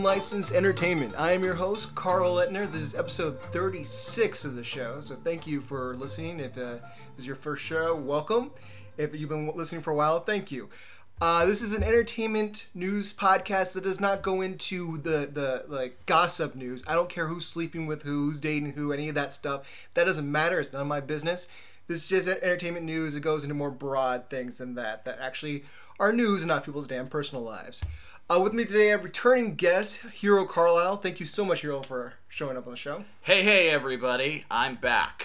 Unlicensed Entertainment. I am your host, Carl Lettner. This is episode 36 of the show, so thank you for listening. If uh, this is your first show, welcome. If you've been listening for a while, thank you. Uh, this is an entertainment news podcast that does not go into the, the like gossip news. I don't care who's sleeping with who, who's dating who, any of that stuff. That doesn't matter. It's none of my business. This is just entertainment news. It goes into more broad things than that, that actually are news and not people's damn personal lives. Uh, with me today, I have returning guest, Hero Carlisle. Thank you so much, Hero, for showing up on the show. Hey, hey, everybody. I'm back.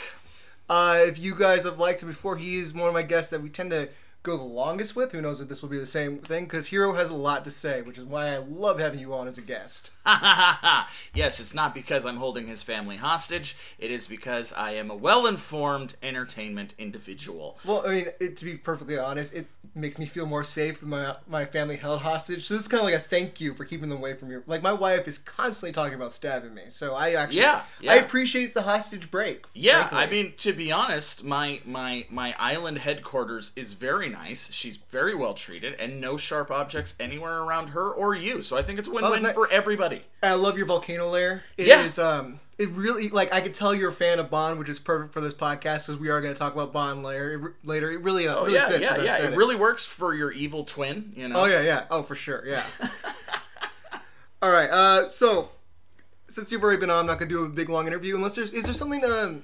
Uh, if you guys have liked him before, he is one of my guests that we tend to go the longest with. Who knows if this will be the same thing? Because Hero has a lot to say, which is why I love having you on as a guest. yes, it's not because I'm holding his family hostage. It is because I am a well-informed entertainment individual. Well, I mean, it, to be perfectly honest, it makes me feel more safe with my my family held hostage. So this is kind of like a thank you for keeping them away from you. Like my wife is constantly talking about stabbing me, so I actually yeah, yeah. I appreciate the hostage break. Yeah, frankly. I mean to be honest, my my my island headquarters is very nice. She's very well treated, and no sharp objects anywhere around her or you. So I think it's a oh, win-win nice. for everybody. And I love your volcano lair. It Yeah. is, um, it really like I could tell you're a fan of Bond, which is perfect for this podcast because we are going to talk about Bond later. It, later, it really, uh, Oh really yeah, fit yeah, yeah. It really works for your evil twin. You know. Oh yeah, yeah. Oh for sure, yeah. All right. Uh, so since you've already been on, I'm not gonna do a big long interview unless there's is there something. Um,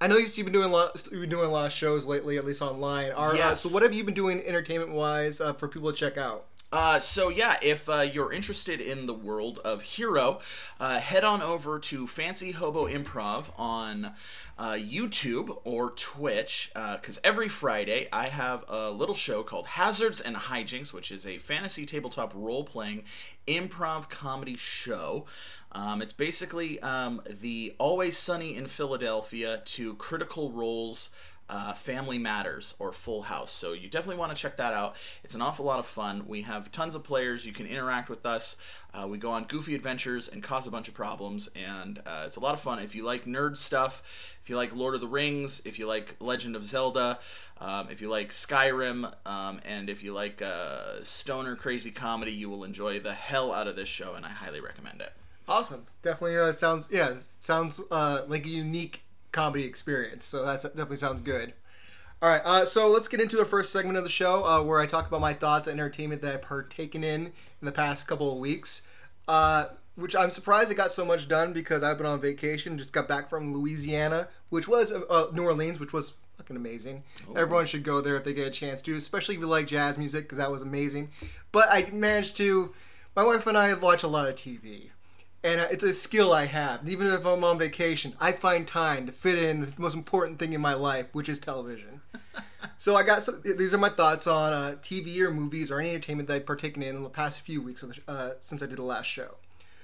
I know you've been doing a lot. You've been doing a lot of shows lately, at least online. Are, uh, so what have you been doing entertainment wise uh, for people to check out? Uh, so yeah, if uh, you're interested in the world of Hero, uh, head on over to Fancy Hobo Improv on uh, YouTube or Twitch, because every Friday I have a little show called Hazards and Hijinks, which is a fantasy tabletop role-playing improv comedy show. Um, it's basically um, the Always Sunny in Philadelphia to Critical Role's uh, Family Matters or Full House. So you definitely want to check that out. It's an awful lot of fun. We have tons of players. You can interact with us. Uh, we go on goofy adventures and cause a bunch of problems, and uh, it's a lot of fun. If you like nerd stuff, if you like Lord of the Rings, if you like Legend of Zelda, um, if you like Skyrim, um, and if you like uh, stoner crazy comedy, you will enjoy the hell out of this show, and I highly recommend it. Awesome. Definitely uh, sounds yeah sounds uh, like a unique comedy experience. So that definitely sounds good. All right, uh, so let's get into the first segment of the show uh, where I talk about my thoughts on entertainment that I've partaken in in the past couple of weeks. Uh, which I'm surprised it got so much done because I've been on vacation, just got back from Louisiana, which was uh, New Orleans, which was fucking amazing. Everyone should go there if they get a chance to, especially if you like jazz music because that was amazing. But I managed to. My wife and I watch a lot of TV and uh, it's a skill I have. Even if I'm on vacation, I find time to fit in the most important thing in my life, which is television. so I got some. These are my thoughts on uh, TV or movies or any entertainment that I've partaken in in the past few weeks of the, sh- uh, since I did the last show.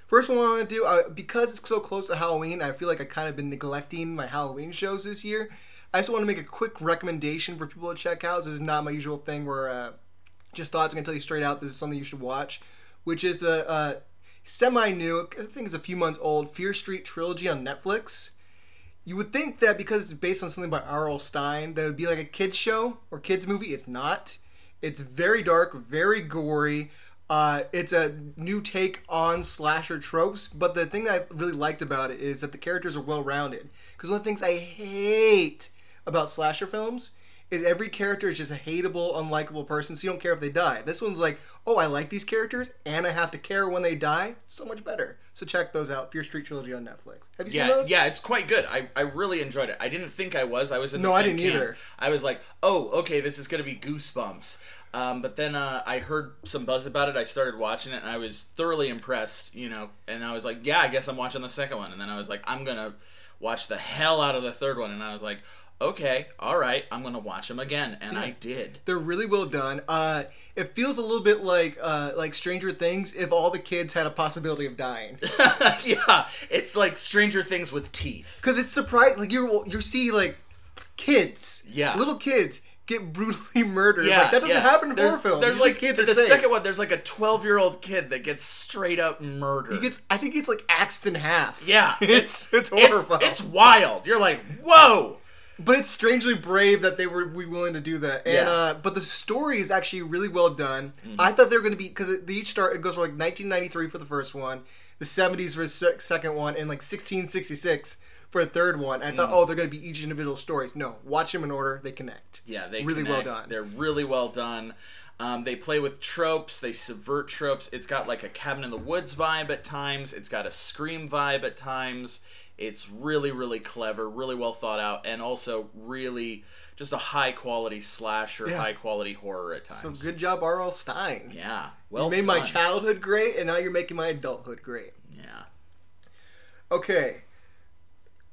First one I want to do uh, because it's so close to Halloween. I feel like I kind of been neglecting my Halloween shows this year. I just want to make a quick recommendation for people to check out. This is not my usual thing where uh, just thoughts. I'm gonna tell you straight out. This is something you should watch, which is the uh, semi-new. I think it's a few months old. Fear Street trilogy on Netflix. You would think that because it's based on something by R.L. Stine, that would be like a kids show or kids movie. It's not. It's very dark, very gory. Uh, it's a new take on slasher tropes, but the thing that I really liked about it is that the characters are well rounded. Because one of the things I hate about slasher films is every character is just a hateable, unlikable person, so you don't care if they die. This one's like, oh, I like these characters, and I have to care when they die. So much better. So check those out. Fear Street Trilogy on Netflix. Have you seen Yeah, those? yeah, it's quite good. I, I really enjoyed it. I didn't think I was. I was in the No, I same didn't camp. either. I was like, oh, okay, this is gonna be goosebumps. Um, but then uh, I heard some buzz about it. I started watching it, and I was thoroughly impressed. You know, and I was like, yeah, I guess I'm watching the second one. And then I was like, I'm gonna watch the hell out of the third one. And I was like, okay, all right, I'm gonna watch them again, and I did. They're really well done. Uh, it feels a little bit like uh, like Stranger Things if all the kids had a possibility of dying. yeah, it's like Stranger Things with teeth. Because it's surprising. Like you you see like kids, Yeah. little kids get brutally murdered. Yeah, like, that doesn't yeah. happen in there's, horror films. There's Usually like kids there's are the safe. second one. There's like a 12 year old kid that gets straight up murdered. He gets. I think it's like axed in half. yeah, it's it's it's, horrifying. it's wild. You're like, whoa. But it's strangely brave that they were we willing to do that. And Yeah. Mm-hmm. uh, but the story is actually really well done. I thought they were going to be because they each start it goes from like 1993 for the first one, the 70s for the second one, and like 1666 for the third one. I Mm. thought, oh, they're going to be each individual stories. No, watch them in order. They connect. Yeah, they really connect. well done. They're really well done. Um, they play with tropes. They subvert tropes. It's got like a cabin in the woods vibe at times. It's got a scream vibe at times. It's really, really clever, really well thought out, and also really just a high quality slasher, Yeah. high quality horror at times. So good job, R.L. Stine. Yeah, well you made my childhood great, and now you're making my adulthood great. Yeah. Okay.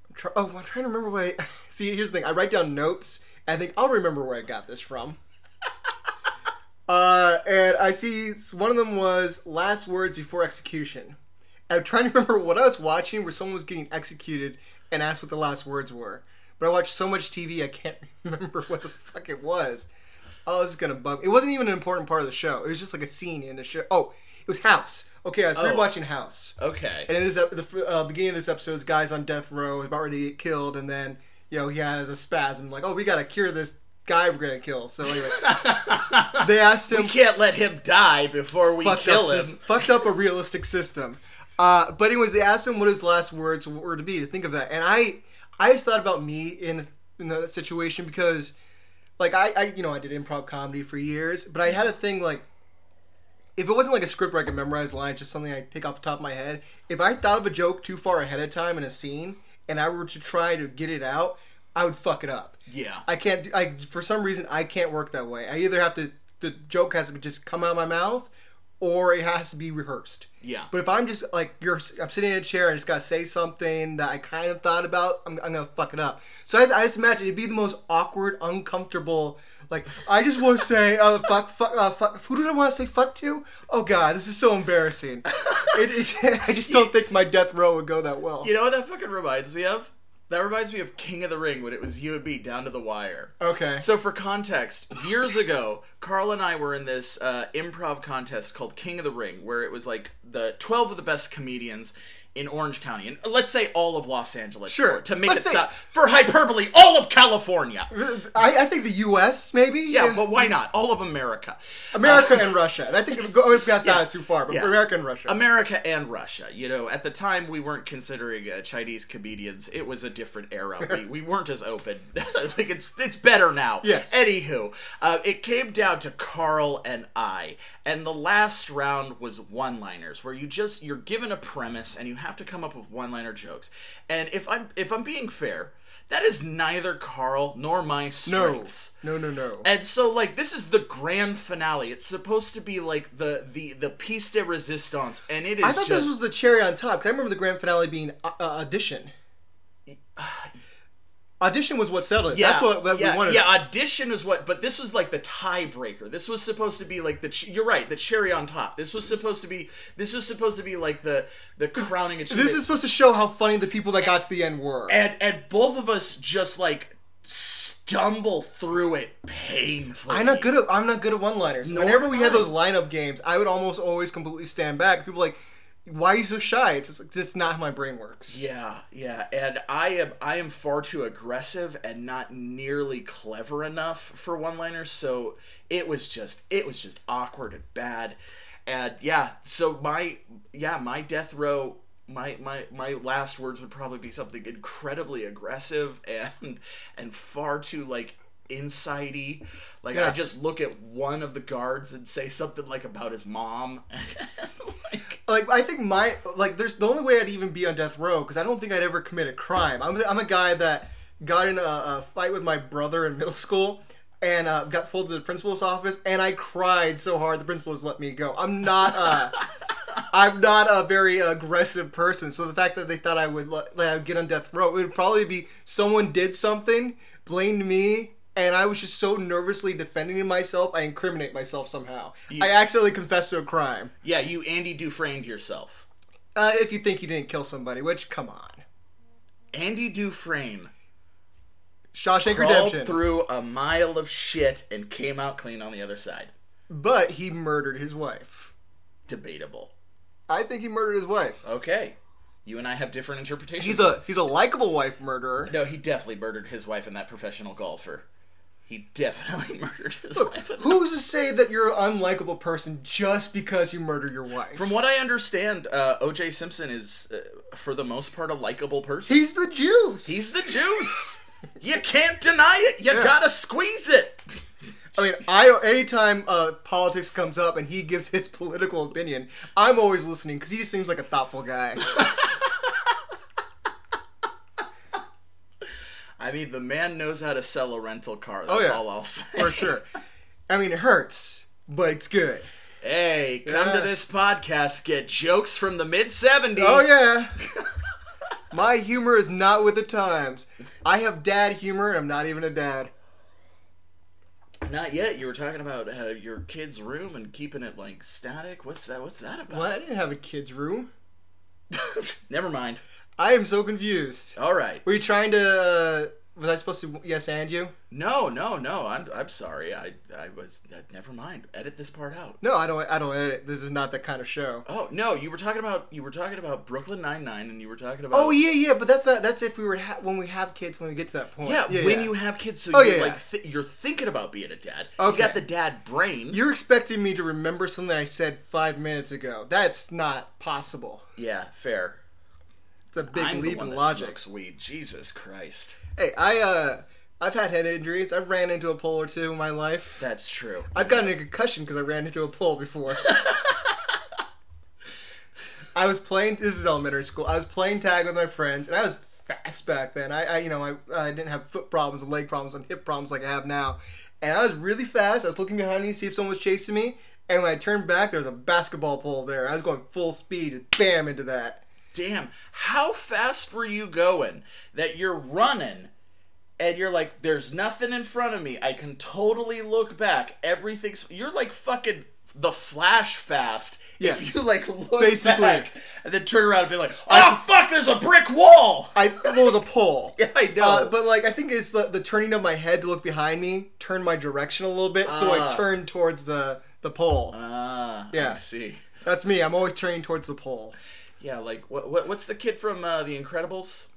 I'm try- oh, I'm trying to remember where I. See, here's the thing. I write down notes. And I think I'll remember where I got this from. uh, and I see one of them was last words before execution. I'm trying to remember what I was watching where someone was getting executed and asked what the last words were. But I watched so much TV I can't remember what the fuck it was. Oh, this is gonna bug. It wasn't even an important part of the show. It was just like a scene in the show. Oh, it was House. Okay, I was Oh. rewatching House. Okay. And in this the uh, beginning of this episode, this guy's on death row, about ready to get killed, and then you know he has a spasm, like, oh, we gotta cure this guy we're gonna kill. So anyway, they asked him, we can't let him die before we kill him. fucked up a realistic system. Uh, but anyways, they asked him what his last words were to be. To think of that, and I, I just thought about me in in that situation because, like, I, I, you know, I did improv comedy for years, but I had a thing like. If it wasn't like a script where I could memorize lines, just something I take off the top of my head. If I thought of a joke too far ahead of time in a scene, and I were to try to get it out, I would fuck it up. Yeah. I can't. do- I for some reason I can't work that way. I either have to the joke has to just come out of my mouth, or it has to be rehearsed. Yeah. But if I'm just like you're, I'm sitting in a chair and I just gotta say something that I kind of thought about, I'm, I'm gonna fuck it up. So I just, I just imagine it'd be the most awkward, uncomfortable. Like I just want to say, uh, fuck, fuck, uh, fuck. Who did I want to say fuck to? Oh god, this is so embarrassing. it, it, I just don't think my death row would go that well. You know what that fucking reminds me of? That reminds me of King of the Ring when it was you and me down to the wire. Okay. So for context, years ago, Carl and I were in this uh, improv contest called King of the Ring, where it was like the twelve of the best comedians in Orange County, and let's say all of Los Angeles, Sure. for- to make Let's it say- for hyperbole, all of California. I, I think the U.S. maybe. Yeah, but why not? All of America. America and Russia. I think going past that is too far, but Yeah. for America and Russia. America and Russia. You know, at the time we weren't considering uh, Chinese comedians. It was a different era. we, we weren't as open. like it's it's better now. Yes. Anywho, uh, it came down to Carl and I, and the last round was one-liners, where you just you're given a premise and you have to come up with one-liner jokes. And if I'm if I'm being fair, that is neither Carl nor my no, strengths. no, no, no. And so like this is the grand finale. It's supposed to be like the the the piece de resistance, and it is I thought just this was the cherry on top because I remember the grand finale being uh, uh, audition. Audition was what settled it. yeah, That's what, what yeah, we wanted. yeah. Audition is what, but this was like the tiebreaker. This was supposed to be like the. You're right, the cherry on top. This was supposed to be. This was supposed to be like the the crowning achievement. This is supposed to show how funny the people that got to the end were. and and both of us just like stumble through it painfully. I'm not good at I'm not good at one-liners. Nor Whenever we had those lineup games, I would almost always completely stand back. People like, why are you so shy? It's just, just not how my brain works. Yeah, yeah, and I am I am far too aggressive and not nearly clever enough for one-liners, so it was just it was just awkward and bad. And yeah, so my yeah, my death row my my my last words would probably be something incredibly aggressive and and far too like insidey. Like Yeah. I just look at one of the guards and say something like about his mom. like like I think my like there's the only way I'd even be on death row because I don't think I'd ever commit a crime. I'm I'm a guy that got in a, a fight with my brother in middle school and uh, got pulled to the principal's office and I cried so hard the principal just let me go. I'm not uh I'm not a very aggressive person, so the fact that they thought I would let, that I would get on death row, it would probably be someone did something, blamed me, and I was just so nervously defending myself, I incriminate myself somehow. I accidentally confessed to a crime. yeah, you Andy Dufresne yourself. Uh, if you think he didn't kill somebody, which come on, Andy Dufresne Shawshank crawled Redemption. through a mile of shit and came out clean on the other side. but he murdered his wife. Debatable. I think he murdered his wife. Okay. You and I have different interpretations. He's a he's a likable wife murderer. no. He definitely murdered his wife and that professional golfer. He definitely murdered his Look, wife. who's to say that you're an unlikable person just because you murder your wife? From what I understand, uh, O.J. Simpson is, uh, for the most part, a likable person. He's the juice. He's the juice. you can't deny it. You Yeah. gotta squeeze it. I mean, I anytime uh, politics comes up and he gives his political opinion, I'm always listening because he just seems like a thoughtful guy. I mean, the man knows how to sell a rental car. That's Oh, yeah. all I'll say. for sure. I mean, it hurts, but it's good. Hey, come Yeah. to this podcast, get jokes from the mid 70s. Oh yeah. My humor is not with the times. I have dad humor, and I'm not even a dad. Not yet. You were talking about uh, your kid's room and keeping it like static. What's that? What's that about? What? I didn't have a kid's room. Never mind. I am so confused. All right. Were you trying to? Uh, was I supposed to yes and you? No, no, no. I'm I'm sorry. I I was. Uh, never mind. Edit this part out. No, I don't. I don't edit. This is not that kind of show. Oh no, you were talking about you were talking about Brooklyn Nine Nine, and you were talking about Oh yeah, yeah, but that's not. That's if we were ha- when we have kids when we get to that point. Yeah, yeah when yeah. you have kids, so Oh, you're yeah, like th- you're thinking about being a dad. Okay. You got the dad brain. You're expecting me to remember something I said five minutes ago. That's not possible. yeah, fair. It's a big I'm leap in logic. smokes weed. Jesus Christ, Hey, I uh, I've had head injuries. I've ran into a pole or two in my life. that's true. I've gotten a concussion because I ran into a pole before. I was playing. This is elementary school. I was playing tag with my friends, and I was fast back then. I, I you know, I, I didn't have foot problems and leg problems and hip problems like I have now. And I was really fast. I was looking behind me to see if someone was chasing me. And when I turned back, there was a basketball pole there. I was going full speed, bam into that. Damn, how fast were you going that you're running? And you're like, there's nothing in front of me. I can totally look back. Everything's. You're like fucking the Flash fast. Yes. If you like look Basically. back and then turn around and be like, oh fuck, there's a brick wall. I well, it was a pole. Yeah, I know. Uh, but like I think it's the, the turning of my head to look behind me, turn my direction a little bit, so I Ah. turn towards the the pole. Ah, Yeah. I see. That's me. I'm always turning towards the pole. Yeah, like what, what what's the kid from uh, The Incredibles?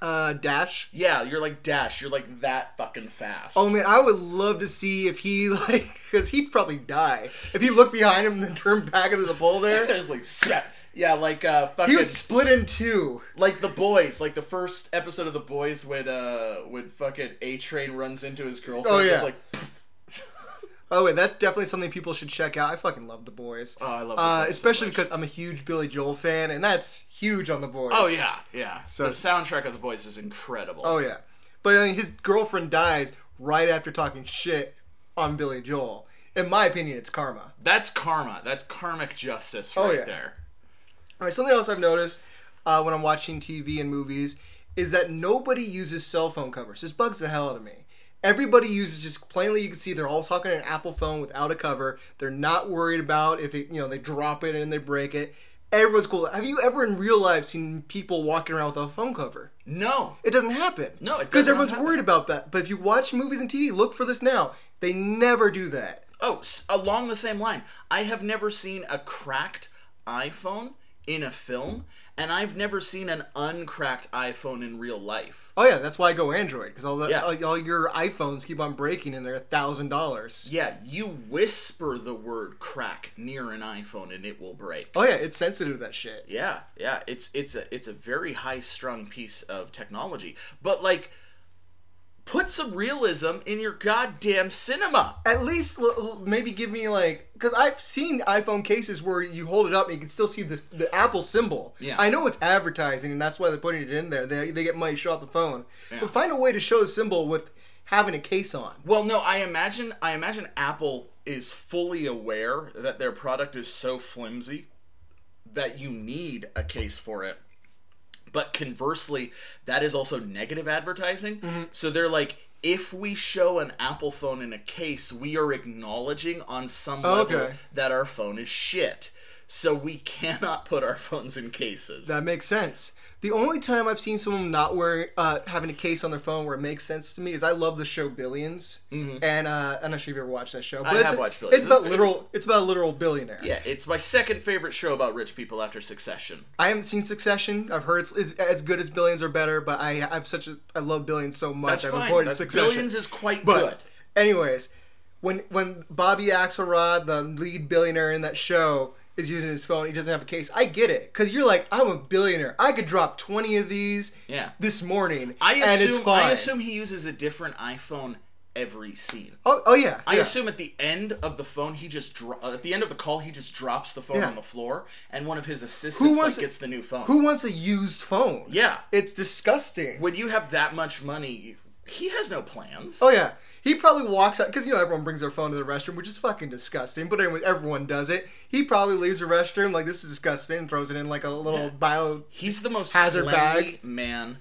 Uh, Dash. Yeah, you're like Dash. You're like that fucking fast. Oh man, I would love to see if he like, because he'd probably die if he looked behind him and then turned back into the pole there. There's like snap. Yeah, like uh, fucking He would split in two. like the boys, like the first episode of the boys when uh when fucking A Train runs into his girlfriend. Oh, yeah. It's like Oh wait, that's definitely something people should check out. I fucking love the boys. Oh, I love The uh, Boys so especially much. because I'm a huge Billy Joel fan, and that's huge on the boys. Oh yeah, yeah. So- the soundtrack of the boys is incredible. Oh yeah, but I mean, his girlfriend dies right after talking shit on Billy Joel. In my opinion, it's karma. That's karma. That's karmic justice Oh, right yeah. there. All right, something else I've noticed uh, when I'm watching TV and movies is that nobody uses cell phone covers. This bugs the hell out of me. Everybody uses just plainly. You can see they're all talking an Apple phone without a cover. They're not worried about if it, you know, they drop it and they break it. Everyone's cool. Have you ever in real life seen people walking around with a phone cover? No. It doesn't happen. No, it because everyone's happen. worried about that. But if you watch movies and TV, look for this now. They never do that. Oh, along the same line, I have never seen a cracked iPhone in a film, and I've never seen an uncracked iPhone in real life. Oh yeah, that's why I go Android because all the Yeah. all, all your iPhones keep on breaking and they're a thousand dollars. Yeah, you whisper the word crack near an iPhone and it will break. Oh yeah, it's sensitive to that shit. Yeah, yeah, it's it's a it's a very high strung piece of technology. But like put some realism in your goddamn cinema. At least l- maybe give me like because I've seen iPhone cases where you hold it up and you can still see the the Apple symbol. Yeah. I know it's advertising and that's why they're putting it in there. They they get money to show off the phone, Yeah. but find a way to show the symbol with having a case on. Well, no, I imagine I imagine Apple is fully aware that their product is so flimsy that you need a case for it. But conversely, that is also negative advertising. Mm-hmm. So they're like if we show an Apple phone in a case, we are acknowledging on some oh, level Okay. that our phone is shit. So we cannot put our phones in cases. That makes sense. The only time I've seen someone not wearing uh, having a case on their phone where it makes sense to me is I love the show Billions, and uh, I'm not sure if you ever watched that show. But Mm-hmm. I it's have watched Billions. It's about literal. It's about a literal billionaire. yeah, it's my second favorite show about rich people after Succession. I haven't seen Succession. I've heard it's, it's as good as Billions or better, but I I've such a I love Billions so much. That's I've fine. avoided That's- Succession. Billions is quite But good. anyways, when when Bobby Axelrod, the lead billionaire in that show, is using his phone, he doesn't have a case. I get it because you're like, I'm a billionaire. I could drop twenty of these Yeah. this morning, I assume and it's fine. I assume he uses a different iPhone every scene. oh, oh yeah, I yeah. assume at the end of the phone, he just dro- uh, at the end of the call, he just drops the phone Yeah. on the floor, and one of his assistants Who like, wants gets the new phone. Who wants a used phone? Yeah. it's disgusting. When you have that much money, he has no plans. Oh yeah, he probably walks out because you know everyone brings their phone to the restroom, which is fucking disgusting. But anyway, everyone does it. He probably leaves the restroom like this is disgusting and throws it in like a little bio. He's the most Hazard bag. man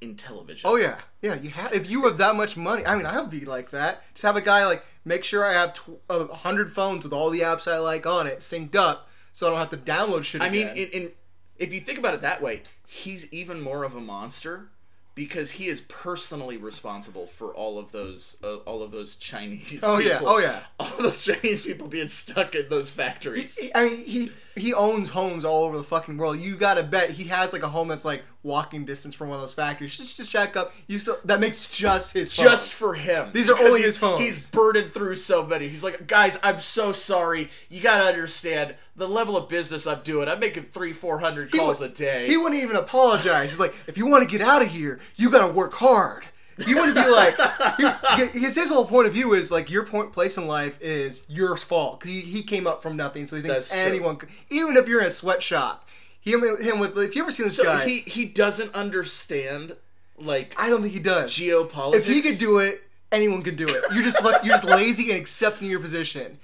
in television. Oh yeah, yeah. You have if you have that much money. I mean, I would be like that. Just have a guy like make sure I have tw- a hundred phones with all the apps I like on it synced up, so I don't have to download shit. I mean, in, in if you think about it that way, he's even more of a monster because he is personally responsible for all of those uh, all of those Chinese. Oh, yeah. people- Oh, yeah. all those Chinese people being stuck in those factories. I mean, he he owns homes all over the fucking world. You gotta bet he has like a home that's like walking distance from one of those factories. Just to check up, you so that makes just his phone. just for him. These are only his phones. He's burdened through so many. He's like, guys, I'm so sorry. You gotta understand the level of business I'm doing. I'm making three, four hundred calls a day. He wouldn't even apologize. He's like, if you want to get out of here, you gotta work hard. He wouldn't be like, he, his, his whole point of view is like your point place in life is your fault because he, he came up from nothing, so he thinks That's anyone, could, even if you're in a sweatshop, him him with if you ever seen this so guy, he he doesn't understand like I don't think he does. geopolitics. If he could do it, anyone can do it. You're just you're just lazy and accepting your position.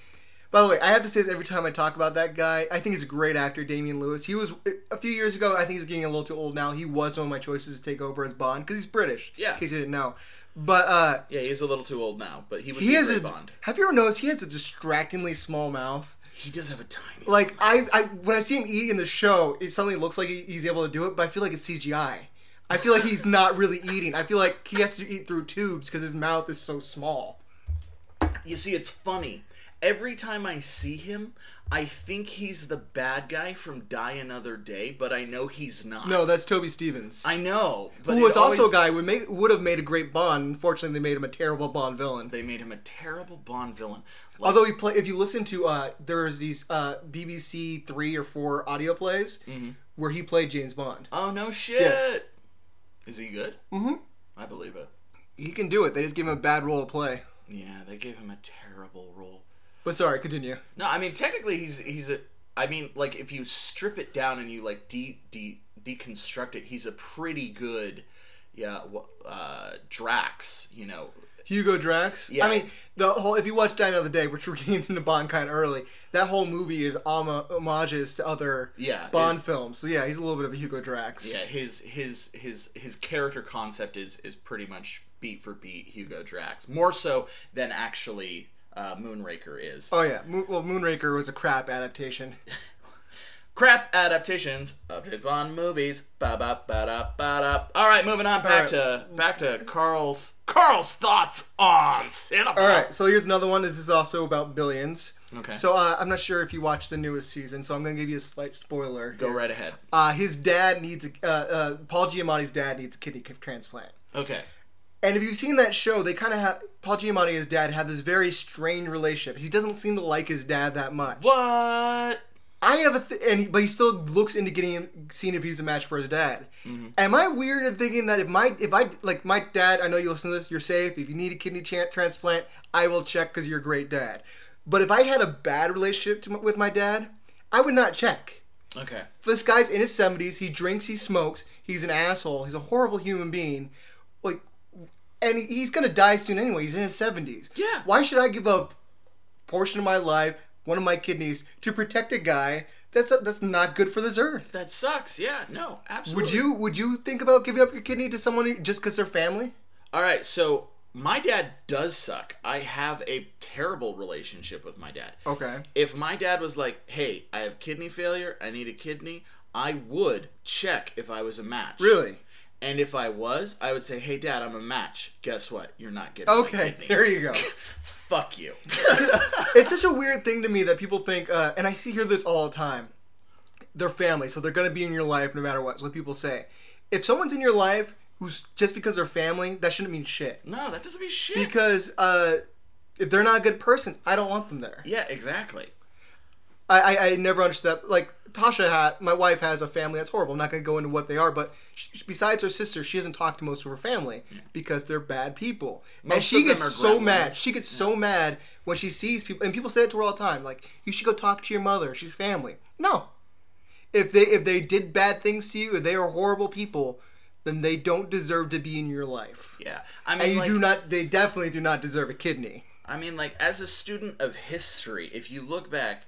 By the way, I have to say this every time I talk about that guy. I think he's a great actor, Damian Lewis. He was a few years ago. I think he's getting a little too old now. He was one of my choices to take over as Bond because he's British. Yeah. in case you didn't know. But uh, Yeah, he's a little too old now, but he would he has a. Bond. Have you ever noticed he has a distractingly small mouth? He does have a tiny. Like I, I when I see him eat in the show, it suddenly looks like he's able to do it, but I feel like it's CGI. I feel like he's not really eating. I feel like he has to eat through tubes because his mouth is so small. You see, it's funny. Every time I see him, I think he's the bad guy from Die Another Day, but I know he's not. No, that's Toby Stephens. I know. But who was also always- a guy who would make would have made a great Bond. Unfortunately, they made him a terrible Bond villain. They made him a terrible Bond villain. Like, Although he play, if you listen to uh, there's these uh, BBC three or four audio plays Mm-hmm. where he played James Bond. oh no shit. Yes. Is he good? Mm-hmm. I believe it. He can do it. They just give him a bad role to play. Yeah, they gave him a terrible role. But sorry, continue. No, I mean technically he's he's a. I mean, like if you strip it down and you like de de deconstruct it, he's a pretty good, yeah, uh, Drax. You know, Hugo Drax. Yeah. I mean, the whole if you watch Die Another Day, which we're getting into Bond kind of early, that whole movie is homages to other Yeah, Bond it's- films. So yeah, he's a little bit of a Hugo Drax. yeah, his his his his character concept is is pretty much beat for beat Hugo Drax, more so than actually uh, Moonraker is. Oh yeah. Mo- well, Moonraker was a crap adaptation. Crap adaptations of James Bond movies. Ba ba ba da ba da. All right, moving on back right. to back to Carl's Carl's thoughts on cinema. All right, so here's another one. This is also about billions. Okay. So uh, I'm not sure if you watched the newest season, so I'm going to give you a slight spoiler. Go right ahead. Uh, his dad needs a uh, uh, Paul Giamatti's dad needs a kidney transplant. Okay. And if you've seen that show, they kind of have Paul Giamatti and his dad have this very strained relationship. He doesn't seem to like his dad that much. What? I have a th- and he, but he still looks into getting him, seeing if he's a match for his dad. Mm-hmm. Am I weird in thinking that if my if I like my dad, I know you listen to this, you're safe. If you need a kidney tra- transplant, I will check because you're a great dad. But if I had a bad relationship to, with my dad, I would not check. Okay. This guy's in his 70s. He drinks. He smokes. He's an asshole. He's a horrible human being. Like, and he's gonna die soon anyway. He's in his 70s. Yeah. Why should I give up portion of my life, one of my kidneys, to protect a guy that's that's not good for this earth? That sucks. Yeah. No. Absolutely. Would you Would you think about giving up your kidney to someone just because they're family? All right. So my dad does suck. I have a terrible relationship with my dad. Okay. If my dad was like, "Hey, I have kidney failure. I need a kidney," I would check if I was a match. Really? And if I was, I would say, "Hey, Dad, I'm a match. Guess what? You're not getting Okay. There you go. Fuck you." it's such a weird thing to me that people think, uh, and I see hear this all the time. They're family, so they're gonna be in your life no matter what. What people say. If someone's in your life who's just because they're family, that shouldn't mean shit. no, that doesn't mean shit. Because uh, if they're not a good person, I don't want them there. yeah, exactly. I, I, I never understood that. Like Tasha had, my wife has a family that's horrible. I'm not gonna go into what they are, but she, besides her sister, she doesn't talk to most of her family because they're bad people. and she gets so mad. She gets so mad when she sees people, and people say it to her all the time. Like you should go talk to your mother. She's family. No. If they if they did bad things to you, if they are horrible people, then they don't deserve to be in your life. Yeah, I mean, And you like, do not. They definitely do not deserve a kidney. I mean, like, as a student of history, if you look back,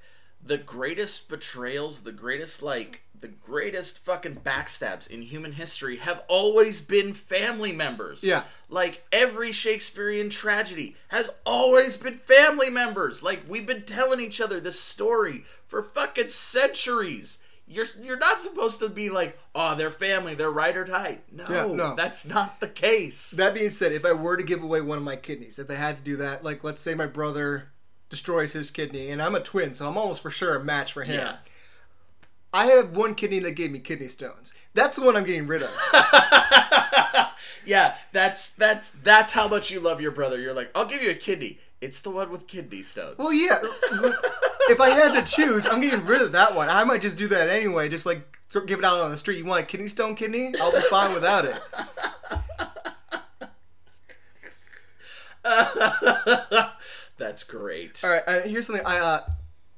the greatest betrayals, the greatest, like, the greatest fucking backstabs in human history have always been family members. Yeah. Like, every Shakespearean tragedy has always been family members. Like, we've been telling each other this story for fucking centuries. You're, you're not supposed to be like, oh, they're family, they're right or die. No, Yeah, no. that's not the case. That being said, if I were to give away one of my kidneys, if I had to do that, like let's say my brother destroys his kidney, and I'm a twin, so I'm almost for sure a match for him. yeah. I have one kidney that gave me kidney stones. That's the one I'm getting rid of. Yeah, that's that's that's how much you love your brother. You're like, I'll give you a kidney. It's the one with kidney stones. well, yeah. if I had to choose, I'm getting rid of that one. I might just do that anyway. Just like give it out on the street. You want a kidney stone kidney? I'll be fine without it. that's great. All right, uh, here's something I. Uh,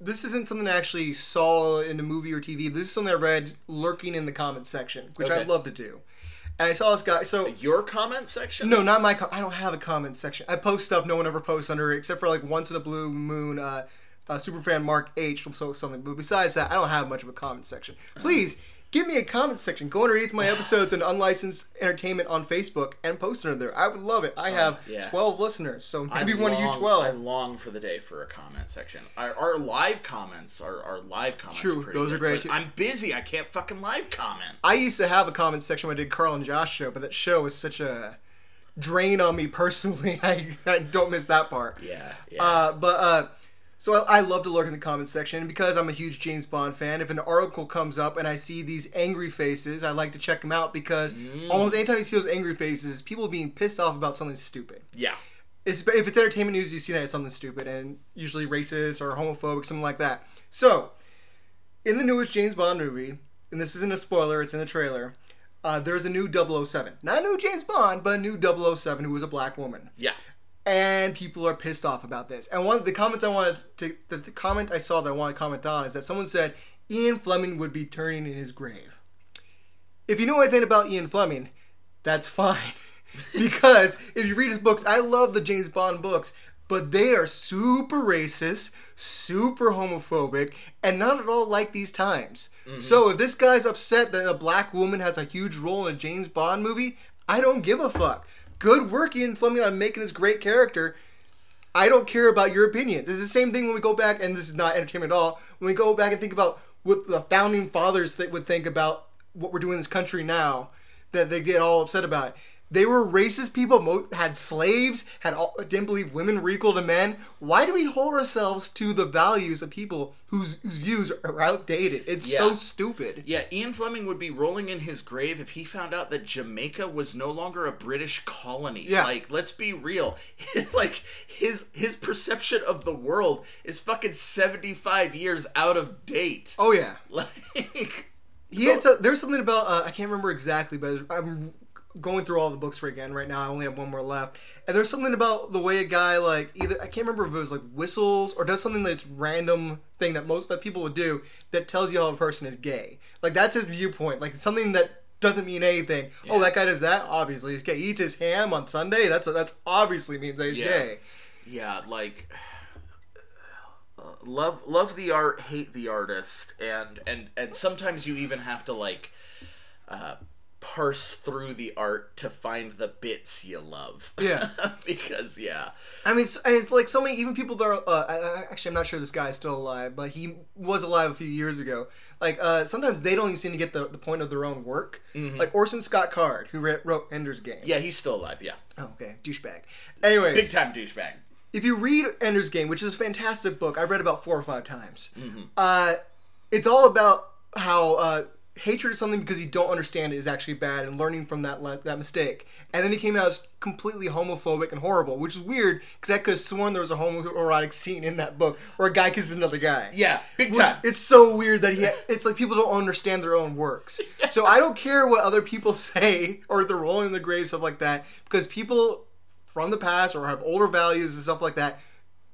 this isn't something I actually saw in a movie or TV. This is something I read lurking in the comments section, which I love to do. And I saw this guy. So Your comment section? No, not my. Com- I don't have a comment section. I post stuff no one ever posts under, except for like once in a blue moon. Uh, uh, superfan Mark H from post something, but besides that, I don't have much of a comment section. Please give me a comment section. Go underneath my episodes and unlicensed entertainment on Facebook and post under there. I would love it. I have yeah. twelve listeners, so maybe one of you long- I long for the day for a comment section. Our, our live comments, our, our live comments. True, are those are great too. I'm busy. I can't fucking live comment. I used to have a comment section when I did Carl and Josh show, but that show was such a drain on me personally. I, I don't miss that part. Yeah, yeah. Uh, but uh, so I, I love to lurk in the comments section because I'm a huge James Bond fan. If an article comes up and I see these angry faces, I like to check them out because Mm. almost anytime you see those angry faces, people being pissed off about something stupid. yeah. It's, if it's entertainment news, you see that it's something stupid and usually racist or homophobic, something like that. So, in the newest James Bond movie, and this isn't a spoiler, it's in the trailer. Uh, there's a new 007. Not a new James Bond, but a new 007 who was a black woman Yeah. And people are pissed off about this. And one of the comments I wanted to, the, the comment I saw that I want to comment on is that someone said Ian Fleming would be turning in his grave. If you know anything about Ian Fleming, that's fine. because if you read his books, I love the James Bond books, but they are super racist, super homophobic, and not at all like these times. Mm-hmm. So if this guy's upset that a black woman has a huge role in a James Bond movie, I don't give a fuck. Good work, Ian Fleming, on making this great character. I don't care about your opinions. It's the same thing when we go back, and this is not entertainment at all. When we go back and think about what the founding fathers that would think about what we're doing in this country now, that they get all upset about. They were racist people, had slaves, had all, didn't believe women were equal to men. Why do we hold ourselves to the values of people whose, views are outdated? It's so stupid. Yeah, Ian Fleming would be rolling in his grave if he found out that Jamaica was no longer a British colony. Yeah. Like, let's be real. like his his perception of the world is fucking 75 years out of date. Oh yeah. Like He had to, there's something about uh, I can't remember exactly, but I'm going through all the books for again right now. I only have one more left, and there's something about the way a guy like either I can't remember if it was like whistles or does something that's random thing that most that people would do that tells you how a person is gay. Like that's his viewpoint. Like something that doesn't mean anything. Oh, that guy does that. Obviously, he's gay. He eats his ham on Sunday. That's that's obviously means that he's Yeah. gay. yeah, like uh, love love the art, hate the artist, and and and sometimes you even have to like uh parse through the art to find the bits you love. Yeah. because yeah. I mean, it's, it's like so many, even people that are, uh, I- I- actually, I'm not sure this guy's still alive, but he was alive a few years ago. Like, uh, sometimes they don't even seem to get the, the point of their own work. Like Orson Scott Card, who re- wrote Ender's Game. Yeah, he's still alive, yeah. Oh, okay. Douchebag. Anyways. Big time douchebag. if you read Ender's Game, which is a fantastic book, I've read about four or five times. Mm-hmm. Uh, it's all about how uh, hatred is something because you don't understand it is actually bad, and learning from that le- that mistake. And then he came out as completely homophobic and horrible, which is weird because I could have sworn there was a homoerotic scene in that book where a guy kisses another guy. Yeah, big Which- time. it's so weird that he. It's like people don't understand their own works. So I don't care what other people say or they're rolling in the grave stuff like that because people from the past or have older values and stuff like that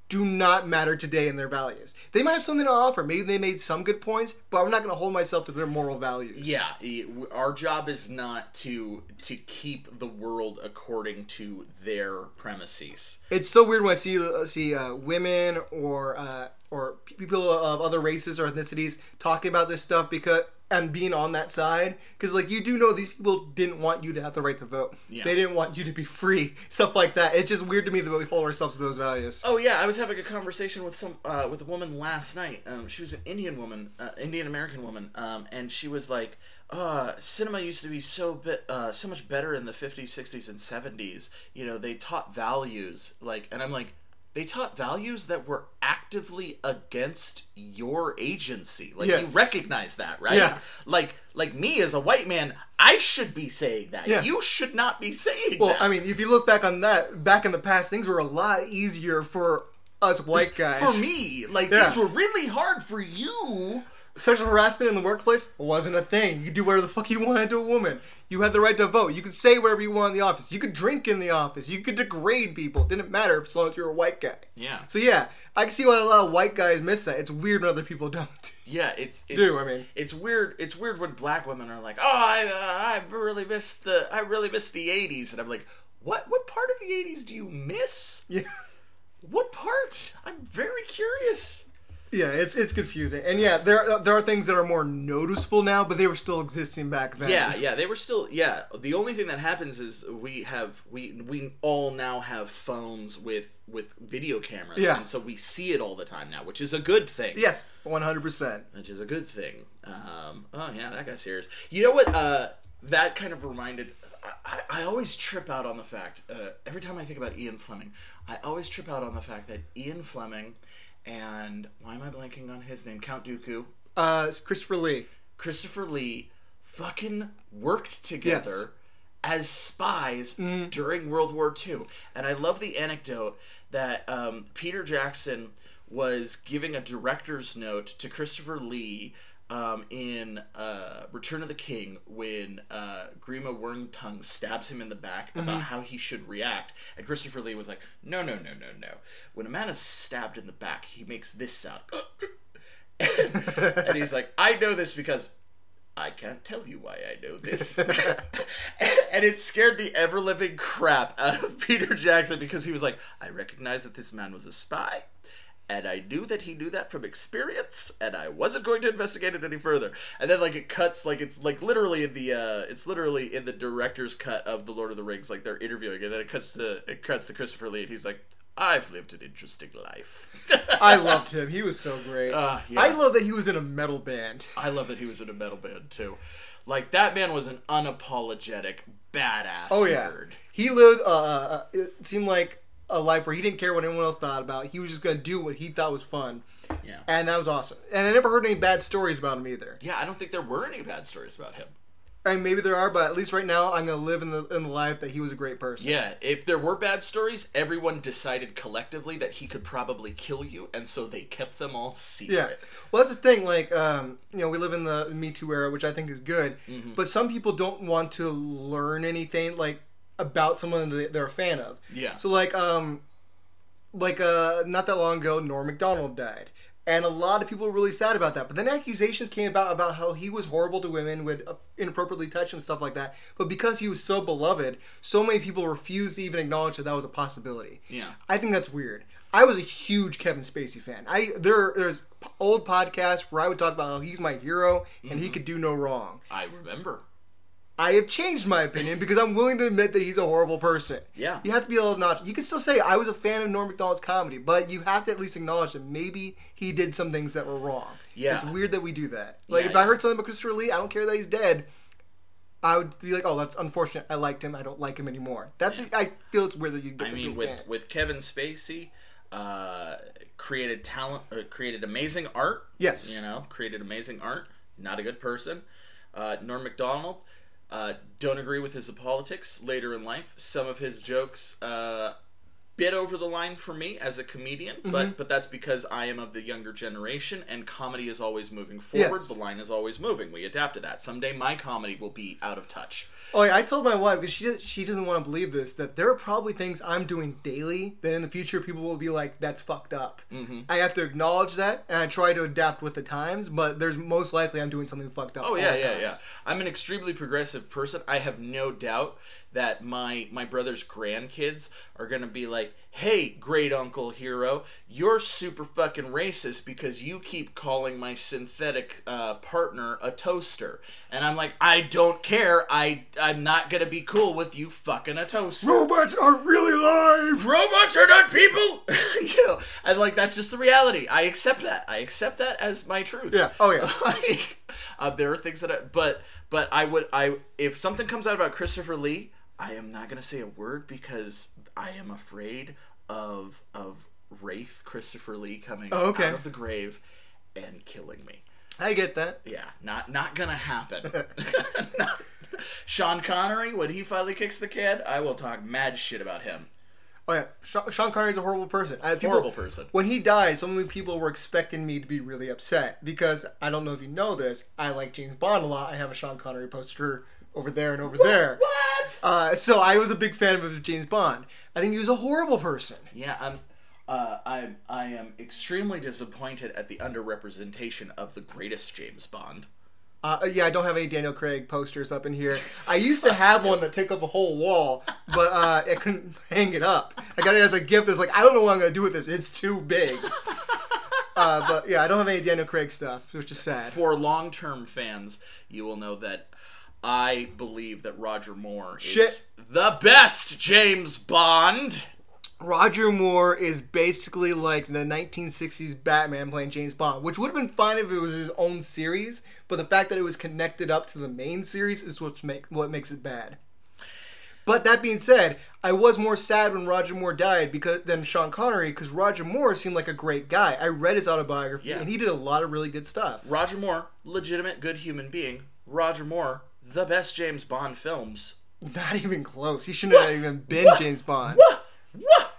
do not matter today in their values. They might have something to offer. Maybe they made some good points, but I'm not going to hold myself to their moral values. Yeah, our job is not to to keep the world according to their premises. It's so weird when I see uh, see uh, women or uh, or people of other races or ethnicities talking about this stuff because and being on that side because like you do know these people didn't want you to have the right to vote. Yeah. They didn't want you to be free. Stuff like that. It's just weird to me that we hold ourselves to those values. Oh yeah, I was having a conversation with some uh, with a woman last night. Um, she was an Indian woman, uh, Indian American woman, um, and she was like, uh, "Cinema used to be so bit uh, so much better in the '50s, '60s, and '70s. You know, they taught values like." And I'm like, "They taught values that were actively against your agency. Like Yes. you recognize that, right? Yeah. Like like me as a white man, I should be saying that. Yeah. You should not be saying Well, that. I mean, if you look back on that, back in the past, things were a lot easier for us white guys. for me, like Yeah. things were really hard for you. Sexual harassment in the workplace wasn't a thing. You could do whatever the fuck you wanted to a woman. You had the right to vote. You could say whatever you want in the office. You could drink in the office. You could degrade people. It didn't matter as long as you were a white guy. Yeah. So yeah, I can see why a lot of white guys miss that. It's weird when other people don't. Yeah, it's, it's Do, I mean. it's weird. It's weird when black women are like, "Oh, I uh, I really miss the I really miss the '80s," and I'm like, "What? What part of the '80s do you miss? Yeah. What part? I'm very curious." Yeah, it's it's confusing. And yeah, there there are things that are more noticeable now, but they were still existing back then. Yeah, yeah, they were still yeah. The only thing that happens is we have we we all now have phones with with video cameras, Yeah. and so we see it all the time now, which is a good thing. Yes, one hundred percent. which is a good thing. Um, oh yeah, that got serious. You know what? Uh, that kind of reminded. I, I, I always trip out on the fact. Uh, every time I think about Ian Fleming, I always trip out on the fact that Ian Fleming and why am I blanking on his name? Count Dooku, Uh, it's Christopher Lee. Christopher Lee, fucking worked together. Yes. As spies during World War II. And I love the anecdote that um, Peter Jackson was giving a director's note to Christopher Lee um, in uh, Return of the King when uh, Grima Wormtongue stabs him in the back about how he should react. And Christopher Lee was like, no, no, no, no, no. When a man is stabbed in the back, he makes this sound. and he's like, I know this because I can't tell you why I know this. and it scared the ever living crap out of Peter Jackson because he was like, I recognize that this man was a spy. And I knew that he knew that from experience, and I wasn't going to investigate it any further. And then, like, it cuts, like, it's like literally in the, uh, it's literally in the director's cut of the Lord of the Rings, like they're interviewing, and then it cuts to, it cuts to Christopher Lee, and he's like, "I've lived an interesting life." I loved him. He was so great. Uh, yeah. I love that he was in a metal band. I love that he was in a metal band too. Like that man was an unapologetic badass. Oh yeah, nerd. he lived. Uh, uh, it seemed like a life where he didn't care what anyone else thought about. He was just gonna do what he thought was fun, Yeah. and that was awesome. And I never heard any bad stories about him either. Yeah, I don't think there were any bad stories about him. I mean, maybe there are, but at least right now, I'm gonna live in the in the life that he was a great person. Yeah, if there were bad stories, everyone decided collectively that he could probably kill you, and so they kept them all secret. Yeah. Well, that's the thing. Like, um, you know, we live in the Me Too era, which I think is good. Mm-hmm. But some people don't want to learn anything like about someone that they're a fan of. Yeah. So like, um, like uh, not that long ago, Norm Macdonald died, and a lot of people were really sad about that. But then accusations came about about how he was horrible to women, would inappropriately touch them, stuff like that. But because he was so beloved, so many people refused to even acknowledge that that was a possibility. Yeah. I think that's weird. I was a huge Kevin Spacey fan. I there there's old podcasts where I would talk about how he's my hero and he could do no wrong. I remember. I have changed my opinion because I'm willing to admit that he's a horrible person. Yeah. You have to be a little notch. You can still say I was a fan of Norm Macdonald's comedy, but you have to at least acknowledge that maybe he did some things that were wrong. Yeah. It's weird that we do that. Like Yeah, if I heard something about Christopher Lee, I don't care that he's dead. I would be like, oh, that's unfortunate. I liked him. I don't like him anymore. That's I feel it's weird that you. I mean, with with Kevin Spacey, uh, created talent, or created amazing art. Yes. you know, created amazing art. Not a good person. Uh, Norm Macdonald. Uh, don't agree with his politics later in life. Some of his jokes uh, bit over the line for me as a comedian, Mm-hmm. but but that's because I am of the younger generation, and comedy is always moving forward. Yes. The line is always moving. We adapt to that. Someday my comedy will be out of touch. Oh, yeah, I told my wife because she she doesn't want to believe this that there are probably things I'm doing daily that in the future people will be like, "That's fucked up." Mm-hmm. I have to acknowledge that, and I try to adapt with the times. But there's most likely I'm doing something fucked up. Oh yeah, yeah, time. yeah. I'm an extremely progressive person. I have no doubt that my my brother's grandkids are gonna be like, "Hey, great uncle hero, you're super fucking racist because you keep calling my synthetic uh, partner a toaster." And I'm like, "I don't care. I I'm not gonna be cool with you fucking a toaster." Robots are really live. robots are not people you know and like that's just the reality i accept that i accept that as my truth Yeah. Oh, yeah. like, uh, there are things that I, but but i would i if something comes out about christopher lee i am not going to say a word because i am afraid of of wraith christopher lee coming Oh, okay. out of the grave and killing me I get that. yeah not not gonna happen Not- sean connery when he finally kicks the can i will talk mad shit about him Oh yeah, Sean, Sean Connery's a horrible person. I, people, Horrible person. When he died, so many people were expecting me to be really upset because I don't know if you know this. I like James Bond a lot. I have a Sean Connery poster over there and over there. what Uh, so I was a big fan of James Bond. I think he was a horrible person. Yeah, I'm. Uh, I'm. I am extremely disappointed at the underrepresentation of the greatest James Bond. Uh, yeah, I don't have any Daniel Craig posters up in here. I used to have one that took up a whole wall, but uh, I couldn't hang it up. I got it as a gift. It's like I don't know what I'm gonna do with this. It's too big. Uh, but yeah, I don't have any Daniel Craig stuff, which is sad. For long-term fans, you will know that I believe that Roger Moore is the best James Bond. Roger Moore is basically like the 1960s Batman playing James Bond, which would have been fine if it was his own series, but the fact that it was connected up to the main series is what make what makes it bad. But that being said, I was more sad when Roger Moore died because than Sean Connery because Roger Moore seemed like a great guy. I read his autobiography Yeah. and he did a lot of really good stuff. Roger Moore, legitimate good human being. Roger Moore, the best James Bond films. Not even close. He shouldn't have even been James Bond. What? What?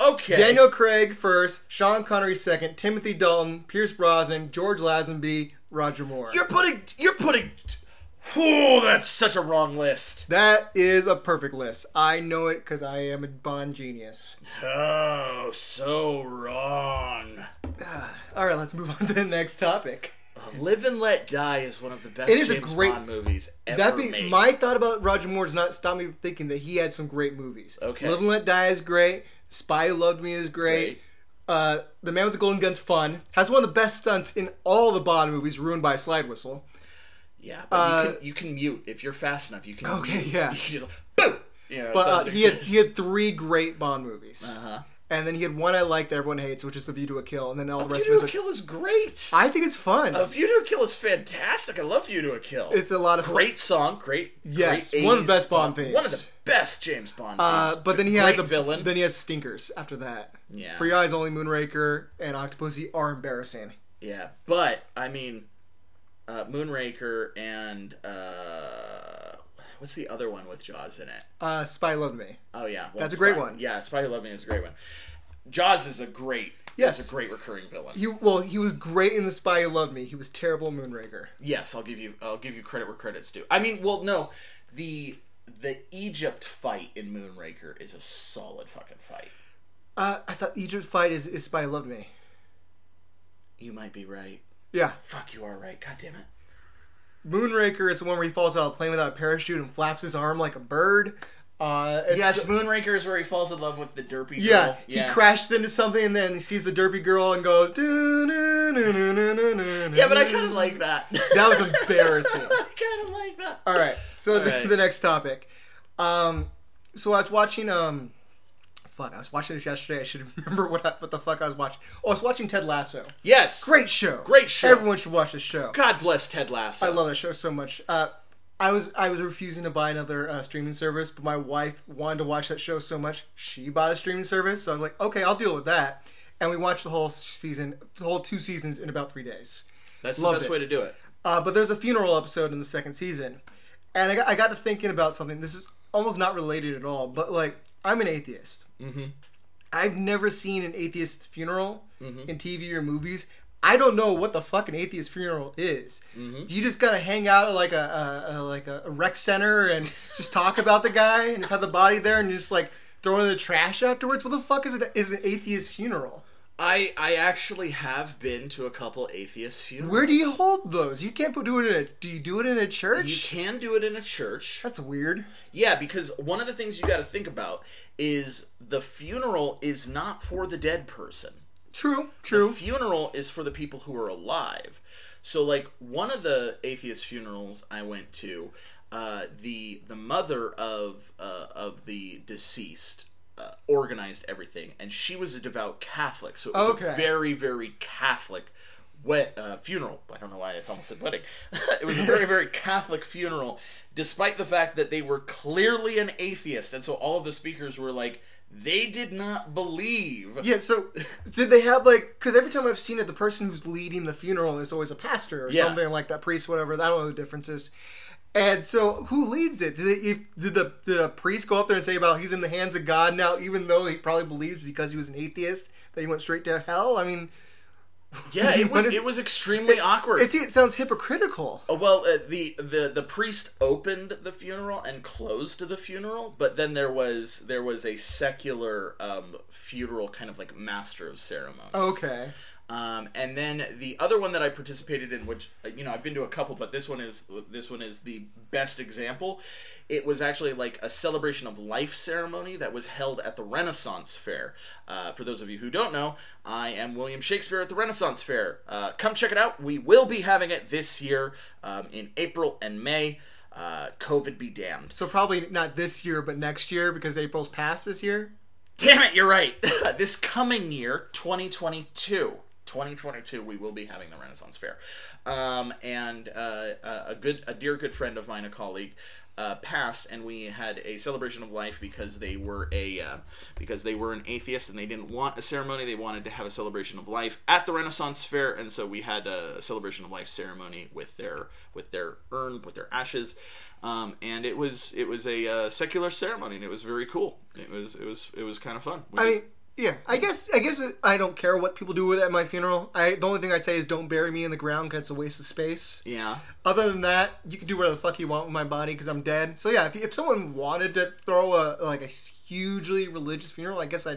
Okay. Daniel Craig first, Sean Connery second, Timothy Dalton, Pierce Brosnan, George Lazenby, Roger Moore. You're putting. You're putting. Oh, that's such a wrong list. That is a perfect list. I know it because I am a Bond genius. Oh, so wrong. All right, let's move on to the next topic. Live and Let Die is one of the best It is a great- Bond movies ever That be made. my thought about Roger Moore does not stop me from thinking that he had some great movies. Okay. Live and Let Die is great. Spy Who Loved Me is great. Great. Uh, the Man with the Golden Gun's fun. Has one of the best stunts in all the Bond movies, ruined by a slide whistle. yeah, but you, can, you can mute if you're fast enough. You can. Uh, Okay, mute. yeah. You can just, boom. You know, But uh, he had he had three great Bond movies, Uh-huh. And then he had one I like that everyone hates, which is The View to a Kill, and then all the rest View to of a. Kill is great. I think it's fun. A View to a Kill is fantastic. I love View to a Kill. It's a lot of fun. great song. Great. Yes, great one of the best Bond themes. One of the best James Bond. Uh, but then he great has a villain. Then he has stinkers after that. Yeah. For Your Eyes Only, Moonraker, and Octopussy are embarrassing. Yeah, but I mean, uh, Moonraker and uh, what's the other one with Jaws in it? Uh, Spy Loved Me. Oh yeah, well, That's a great one. Yeah, Spy Who Loved Me is a great one. Jaws is a great. Yes. A great recurring villain. He well, he was great in The Spy Who Loved Me. He was terrible in Moonraker. yes, I'll give you. I'll give you credit where credit's due. I mean, well, no, the the Egypt fight in Moonraker is a solid fucking fight. Uh, I thought Egypt Fight is, is Spy Who Loved Me. You might be right. Yeah. Fuck, you are right. God damn it. Moonraker is the one where he falls out of a plane without a parachute and flaps his arm like a bird. Uh, Yes, Moonraker is where he falls in love with the derpy girl. Yeah, he crashes into something and then he sees the derpy girl and goes. Yeah, Yeah, but I kind of like that. That was embarrassing. I kind of like that. All right, so All the, right. the next topic. Um, so I was watching. Um, fuck, I was watching this yesterday. I should remember what I, what the fuck I was watching. Oh, I was watching Ted Lasso. Yes, Great show. Great show. Everyone should watch this show. God bless Ted Lasso. I love that show so much. Uh, I was I was refusing to buy another uh, streaming service, but my wife wanted to watch that show so much she bought a streaming service. So I was like, okay, I'll deal with that. And we watched the whole season, the whole two seasons in about three days. That's the Loved best it. way to do it. Uh, but there's a funeral episode in the second season, and I got, I got to thinking about something. This is almost not related at all, but like I'm an atheist. Mm-hmm. I've never seen an atheist funeral in TV or movies. I don't know what the fuck an atheist funeral is. Do you just gotta hang out at like a, a, a like a, a rec center and just talk about the guy and just have the body there and just like throw it in the trash afterwards? What the fuck is it? Is an atheist funeral? I I actually have been to a couple atheist funerals. Where do you hold those? You can't do it in a. Do you do it in a church? You can do it in a church. That's weird. Yeah, because one of the things you got to think about is the funeral is not for the dead person. True. True. The funeral is for the people who are alive. So, like one of the atheist funerals I went to, uh, the the mother of uh, of the deceased uh, organized everything, and she was a devout Catholic, so it was Okay. a very very Catholic wet uh, funeral. I don't know why I almost said wedding. it was a very very Catholic funeral, despite the fact that they were clearly an atheist, and so all of the speakers were like. They did not believe Yeah, so did they have like? Because every time I've seen it, the person who's leading the funeral is always a pastor or Yeah. something like that, priest, whatever. I don't know the difference is. And so, who leads it? Did it, did the did a priest go up there and say about he's in the hands of God now, even though he probably believes because he was an atheist that he went straight to hell? I mean, Yeah, it was it was extremely awkward. it's, it sounds hypocritical. Oh, well, uh, the the the priest opened the funeral and closed the funeral, but then there was there was a secular um, funeral kind of like master of ceremonies. Okay. Um, and then the other one that I participated in, which uh, you know I've been to a couple, but this one is this one is the best example. It was actually like a celebration of life ceremony that was held at the Renaissance Fair. Uh, for those of you who don't know, I am William Shakespeare at the Renaissance Fair. Uh, come check it out. We will be having it this year um, in April and May. Uh, COVID be damned. So probably not this year, but next year because April's past this year. Damn it, you're right. this coming year, 2022. 2022, we will be having the Renaissance Fair, um, and uh, a good, a dear good friend of mine, a colleague, uh, passed, and we had a celebration of life because they were a uh, because they were an atheist and they didn't want a ceremony. They wanted to have a celebration of life at the Renaissance Fair, and so we had a celebration of life ceremony with their with their urn, with their ashes. Um, and it was it was a uh, secular ceremony, and it was very cool. It was it was it was kind of fun. We I mean, yeah. I guess I guess I don't care what people do with it at my funeral. I the only thing I say is don't bury me in the ground because it's a waste of space. yeah, Other than that, you can do whatever the fuck you want with my body because I'm dead. So yeah, if, if someone wanted to throw a like a hugely religious funeral, I guess I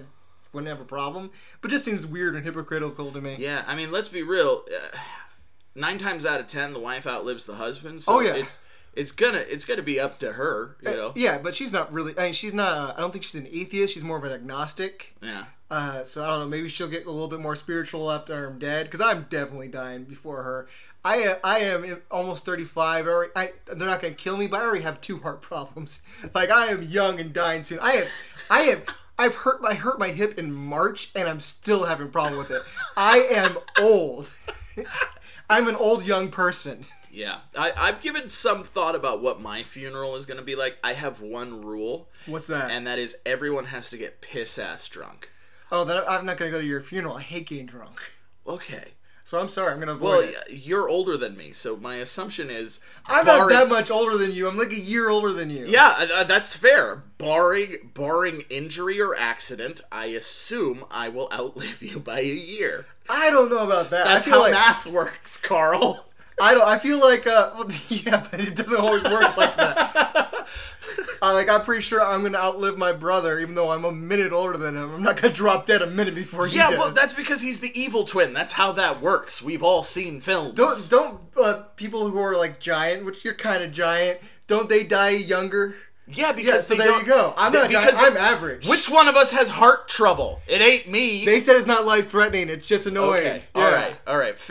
wouldn't have a problem. But it just seems weird and hypocritical to me. yeah. I mean, let's be real. Uh, nine times out of ten, the wife outlives the husband. So Oh, yeah. it's it's gonna it's gonna be up to her. You know. Yeah, but she's not really. I mean, she's not. Uh, I don't think she's an atheist. She's more of an agnostic. Yeah. Uh, so I don't know. Maybe she'll get a little bit more spiritual after I'm dead, because I'm definitely dying before her. I uh, I am almost 35. I already, I, they're not gonna kill me, but I already have two heart problems. Like I am young and dying soon. I have I have I've hurt my hurt my hip in March, and I'm still having a problem with it. I am old. I'm an old young person. Yeah, I, I've given some thought about what my funeral is going to be like. I have one rule, What's that? and that is everyone has to get piss ass drunk. oh, then I'm not gonna go to your funeral. I hate getting drunk. Okay. So I'm sorry. I'm gonna avoid Well, it. you're older than me, so my assumption is I'm not that much older than you. I'm like a year older than you. Yeah, uh, uh, that's fair. Barring barring injury or accident, I assume I will outlive you by a year. I don't know about that. That's how like, math works, Carl. I don't. I feel like. Uh, well, yeah, but it doesn't always work like that. Uh, like I'm pretty sure I'm gonna outlive my brother, even though I'm a minute older than him. I'm not gonna drop dead a minute before he does. Yeah, does. well, that's because he's the evil twin. That's how that works. We've all seen films. don't don't uh, people who are like giant, which you're kind of giant. Don't they die younger? Yeah, because Yeah, so there you go. I'm not. because I'm average. Which one of us has heart trouble? It ain't me. They said it's not life threatening. It's just annoying. Okay. Yeah. All right. All right.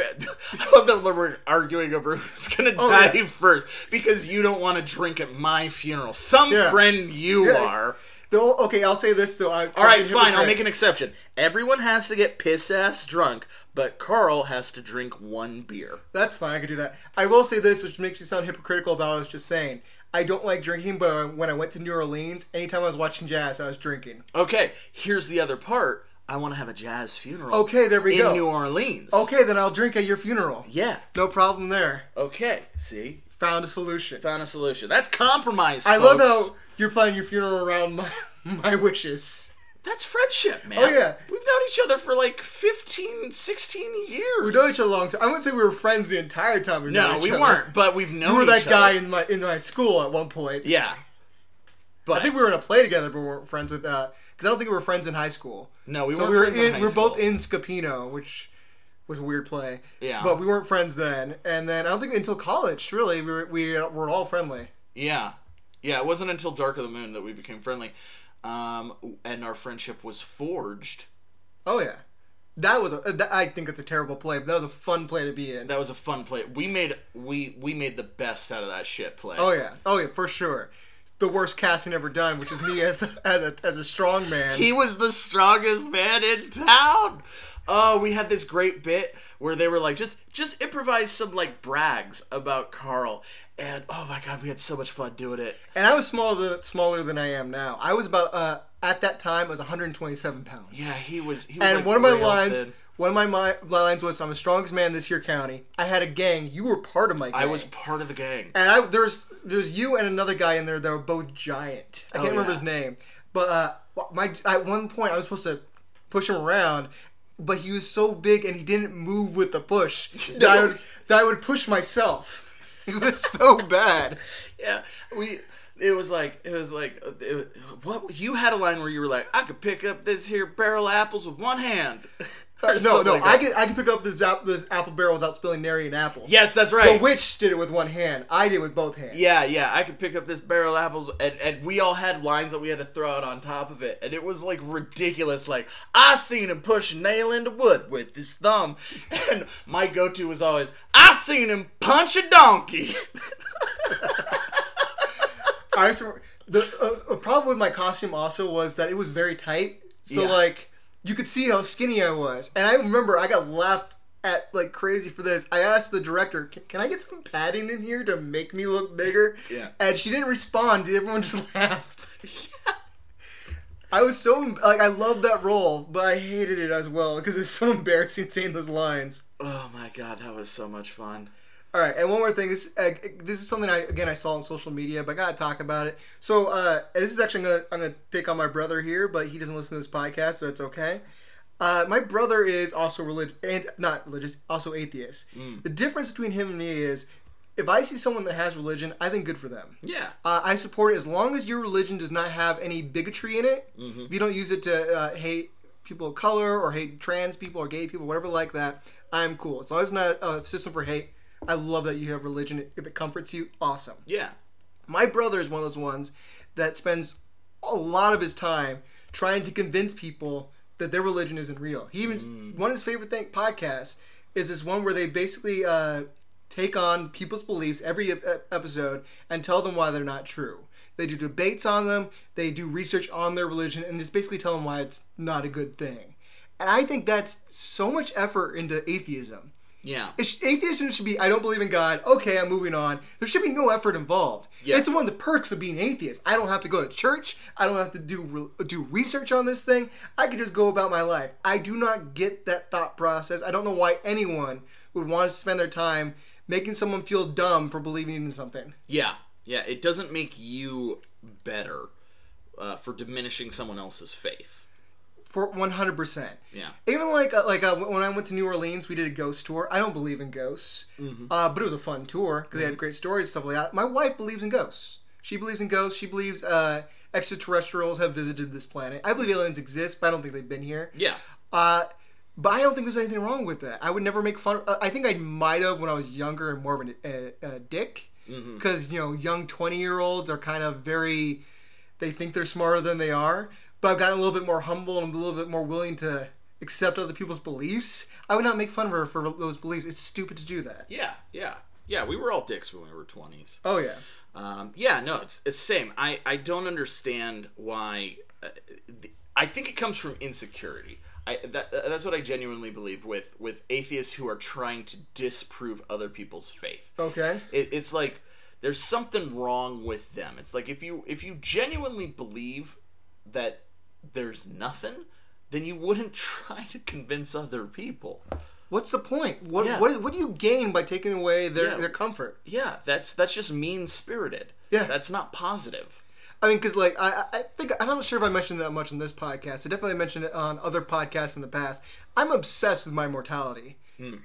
I love that we're arguing over who's gonna Oh, die yeah. first because you don't want to drink at my funeral. Some Yeah. friend you are. Though, okay, I'll say this though. I, All right, fine. I'll make an exception. Everyone has to get piss ass drunk, but Carl has to drink one beer. That's fine. I could do that. I will say this, which makes me sound hypocritical about what I was just saying. I don't like drinking, but when I went to New Orleans, anytime I was watching jazz, I was drinking. Okay. Here's the other part. I want to have a jazz funeral. Okay, there we in go. New Orleans. Okay, then I'll drink at your funeral. Yeah. No problem there. Okay. See, Found a solution. found a solution. That's compromise. I love how you're planning your funeral around my, my wishes. That's friendship, man. Oh, yeah. We've known each other for like 15, 16 years. We know each other a long time. I wouldn't say we were friends the entire time we No, we other. weren't, but we've known You were that guy in my in my school at one point. Yeah. But I think we were in a play together, but we weren't friends with. Uh, that. Because I don't think we were friends in high school. No, we so weren't we were friends in we were both in Scapino, which was a weird play. Yeah. But we weren't friends then, and then I don't think until college, really, we were we were all friendly. Yeah. Yeah, it wasn't until Dark of the Moon that we became friendly. Um, and our friendship was forged. Oh yeah, that was a. That, I think it's a terrible play, but that was a fun play to be in. That was a fun play. We made we we made the best out of that shit play. Oh yeah, oh yeah, for sure. The worst casting ever done, which is me as as a as a strong man. He was the strongest man in town. Oh, we had this great bit where they were like, just just improvise some like brags about Carl, and oh my god, we had so much fun doing it. and I was smaller than, smaller than I am now. I was about uh at that time I was 127 pounds. Yeah, he was. He was and like, one of my lines, thin. one of my lines was, "I'm the strongest man in this here county." I had a gang. You were part of my gang. I was part of the gang. and I there's there's you and another guy in there that were both giant. I can't Oh, remember yeah. his name, but uh, my at one point I was supposed to push him around. But he was so big and he didn't move with the push that, I, would, that I would push myself. It was so bad. Yeah, we. It was like it was like it, what you had a line where you were like, I could pick up this here barrel of apples with one hand. Or No, no, like I could I could pick up this ap- this apple barrel without spilling nary an apple. Yes, that's right. The witch did it with one hand. I did it with both hands. Yeah, yeah, I could pick up this barrel of apples, and, and we all had lines that we had to throw out on top of it, and it was like ridiculous. Like I seen him push a nail into wood with his thumb, and my go-to was always I seen him punch a donkey. I used to, the uh, a problem with my costume also was that it was very tight. So Yeah. like you could see how skinny I was, and I remember I got laughed at like crazy for this. I asked the director, "Can, I get some padding in here to make me look bigger?" Yeah. and she didn't respond. Everyone just laughed. I was so like I loved that role, but I hated it as well because it's so embarrassing saying those lines. oh my god, that was so much fun. All right, and one more thing. This uh, this is something I again I saw on social media, but I gotta talk about it. So uh, this is actually gonna I'm gonna take on my brother here, but he doesn't listen to this podcast, so it's okay. Uh, my brother is also religious and not religious, also atheist. The difference between him and me is, if I see someone that has religion, I think good for them. Yeah. Uh, I support it as long as your religion does not have any bigotry in it. If you don't use it to uh, hate people of color or hate trans people or gay people, whatever like that, I'm cool. As long as it's not a system for hate, I love that you have religion. If it comforts you, awesome. Yeah. My brother is one of those ones that spends a lot of his time trying to convince people that their religion isn't real. He even one of his favorite thing podcasts is this one where they basically uh, take on people's beliefs every ep- episode and tell them why they're not true. They do debates on them. They do research on their religion and just basically tell them why it's not a good thing. And I think that's so much effort into atheism. Yeah. It's, atheism should be, I don't believe in God. Okay, I'm moving on. There should be no effort involved. Yeah. It's one of the perks of being atheist. I don't have to go to church. I don't have to do do research on this thing. I can just go about my life. I do not get that thought process. I don't know why anyone would want to spend their time making someone feel dumb for believing in something. Yeah. Yeah. It doesn't make you better uh, for diminishing someone else's faith. For 100%. Yeah. Even like uh, like uh, when I went to New Orleans, we did a ghost tour. I don't believe in ghosts, Mm-hmm. uh, but it was a fun tour because they had great stories and stuff like that. My wife believes in ghosts. She believes in ghosts. She believes uh, extraterrestrials have visited this planet. I believe aliens exist, but I don't think they've been here. Yeah. Uh, but I don't think there's anything wrong with that. I would never make fun. Of, uh, I think I might have when I was younger and more of a, a, a dick. because you know young twenty year olds are kind of very, they think they're smarter than they are. But I've gotten a little bit more humble and a little bit more willing to accept other people's beliefs. I would not make fun of her for those beliefs. It's stupid to do that. Yeah, yeah, yeah. We were all dicks when we were twenties. Oh yeah. Um, yeah, no, it's it's same. I I don't understand why. Uh, the, I think it comes from insecurity. I that that's what I genuinely believe with with atheists who are trying to disprove other people's faith. Okay. It, it's like there's something wrong with them. It's like if you if you genuinely believe that there's nothing, then you wouldn't try to convince other people. What's the point? What Yeah. what, what do you gain by taking away their, Yeah. their comfort? Yeah, that's that's just mean spirited. Yeah. that's not positive. I mean, because like I, I think I'm not sure if I mentioned that much on this podcast. I definitely mentioned it on other podcasts in the past. I'm obsessed with my mortality.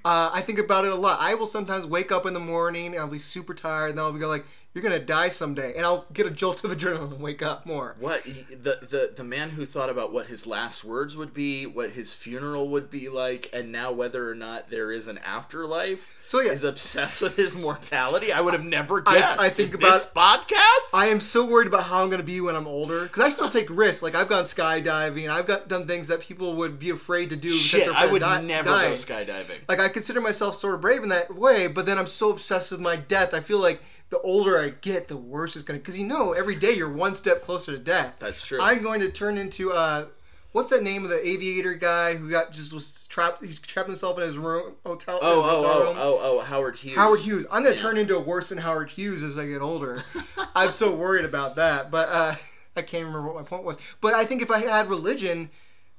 Uh, I think about it a lot. I will sometimes wake up in the morning and I'll be super tired, and I'll be go like, "You're gonna die someday," and I'll get a jolt of adrenaline and wake up more. What he- the the the man who thought about what his last words would be, what his funeral would be like, and now whether or not there is an afterlife, So, yeah. is obsessed with his mortality. I would have never guessed. I think in about- this podcast. I am so worried about how I'm gonna be when I'm older because I still take risks. Like I've gone skydiving, I've got done things that people would be afraid to do. Shit, I would di- never dying. go skydiving. like I consider myself sort of brave in that way, but then I'm so obsessed with my death. I feel like the older I get, the worse it's gonna. Because you know, every day you're one step closer to death. That's true. I'm going to turn into uh, what's that name of the aviator guy who got just was trapped? He's trapped himself in his room hotel. Oh, his hotel oh, room. oh, oh, oh, Howard Hughes. Howard Hughes. I'm gonna Yeah. turn into a worse than Howard Hughes as I get older. I'm so worried about that, but uh, I can't remember what my point was. But I think if I had religion,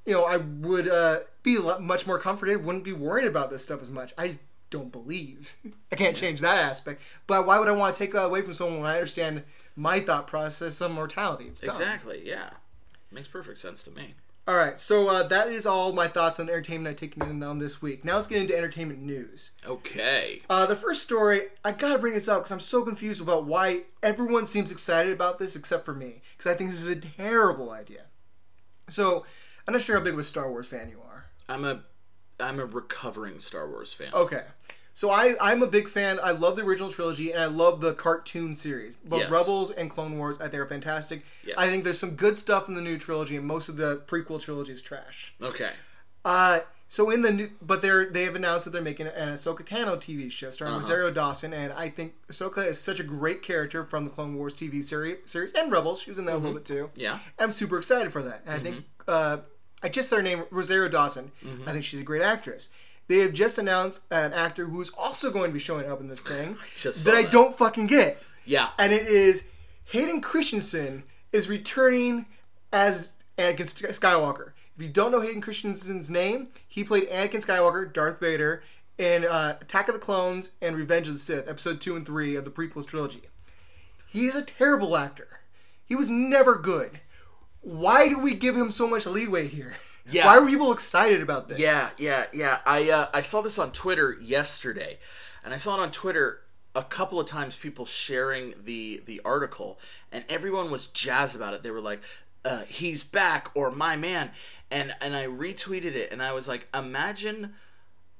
you know, I would uh, be much more comforted. Wouldn't be worried about this stuff as much. I just don't believe. I can't change that aspect. But why would I want to take that away from someone when I understand my thought process on mortality? It's dumb. Exactly. Yeah, makes perfect sense to me. All right, so uh, that is all my thoughts on entertainment I've taken in on this week. Now let's get into entertainment news. Okay. Uh, the first story, I gotta bring this up because I'm so confused about why everyone seems excited about this except for me. Because I think this is a terrible idea. So, I'm not sure how big of a Star Wars fan you are. I'm a I'm a recovering Star Wars fan. Okay. So, I, I'm a big fan. I love the original trilogy and I love the cartoon series. Both Yes. Rebels and Clone Wars, I think, are fantastic. Yes. I think there's some good stuff in the new trilogy, and most of the prequel trilogy is trash. Okay. Uh, so in the new, but they're they have announced that they're making an Ahsoka Tano TV show starring Uh-huh. Rosario Dawson, and I think Ahsoka is such a great character from the Clone Wars TV series, series and Rebels. She was in that a little bit too. Mm-hmm. Yeah. I'm super excited for that, and I think uh, I just said her name Rosario Dawson. Mm-hmm. I think she's a great actress. They have just announced an actor who is also going to be showing up in this thing just that saw I don't fucking get Yeah. and it is Hayden Christensen is returning as Anakin Skywalker. If you don't know Hayden Christensen's name, he played Anakin Skywalker, Darth Vader, in uh, Attack of the Clones and Revenge of the Sith, episode two and three of the prequels trilogy. He is a terrible actor. He was never good. Why do we give him so much leeway here? Yeah. Why were people excited about this? Yeah, yeah, yeah. I uh, I saw this on Twitter yesterday, and I saw it on Twitter a couple of times. People sharing the the article, and everyone was jazzed about it. They were like, uh, "He's back!" or "My man," and and I retweeted it, and I was like, "Imagine."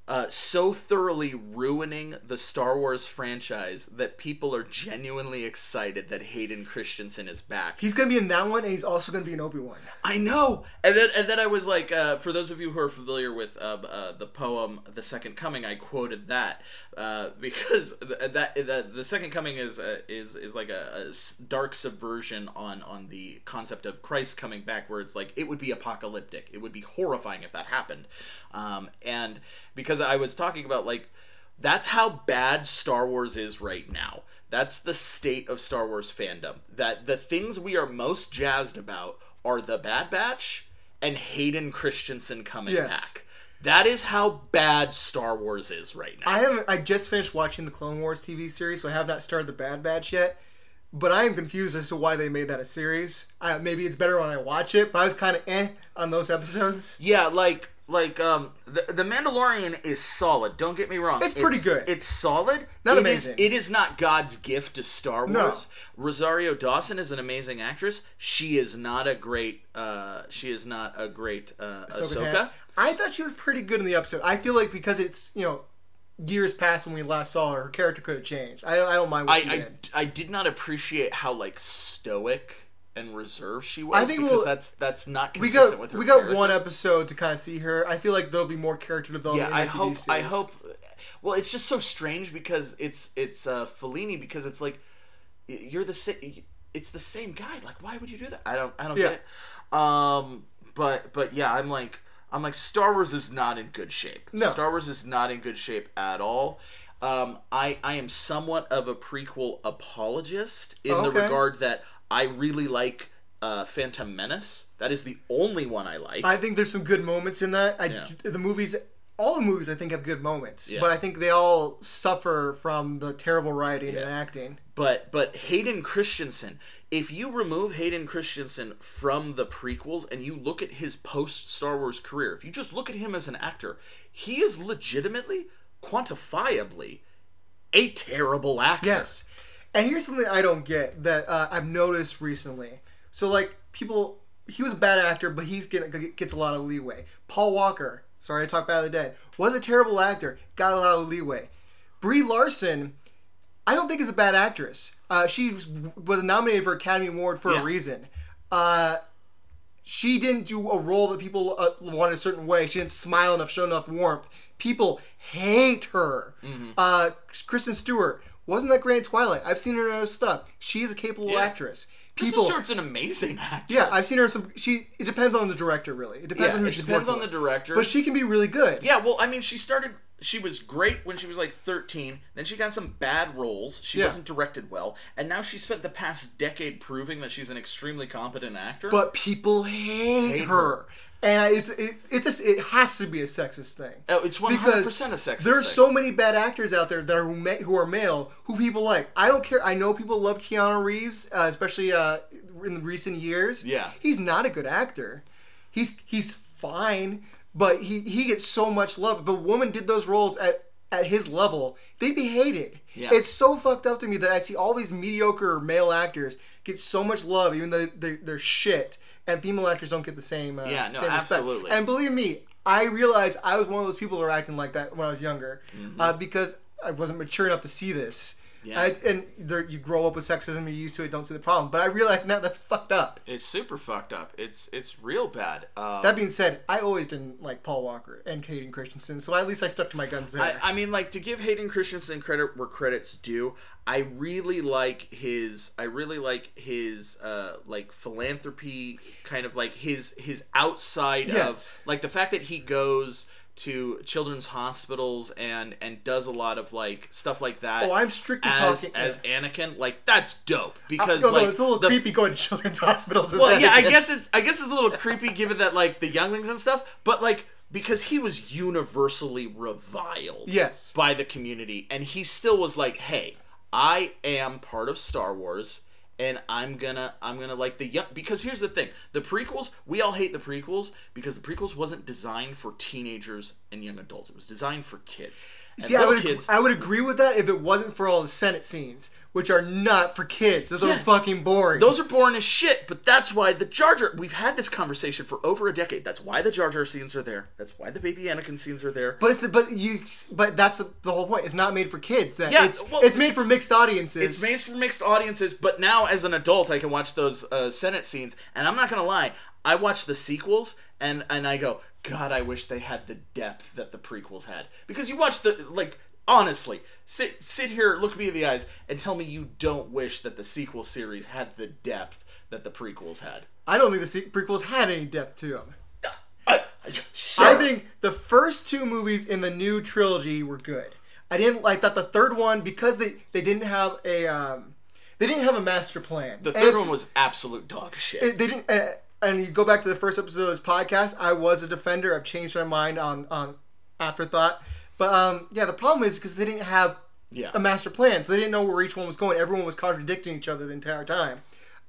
Uh, so thoroughly ruining the Star Wars franchise that people are genuinely excited that Hayden Christensen is back. He's gonna be in that one, and he's also gonna be in Obi Wan. I know, and then and then I was like, uh, for those of you who are familiar with uh, uh, the poem "The Second Coming," I quoted that uh, because th- that, that the Second Coming is uh, is is like a dark subversion on on the concept of Christ coming back, where it's like it would be apocalyptic, it would be horrifying if that happened, um, and because I was talking about like that's how bad Star Wars is right now. That's the state of Star Wars fandom. That the things we are most jazzed about are the Bad Batch and Hayden Christensen coming Yes. back. That is how bad Star Wars is right now. I haven't. I just finished watching the Clone Wars TV series, so I have not started the Bad Batch yet. But I am confused as to why they made that a series. Uh, maybe it's better when I watch it, but I was kind of eh on those episodes. yeah, like like um the, the Mandalorian is solid. Don't get me wrong. It's pretty good. It's solid. Not It is- amazing. it is not God's gift to Star No. Wars. Rosario Dawson is an amazing actress. She is not a great uh she is not a great uh Ahsoka Ahsoka. I thought she was pretty good in the episode. I feel like because it's you know years past when we last saw her, her character could have changed. I don't, I don't mind what I, she I, did. I did not appreciate how like stoic and reserve she was. I think because we'll- that's that's not We consistent got with her. we got character. one episode to kind of see her. I feel like there'll be more character development. Yeah, in I hope. I hope. Well, it's just so strange because it's it's uh, Fellini because it's like you're the same. It's the same guy. Like, why would you do that? I don't. I don't Yeah. get it. Um, but but yeah, I'm like I'm like Star Wars is not in good shape. No. Star Wars is not in good shape at all. Um, I I am somewhat of a prequel apologist in the regard that I really like uh, Phantom Menace. That is the only one I like. I think there's some good moments in that. I, Yeah. The movies, all the movies, I think have good moments, Yeah. but I think they all suffer from the terrible writing and acting. but but Hayden Christensen, if you remove Hayden Christensen from the prequels and you look at his post Star Wars career, if you just look at him as an actor, he is legitimately, quantifiably, a terrible actor. Yes. And here's something I don't get that uh, I've noticed recently. So, like, people, he was a bad actor, but he's getting gets a lot of leeway. Paul Walker, sorry to talk bad of the dead, was a terrible actor, got a lot of leeway. Brie Larson, I don't think is a bad actress. Uh, she was, was nominated for Academy Award for Yeah. a reason. Uh, she didn't do a role that people uh, wanted a certain way. She didn't smile enough, show enough warmth. People hate her. Mm-hmm. Uh, Kristen Stewart wasn't that great in Twilight. I've seen her in other stuff. She's a capable Yeah. actress. Kristen People, Stewart's an amazing actress. yeah, I've seen her. in Some she. It depends on the director, really. It depends Yeah, on who it she's depends on the director. But she can be really good. Yeah, well, I mean, she started. She was great when she was like 13. Then she got some bad roles. She Yeah. wasn't directed well, and now she spent the past decade proving that she's an extremely competent actor. But people hate, Hate her. And it's it, it's a, it has to be a sexist thing. Oh, it's 100% because a sexist There are thing. so many bad actors out there that are who are male who people like. I don't care. I know people love Keanu Reeves, uh, especially uh, in recent years. Yeah. he's not a good actor. He's he's fine, but he he gets so much love. A woman did those roles at at his level, they'd be hated. Yeah. It's so fucked up to me that I see all these mediocre male actors get so much love, even though they're, they're shit, and female actors don't get the same. Uh, Yeah, no, same respect. absolutely. And believe me, I realized I was one of those people who were acting like that when I was younger, uh, because I wasn't mature enough to see this. Yeah. I, and there, you grow up with sexism, you're used to it, don't see the problem. But I realize now that's fucked up. It's super fucked up. It's it's real bad. Um, That being said, I always didn't like Paul Walker and Hayden Christensen, so at least I stuck to my guns there. I, I mean, like to give Hayden Christensen credit where credit's due. I really like his. I really like his uh, like philanthropy, kind of like his his outside Yes. of like the fact that he goes to children's hospitals and and does a lot of like stuff like that. Oh, I'm strictly as, talking- as Anakin. Like that's dope uh, because no, no, like it's a little the creepy going to children's hospitals. as well, yeah, I guess it's I guess it's a little creepy given that like the younglings and stuff, but like because he was universally reviled Yes. by the community and he still was like, "Hey, I am part of Star Wars and I'm gonna I'm gonna like the young because here's the thing. The prequels, we all hate the prequels because the prequels wasn't designed for teenagers and young adults. It was designed for kids. And See, I would, kids I would agree with that if it wasn't for all the Senate scenes, which are not for kids. Those Yeah. are fucking boring. Those are boring as shit, but that's why the Jar Jar. We've had this conversation for over a decade. That's why the Jar Jar scenes are there. That's why the baby Anakin scenes are there. But it's the, but you but that's the, the whole point. It's not made for kids. That Yeah, it's well- it's made for mixed audiences. It's made for mixed audiences, but now as an adult, I can watch those uh, Senate scenes, and I'm not gonna lie. I watch the sequels, and and I go, God, I wish they had the depth that the prequels had. Because you watch the like. Honestly, sit sit here, look me in the eyes, and tell me you don't wish that the sequel series had the depth that the prequels had. I don't think the se- prequels had any depth to them. I, I think the first two movies in the new trilogy were good. I didn't. I thought the third one because they they didn't have a um, they didn't have a master plan. the third one was absolute dog shit. it- they didn't. Uh, and you go back to the first episode of this podcast. I was a defender. I've changed my mind on on afterthought. But um, yeah, the problem is because they didn't have Yeah. a master plan, so they didn't know where each one was going. Everyone was contradicting each other the entire time.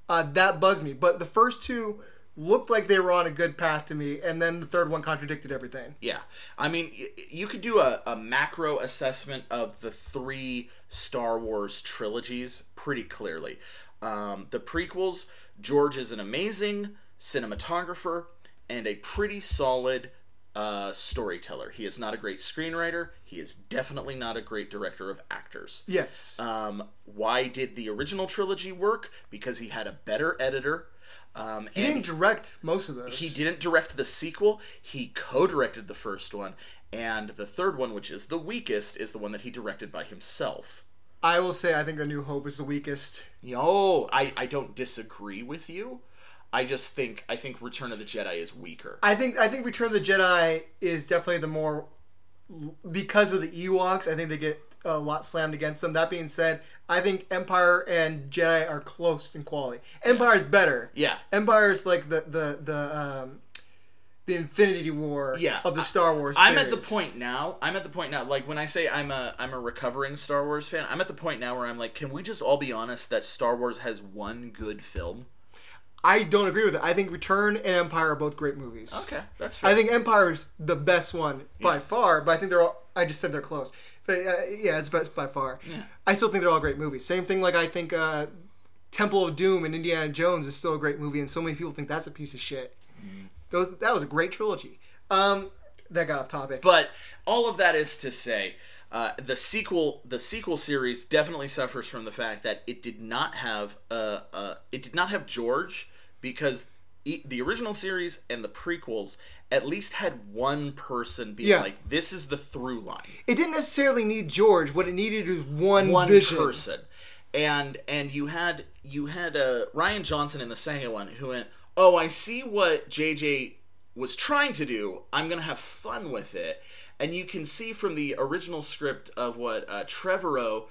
Uh, that bugs me. But the first two looked like they were on a good path to me, and then the third one contradicted everything. Yeah, I mean, y- you could do a, a macro assessment of the three Star Wars trilogies pretty clearly. Um, the prequels, George is an amazing cinematographer and a pretty solid uh, storyteller. He is not a great screenwriter. He is definitely not a great director of actors. Yes. Um, why did the original trilogy work? Because he had a better editor. Um, he didn't direct most of those. he didn't direct the sequel. He co-directed the first one, and the third one, which is the weakest, is the one that he directed by himself. I will say I think The New Hope is the weakest. Yo, I, I don't disagree with you. I just think I think Return of the Jedi is weaker. I think I think Return of the Jedi is definitely the more because of the Ewoks. I think they get a lot slammed against them. That being said, I think Empire and Jedi are close in quality. Empire is better. Yeah. Empire is like the the the um, the Infinity War Yeah, of the Star Wars. I'm at the point now. I'm at the point now. Like when I say I'm a I'm a recovering Star Wars fan, I'm at the point now where I'm like, can we just all be honest that Star Wars has one good film? I don't agree with it. I think Return and Empire are both great movies. Okay, that's fair. I think Empire's the best one by far, but I think they're all. I just said they're close, but uh, yeah, it's best by far. Yeah. I still think they're all great movies. Same thing, like I think uh, Temple of Doom and Indiana Jones is still a great movie, and so many people think that's a piece of shit. Those that was a great trilogy. Um, that got off topic. But all of that is to say, uh, the sequel, the sequel series definitely suffers from the fact that it did not have, uh, uh, it did not have George because e- the original series and the prequels at least had one person be Yeah. like, "This is the through line." it didn't necessarily need George. What it needed was one, one vision. person and and you had you had uh, Rian Johnson in the second one who went oh I see what JJ was trying to do I'm gonna have fun with it and you can see from the original script of what uh, Trevorrow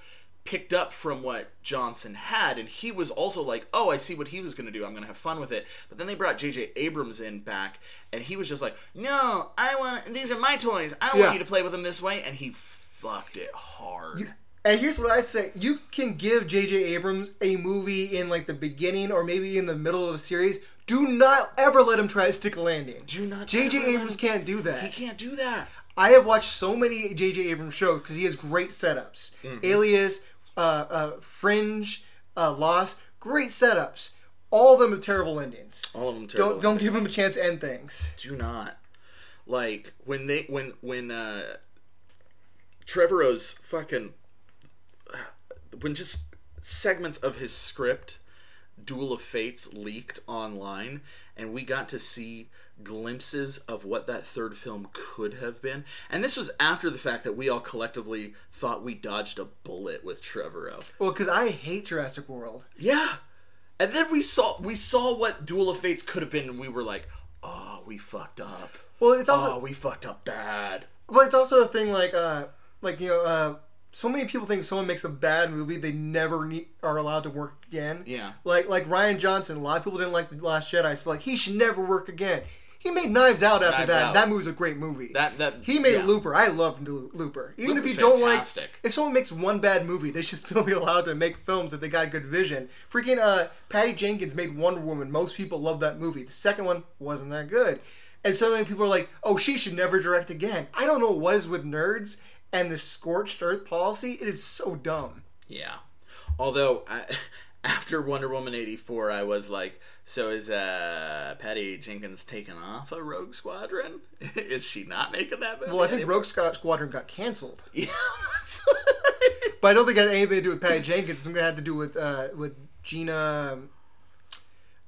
picked up from what Johnson had and he was also like oh I see what he was gonna do I'm gonna have fun with it but then they brought JJ Abrams in back and he was just like no I want these are my toys I don't Yeah. want you to play with them this way and he fucked it hard And here's what I'd say: you can give J.J. Abrams a movie in like the beginning or maybe in the middle of a series. Do not ever let him try to stick a landing. Do not J.J. Abrams him- can't do that. He can't do that. I have watched so many J.J. Abrams shows because he has great setups. Mm-hmm. Alias, uh, uh, Fringe, uh, Lost, great setups. All of them have terrible endings. All of them terrible. Don't don't give him a chance to end things. Do not. Like when they when when uh Trevorrow's fucking when just segments of his script Duel of Fates leaked online and we got to see glimpses of what that third film could have been. And this was after the fact that we all collectively thought we dodged a bullet with Trevorrow. Well, because I hate Jurassic World. Yeah. And then we saw we saw what Duel of Fates could have been, and we were like, "Oh, we fucked up. Well, it's also oh, we fucked up bad." Well, it's also a thing like, uh, like you know, uh, so many people think someone makes a bad movie, they never need, are allowed to work again. Yeah. Like like Rian Johnson, a lot of people didn't like the Last Jedi, so like he should never work again. He made Knives Out after Knives that. Out. That movie's a great movie. That- that- he made yeah. Looper. I love Looper. Even Looper's if you don't fantastic. like, if someone makes one bad movie, they should still be allowed to make films if they got a good vision. Freaking uh, Patty Jenkins made Wonder Woman. Most people love that movie. The second one wasn't that good. And so then people are like, oh, she should never direct again. I don't know what is with nerds and the scorched earth policy. It is so dumb. Yeah. Although I, after Wonder Woman eighty four, I was like, "So is uh, Patty Jenkins taking off a Rogue Squadron? is she not making that movie?" Well, I think anymore?" Rogue Squadron got canceled. Yeah. But I don't think it had anything to do with Patty Jenkins. I think it had to do with uh, with Gina.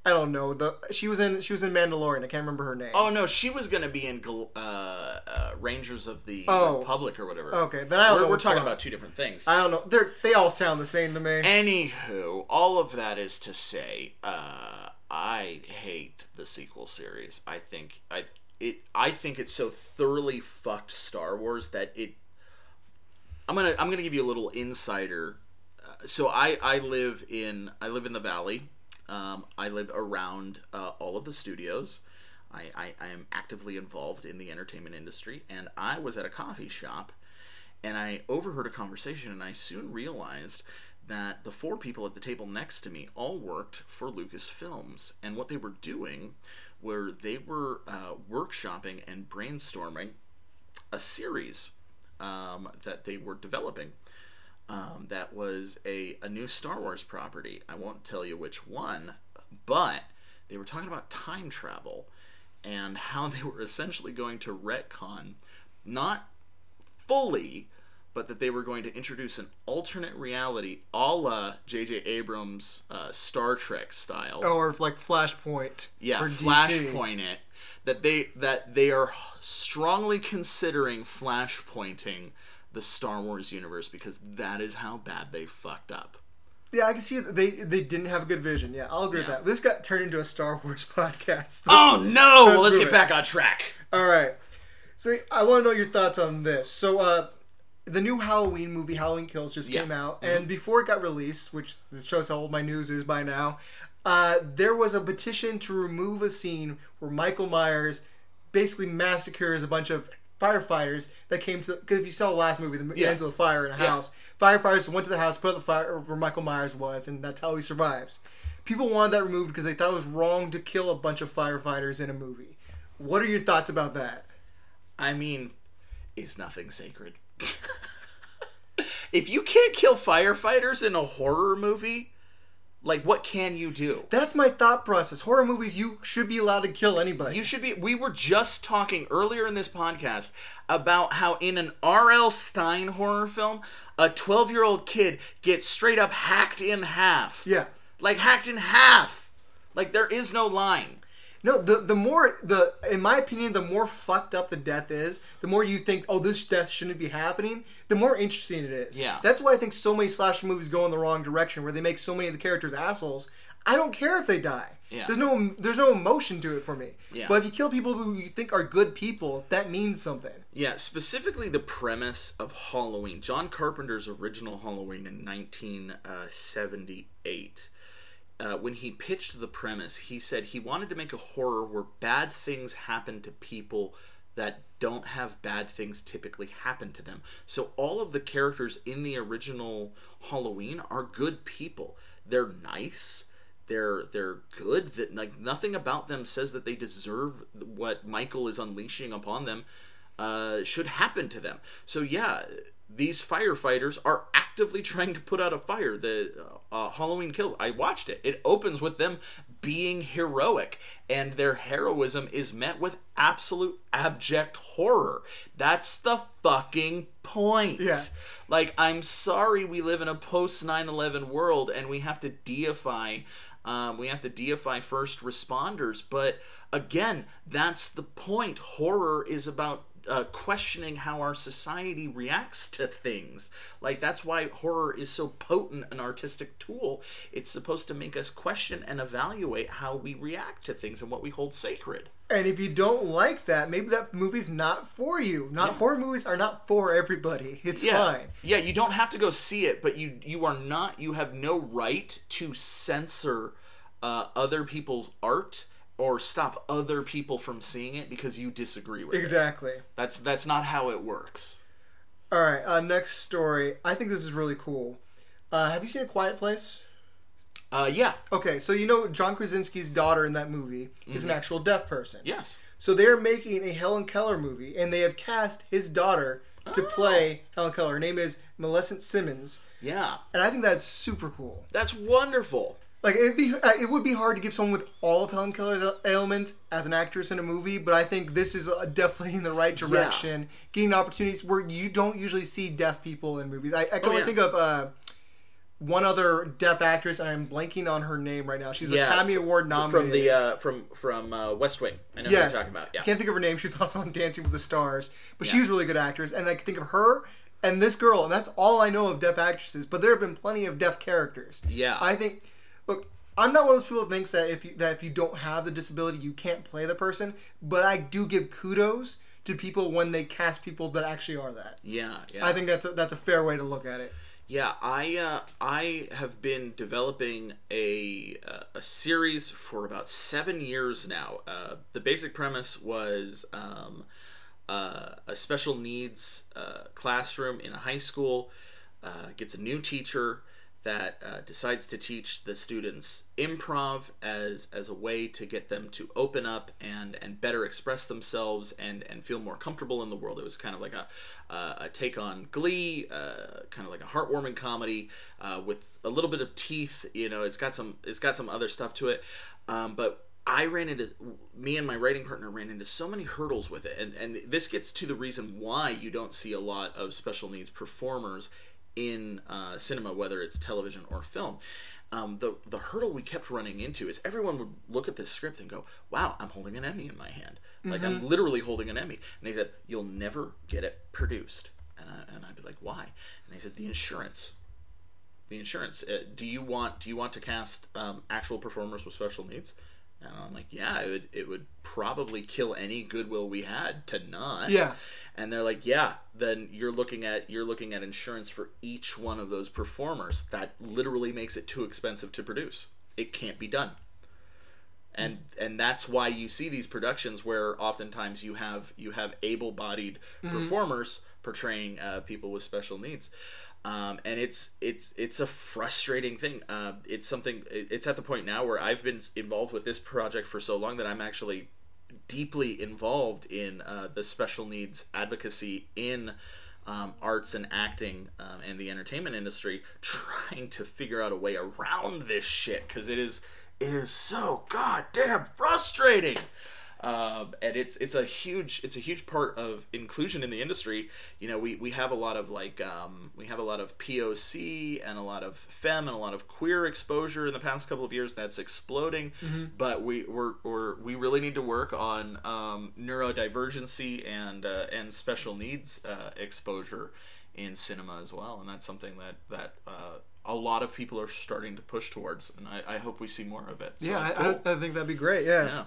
I don't know. The she was in she was in Mandalorian. I can't remember her name. oh no, she was gonna be in uh, uh, Rangers of the Oh. Republic or whatever. Okay, then I don't we're, know we're talking about two different things. I don't know. They're they all sound the same to me. Anywho, all of that is to say, uh, I hate the sequel series. I think I it I think it's so thoroughly fucked Star Wars that it. I'm gonna I'm gonna give you a little insider. Uh, so I I live in I live in the valley. Um, I live around uh, all of the studios. I, I, I am actively involved in the entertainment industry, and I was at a coffee shop and I overheard a conversation, and I soon realized that the four people at the table next to me all worked for Lucasfilms, and what they were doing were they were uh, workshopping and brainstorming a series um, that they were developing. Um, that was a, a new Star Wars property. I won't tell you which one, but they were talking about time travel and how they were essentially going to retcon, not fully, but that they were going to introduce an alternate reality, a la J.J. Abrams' uh, Star Trek style. Or like Flashpoint. yeah, for DC. flashpoint it. That they that they are strongly considering flashpointing the Star Wars universe because that is how bad they fucked up. Yeah, I can see they they didn't have a good vision. Yeah, I'll agree with that. This got turned into a Star Wars podcast. Oh no! Well, let's get it. back on track. All right. So I want to know your thoughts on this. So uh, the new Halloween movie, Halloween Kills, just Yeah. came out, and before it got released, which shows how old my news is by now, uh, there was a petition to remove a scene where Michael Myers basically massacres a bunch of firefighters that came to because if you saw the last movie, the Yeah. ends of the fire in a house. Firefighters went to the house, put out the fire where Michael Myers was, and that's how he survives. People wanted that removed because they thought it was wrong to kill a bunch of firefighters in a movie. What are your thoughts about that? I mean, is nothing sacred? if you can't kill firefighters in a horror movie, like what can you do? That's my thought process. Horror movies, you should be allowed to kill anybody. You should be. We were just talking earlier in this podcast about how in an R.L. Stine horror film, a 12 year old kid gets straight up hacked in half. yeah. Like hacked in half. Like there is no line. No, the the more the in my opinion, the more fucked up the death is, the more you think, oh, this death shouldn't be happening. The more interesting it is. Yeah. That's why I think so many slasher movies go in the wrong direction, where they make so many of the characters assholes. I don't care if they die. Yeah. There's no there's no emotion to it for me. Yeah. But if you kill people who you think are good people, that means something. Yeah, specifically the premise of Halloween. John Carpenter's original Halloween in 1978. Uh, when he pitched the premise, he said he wanted to make a horror where bad things happen to people that don't have bad things typically happen to them. So all of the characters in the original Halloween are good people. They're nice. They're they're good. That like nothing about them says that they deserve what Michael is unleashing upon them uh, should happen to them. So yeah, these firefighters are actively trying to put out a fire. The uh, Halloween Kills. I watched it. It opens with them being heroic, and their heroism is met with absolute abject horror. That's the fucking point. Yeah. Like, I'm sorry we live in a post 9 11 world and we have to deify. Um, we have to deify first responders, but again, that's the point. Horror is about uh, questioning how our society reacts to things. Like that's why horror is so potent an artistic tool. It's supposed to make us question and evaluate how we react to things and what we hold sacred. And if you don't like that, maybe that movie's not for you. Not horror movies are not for everybody. It's yeah. fine. Yeah, you don't have to go see it, but you you are not you have no right to censor uh, other people's art or stop other people from seeing it because you disagree with it. Exactly. That's that's not how it works. All right. Uh, next story. I think this is really cool. Uh, have you seen A Quiet Place? Uh, yeah. Okay, so you know John Krasinski's daughter in that movie is Mm-hmm. an actual deaf person. Yes. So they're making a Helen Keller movie, and they have cast his daughter to play Helen Keller. Her name is Millicent Simmonds, Yeah. and I think that's super cool. That's wonderful. Like it'd be, uh, it would be hard to give someone with all of Helen Keller's ailments as an actress in a movie, but I think this is uh, definitely in the right direction, getting opportunities where you don't usually see deaf people in movies. I, I can Oh, only yeah. think of uh, one other deaf actress, and I'm blanking on her name right now. She's Yeah, an Academy Award nominated. From the uh, from from uh, West Wing. I know yes, what you're talking about. Yeah. I can't think of her name. She was also on Dancing with the Stars, but she was a really good actress, and I can think of her and this girl, and that's all I know of deaf actresses. But there have been plenty of deaf characters. Yeah. I think. Look, I'm not one of those people that thinks that if you, that if you don't have the disability, you can't play the person. But I do give kudos to people when they cast people that actually are that. yeah. Yeah. I think that's a, that's a fair way to look at it. Yeah, I uh, I have been developing a uh, a series for about seven years now. Uh, the basic premise was um, uh, a special needs uh, classroom in a high school uh, gets a new teacher that uh, decides to teach the students improv as as a way to get them to open up and and better express themselves and and feel more comfortable in the world. It was kind of like a uh, a take on Glee, uh, kind of like a heartwarming comedy uh, with a little bit of teeth. You know, it's got some it's got some other stuff to it. Um, but I ran into me and my writing partner ran into so many hurdles with it, and and this gets to the reason why you don't see a lot of special needs performers in uh, cinema, whether it's television or film. Um, the the hurdle we kept running into is everyone would look at this script and go, "Wow, I'm holding an Emmy in my hand. Like I'm literally holding an Emmy." And they said, "You'll never get it produced." And I, and I'd be like, "Why?" And they said, "The insurance." The insurance. Uh, do you want do you want to cast um, actual performers with special needs? And I'm like, yeah, it would it would probably kill any goodwill we had to not. Yeah. And they're like, yeah, then you're looking at you're looking at insurance for each one of those performers. That literally makes it too expensive to produce. It can't be done. And and that's why you see these productions where oftentimes you have you have able-bodied performers portraying uh, people with special needs. Um, and it's it's it's a frustrating thing. Uh, it's something. It's at the point now where I've been involved with this project for so long that I'm actually deeply involved in uh, the special needs advocacy in um, arts and acting um, and the entertainment industry, trying to figure out a way around this shit because it is it is so goddamn frustrating. Um, and it's it's a huge it's a huge part of inclusion in the industry. You know, we, we have a lot of like um, we have a lot of POC and a lot of femme and a lot of queer exposure in the past couple of years. That's exploding, but we we're, we're we really need to work on um, neurodivergency and uh, and special needs uh, exposure in cinema as well. And that's something that that uh, a lot of people are starting to push towards, and I, I hope we see more of it. So Yeah, I, cool. I, I think that'd be great. Yeah. yeah.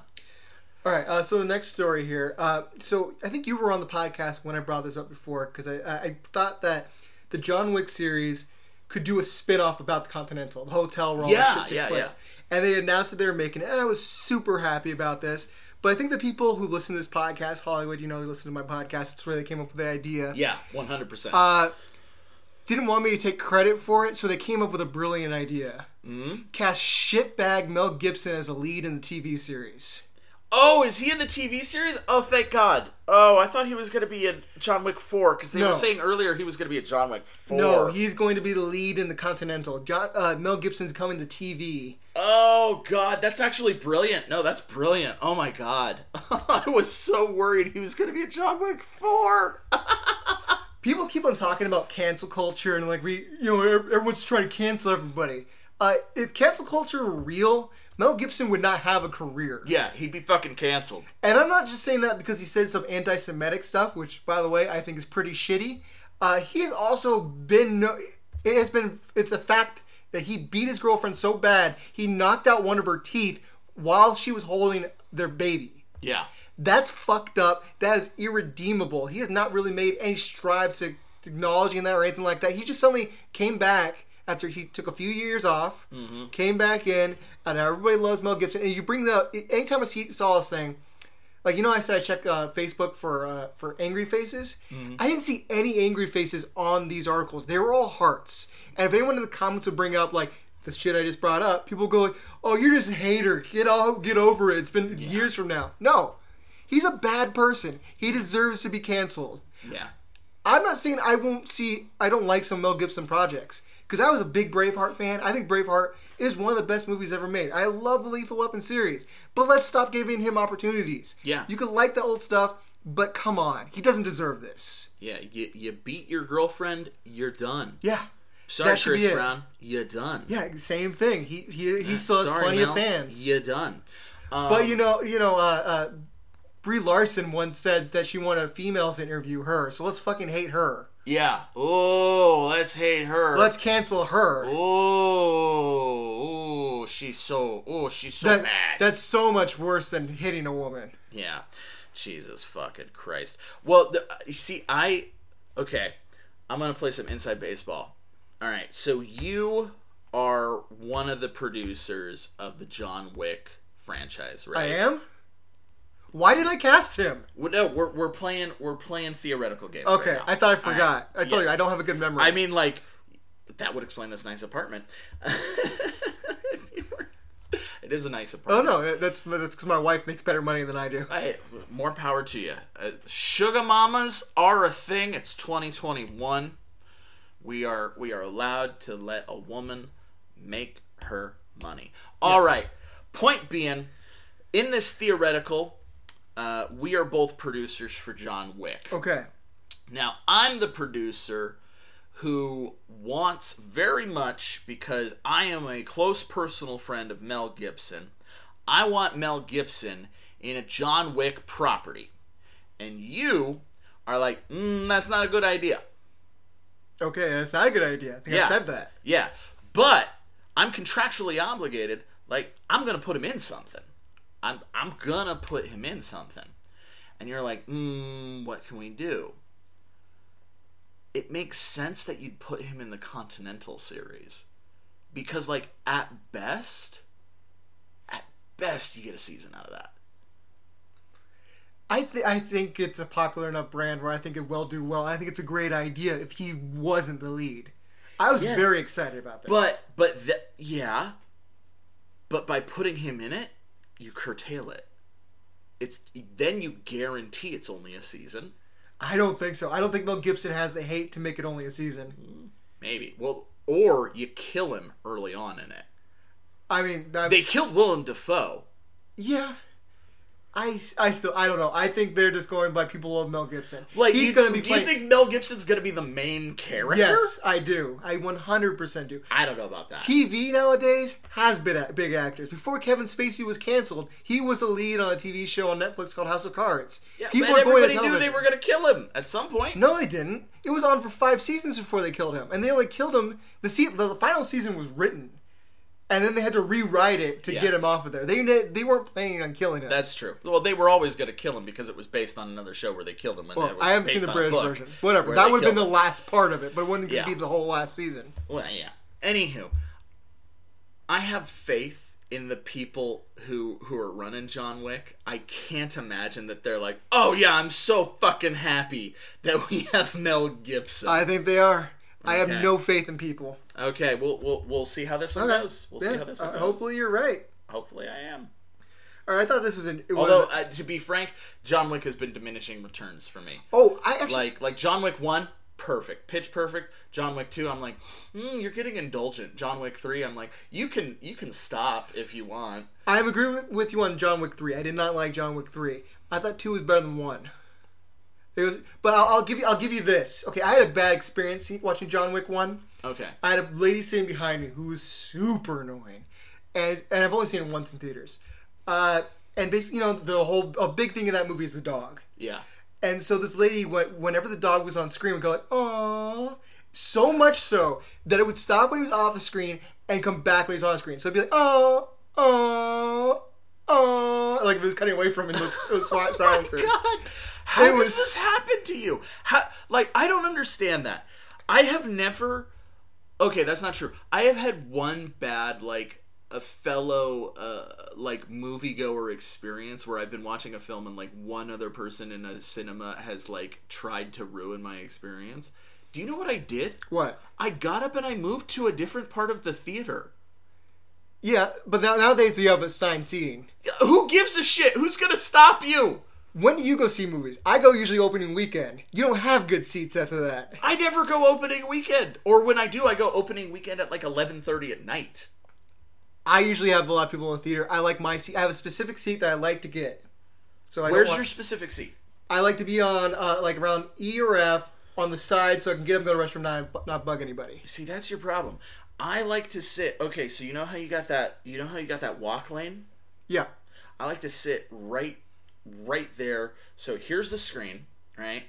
All right. Uh, so the next story here. Uh, so I think you were on the podcast when I brought this up before because I, I, thought that the John Wick series could do a spin off about the Continental, the hotel where all Yeah, the shit takes yeah, place. And they announced that they were making it, and I was super happy about this. But I think the people who listen to this podcast, Hollywood, you know, they listen to my podcast. It's where they came up with the idea. Yeah, one hundred percent. Uh, didn't want me to take credit for it, so they came up with a brilliant idea. Mm-hmm. Cast shitbag Mel Gibson as a lead in the TV series. Oh, is he in the TV series? Oh, thank God. Oh, I thought he was going to be in John Wick Four because they No. were saying earlier he was going to be in John Wick Four. No, he's going to be the lead in the Continental. Jo- uh, Mel Gibson's coming to TV. Oh God, that's actually brilliant. No, that's brilliant. Oh my God, I was so worried he was going to be in John Wick Four. People keep on talking about cancel culture and like we, you know, ev- everyone's trying to cancel everybody. Uh, if cancel culture were real, Mel Gibson would not have a career. yeah, he'd be fucking canceled. And I'm not just saying that because he said some anti-Semitic stuff, which, by the way, I think is pretty shitty. Uh, he has also been. No- it has been. It's a fact that he beat his girlfriend so bad he knocked out one of her teeth while she was holding their baby. Yeah, That's fucked up. That is irredeemable. He has not really made any strides to acknowledging that or anything like that. He just suddenly came back after he took a few years off, came back in, and everybody loves Mel Gibson. And you bring the anytime I see saw this thing, like you know, I said I checked uh, Facebook for uh, for angry faces. I didn't see any angry faces on these articles. They were all hearts. And if anyone in the comments would bring up like the shit I just brought up, people go like, "Oh, you're just a hater. Get all get over it. It's been it's years from now." No, he's a bad person. He deserves to be canceled. yeah. I'm not saying I won't see. I don't like some Mel Gibson projects because I was a big Braveheart fan. I think Braveheart is one of the best movies ever made. I love the Lethal Weapon series, but let's stop giving him opportunities. Yeah. you can like the old stuff, but come on, he doesn't deserve this. Yeah, you, you beat your girlfriend, you're done. Yeah, Sorry, that should be Chris. Brown, you're done. yeah, same thing. He he, he still has Sorry, plenty Mel, of fans. You're done. Um, But you know, you know, uh, uh, Brie Larson once said that she wanted females to interview her. So let's fucking hate her. Yeah. Oh, let's hate her. Let's cancel her. Oh, oh, she's so. Oh, she's so That, bad. that's so much worse than hitting a woman. yeah. Jesus fucking Christ. Well, the, uh, you see, I. Okay, I'm gonna play some inside baseball. All right, so you are one of the producers of the John Wick franchise, right? I am. Why did I cast him? Well, no, we're, we're playing we're playing theoretical games. Okay, right. I thought I forgot. right. I told Yeah. you I don't have a good memory. I mean, like, that would explain this nice apartment. If you were- it is a nice apartment. oh no, that's that's because my wife makes better money than I do. Hey, more power to you. Uh, sugar mamas are a thing. It's 2021. We are we are allowed to let a woman make her money. All Yes. right. Point being, in this theoretical, uh, we are both producers for John Wick. Okay. Now, I'm the producer who wants very much, because I am a close personal friend of Mel Gibson, I want Mel Gibson in a John Wick property. And you are like, mm, that's not a good idea. Okay, that's not a good idea. I think Yeah. I said that. Yeah. But I'm contractually obligated, like, I'm going to put him in something. I'm, I'm to put him in something. And you're like, mm, what can we do? It makes sense that you'd put him in the Continental series. Because, like, at best, at best, you get a season out of that. I th- I think it's a popular enough brand where I think it will do well. I think it's a great idea if he wasn't the lead. I was Yeah. very excited about this. But, but, th- yeah. But by putting him in it, you curtail it. It's then you guarantee it's only a season. I don't think so. I don't think Mel Gibson has the hate to make it only a season. Maybe. Well, or you kill him early on in it. I mean, I, They killed Willem Dafoe. yeah. I, I still I don't know. I think they're just going by people love Mel Gibson. Like he's going to be Do playing. you think Mel Gibson's going to be the main character? yes, I do. I 100% do. I don't know about that. TV nowadays has been big actors. Before Kevin Spacey was canceled, he was a lead on a TV show on Netflix called House of Cards. yeah, People but were going to everybody knew they were going to kill him at some point. No, they didn't. It was on for five seasons before they killed him, and they only killed him. The se- the final season was written, and then they had to rewrite it to Yeah. get him off of there. They they weren't planning on killing him. That's true. Well, they were always going to kill him because it was based on another show where they killed him. And well, I haven't seen the British version. Whatever. That would have been killed the last part of it, but it wouldn't Yeah. be the whole last season. Well, yeah. Anywho, I have faith in the people who who are running John Wick. I can't imagine that they're like, "Oh yeah, I'm so fucking happy that we have Mel Gibson." I think they are. I have no faith in people. Okay, we'll we'll we'll see how this one Okay. goes. We'll Yeah, see how this one uh, goes. hopefully you're right. hopefully I am. All right, I thought this was an. It was Although uh, to be frank, John Wick has been diminishing returns for me. oh, I actually Like like John Wick one, perfect, pitch perfect. John Wick two, I'm like, hmm, you're getting indulgent. John Wick three, I'm like, you can you can stop if you want. I agree with, with you on John Wick three. I did not like John Wick three. I thought two was better than one. It was, but I'll, I'll give you. I'll give you this. Okay, I had a bad experience watching John Wick one. Okay. I had a lady sitting behind me who was super annoying, and and I've only seen it once in theaters. Uh, and basically, you know, the whole a big thing in that movie is the dog. Yeah. And so this lady, went, whenever the dog was on screen, would go like, "Aww," so much so that it would stop when he was off the screen and come back when he was on the screen. So it'd be like, "Oh, oh, oh," like if it was cutting away from him in those, those swi- silences. God, how It does was- this happen to you? How, like, I don't understand that. I have never. Okay, that's not true. I have had one bad, like, a fellow, uh, like, moviegoer experience where I've been watching a film and, like, one other person in a cinema has, like, tried to ruin my experience. Do you know what I did? What? I got up and I moved to a different part of the theater. Yeah, but nowadays you have a assigned seating. Who gives a shit? Who's gonna stop you? When do you go see movies? I go usually opening weekend. You don't have good seats after that. I never go opening weekend, or when I do, I go opening weekend at like eleven thirty at night. I usually have a lot of people in the theater. I like my seat. I have a specific seat that I like to get. So I Where's want- your specific seat? I like to be on uh, like around E or F on the side so I can get go to the restroom, not not bug anybody. See, that's your problem. I like to sit. Okay, so you know how you got that. You know how you got that walk lane. Yeah. I like to sit right, right there. So here's the screen, right?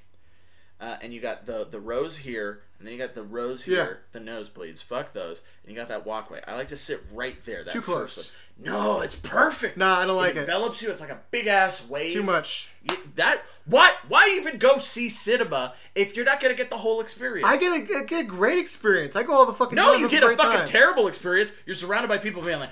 Uh, and you got the the rows here, and then you got the rows here, the nosebleeds. Fuck those. And you got that walkway. I like to sit right there. That Too first close. one. No, it's perfect. Nah, I don't like it it. envelops you. It's like a big ass wave. Too much. You- that what? Why even go see cinema if you're not gonna get the whole experience? I get a, I get a great experience. I go all the fucking no, time, you get a fucking time. terrible experience. You're surrounded by people being like,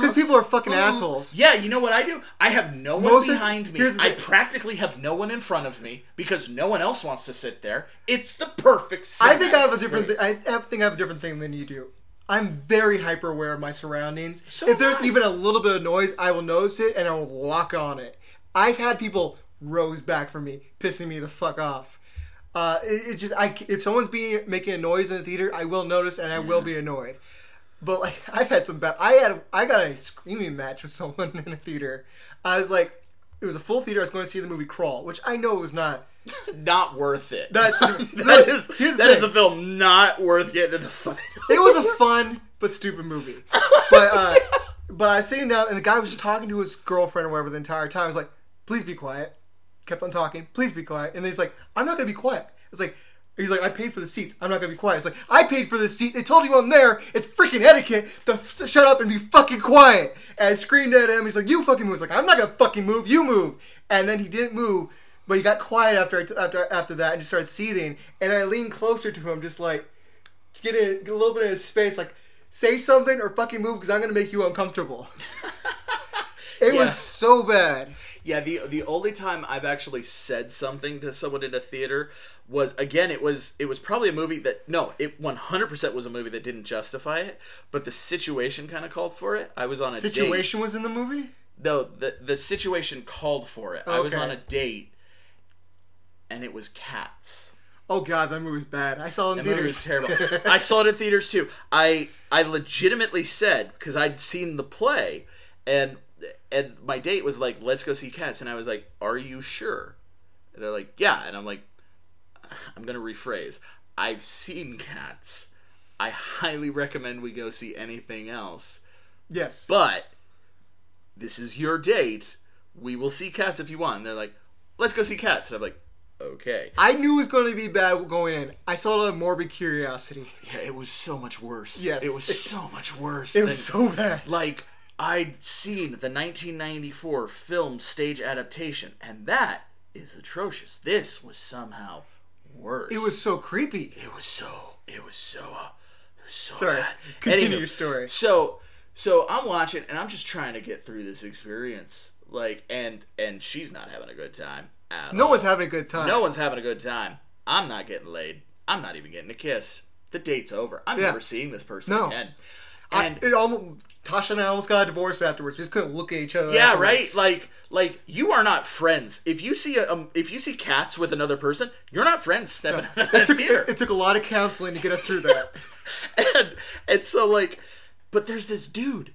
Because people are fucking assholes. yeah. You know what I do? I have no one Most of- behind me. I thing. practically have no one in front of me because no one else wants to sit there. It's the perfect. I think I have a different. Th- I have, think I have a different thing than you do. I'm very hyper aware of my surroundings. So if there's I. even a little bit of noise, I will notice it and I will lock on it. I've had people rows back from me, pissing me the fuck off. Uh, it, it's just I, if someone's being making a noise in the theater, I will notice and I will be annoyed. But like I've had some bad. I had I got a screaming match with someone in a theater. I was like, it was a full theater. I was going to see the movie Crawl, which I know was not. Not worth it. That's that is that is a film not worth getting into a fight. It was a fun but stupid movie. But uh, but I was sitting down and the guy was just talking to his girlfriend or whatever the entire time. I was like, please be quiet. Kept on talking. Please be quiet. And then he's like, I'm not gonna be quiet. It's like. He's like, I paid for the seats. I'm not gonna be quiet. It's like, I paid for the seat. They told you I'm there. It's freaking etiquette to, f- to shut up and be fucking quiet. And I screamed at him. He's like, you fucking move. He's like, I'm not gonna fucking move. You move. And then he didn't move, but he got quiet after I, after after that and just started seething. And I leaned closer to him, just like, to get, in, get a little bit of his space, like say something or fucking move because I'm gonna make you uncomfortable. it Yeah. was so bad. Yeah, the the only time I've actually said something to someone in a theater was again it was it was probably a movie that no it 100% was a movie that didn't justify it but the situation kind of called for it i was on a date Situation was in the movie. no the the situation called for it i was on a date and it was cats Oh god, that movie was bad. I saw it in That movie was theaters. terrible. I saw it in theaters too. I I legitimately said because I'd seen the play, and and my date was like, "Let's go see Cats," and I was like, "Are you sure?" And they're like, "Yeah," and I'm like, "I'm gonna rephrase. I've seen Cats. I highly recommend we go see anything else, yes. but this is your date. We will see Cats if you want." And they're like, "Let's go see Cats," and I'm like, "Okay." I knew it was going to be bad going in. I saw it out of morbid curiosity. Yeah, it was so much worse. Yes. it was so much worse. It was so bad. like I'd seen the 1994 film stage adaptation, and that is atrocious. This was somehow worse. It was so creepy. It was so. It was so. Uh, it was so Sorry. bad. Continue Anywho, your story. So, so I'm watching, and I'm just trying to get through this experience. Like, and and she's not having a good time at No all. one's having a good time. No one's having a good time. I'm not getting laid. I'm not even getting a kiss. The date's over. I'm Yeah. never seeing this person No. again. I, And it almost Tasha and I almost got a divorce afterwards. We just couldn't look at each other. yeah, afterwards. right. Like, like you are not friends. If you see a, um, if you see cats with another person, you're not friends. Stepping out of that it took, theater. it took a lot of counseling to get us through that. and and so like, but there's this dude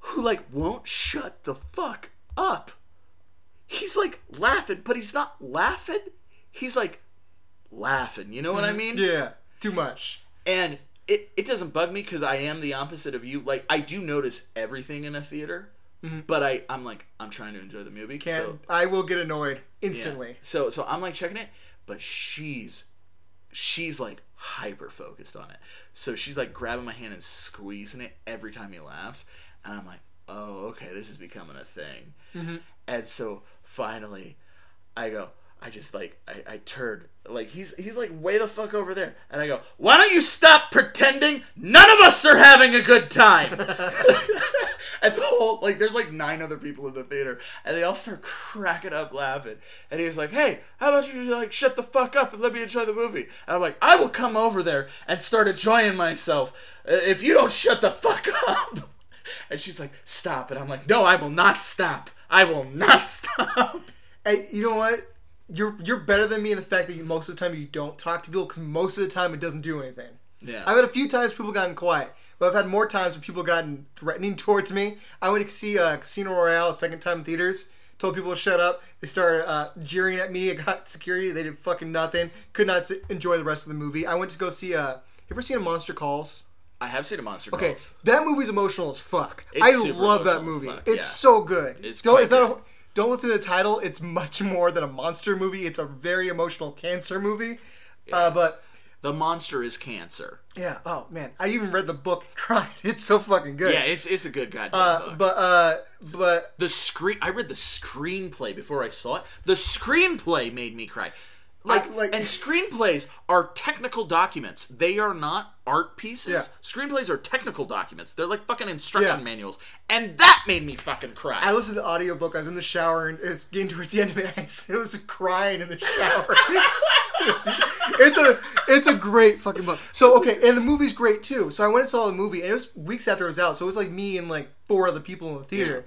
who like won't shut the fuck up. He's like laughing, but he's not laughing. He's like laughing. You know what I mean? yeah, too much. and it, it doesn't bug me because I am the opposite of you. Like I do notice everything in a theater, mm-hmm. but I I'm like I'm trying to enjoy the movie. Can't. so I will get annoyed yeah. instantly. So so I'm like checking it, but she's she's like hyper focused on it. So she's like grabbing my hand and squeezing it every time he laughs, and I'm like, oh okay, this is becoming a thing. Mm-hmm. And so finally, I go. I just like I, I turn. Like he's he's like way the fuck over there. And I go why don't you stop pretending? None of us are having a good time. And the whole like there's like nine other people in the theater and they all start cracking up laughing. And he's like hey how about you like shut the fuck up and let me enjoy the movie? And I'm like I will come over there and start enjoying myself. Uh, if you don't shut the fuck up. And she's like stop. And I'm like no I will not stop. I will not stop. And you know what? You're you're better than me in the fact that you, most of the time you don't talk to people because most of the time it doesn't do anything. Yeah. I've had a few times people gotten quiet, but I've had more times when people gotten threatening towards me. I went to see uh, Casino Royale a second time in theaters. Told people to shut up. They started uh, jeering at me. I got security. They did fucking nothing. Could not sit, enjoy the rest of the movie. I went to go see. Uh, Have you ever seen a Monster Calls? I have seen a monster Calls. Okay, Calls. that movie's emotional as fuck. It's I love that movie. fuck, It's yeah. so good. It's it's not a, good. Don't listen to the title. It's much more than a monster movie. It's a very emotional cancer movie. Uh, but The monster is cancer. yeah, oh man, I even read the book and cried. It's so fucking good. Yeah, it's, it's a good goddamn Uh, book. but uh, but the screen I read the screenplay before I saw it. The screenplay made me cry. Like, I- like- and screenplays are technical documents. They are not art pieces. Yeah. Screenplays are technical documents. They're like fucking instruction Yeah. manuals. And that made me fucking cry. I listened to the audiobook. I was in the shower and it was getting towards the end of it. I was, it was just crying in the shower. it's, it's a it's a great fucking book. So okay, and the movie's great too. So I went and saw the movie, and it was weeks after it was out. So it was like me and like four other people in the theater.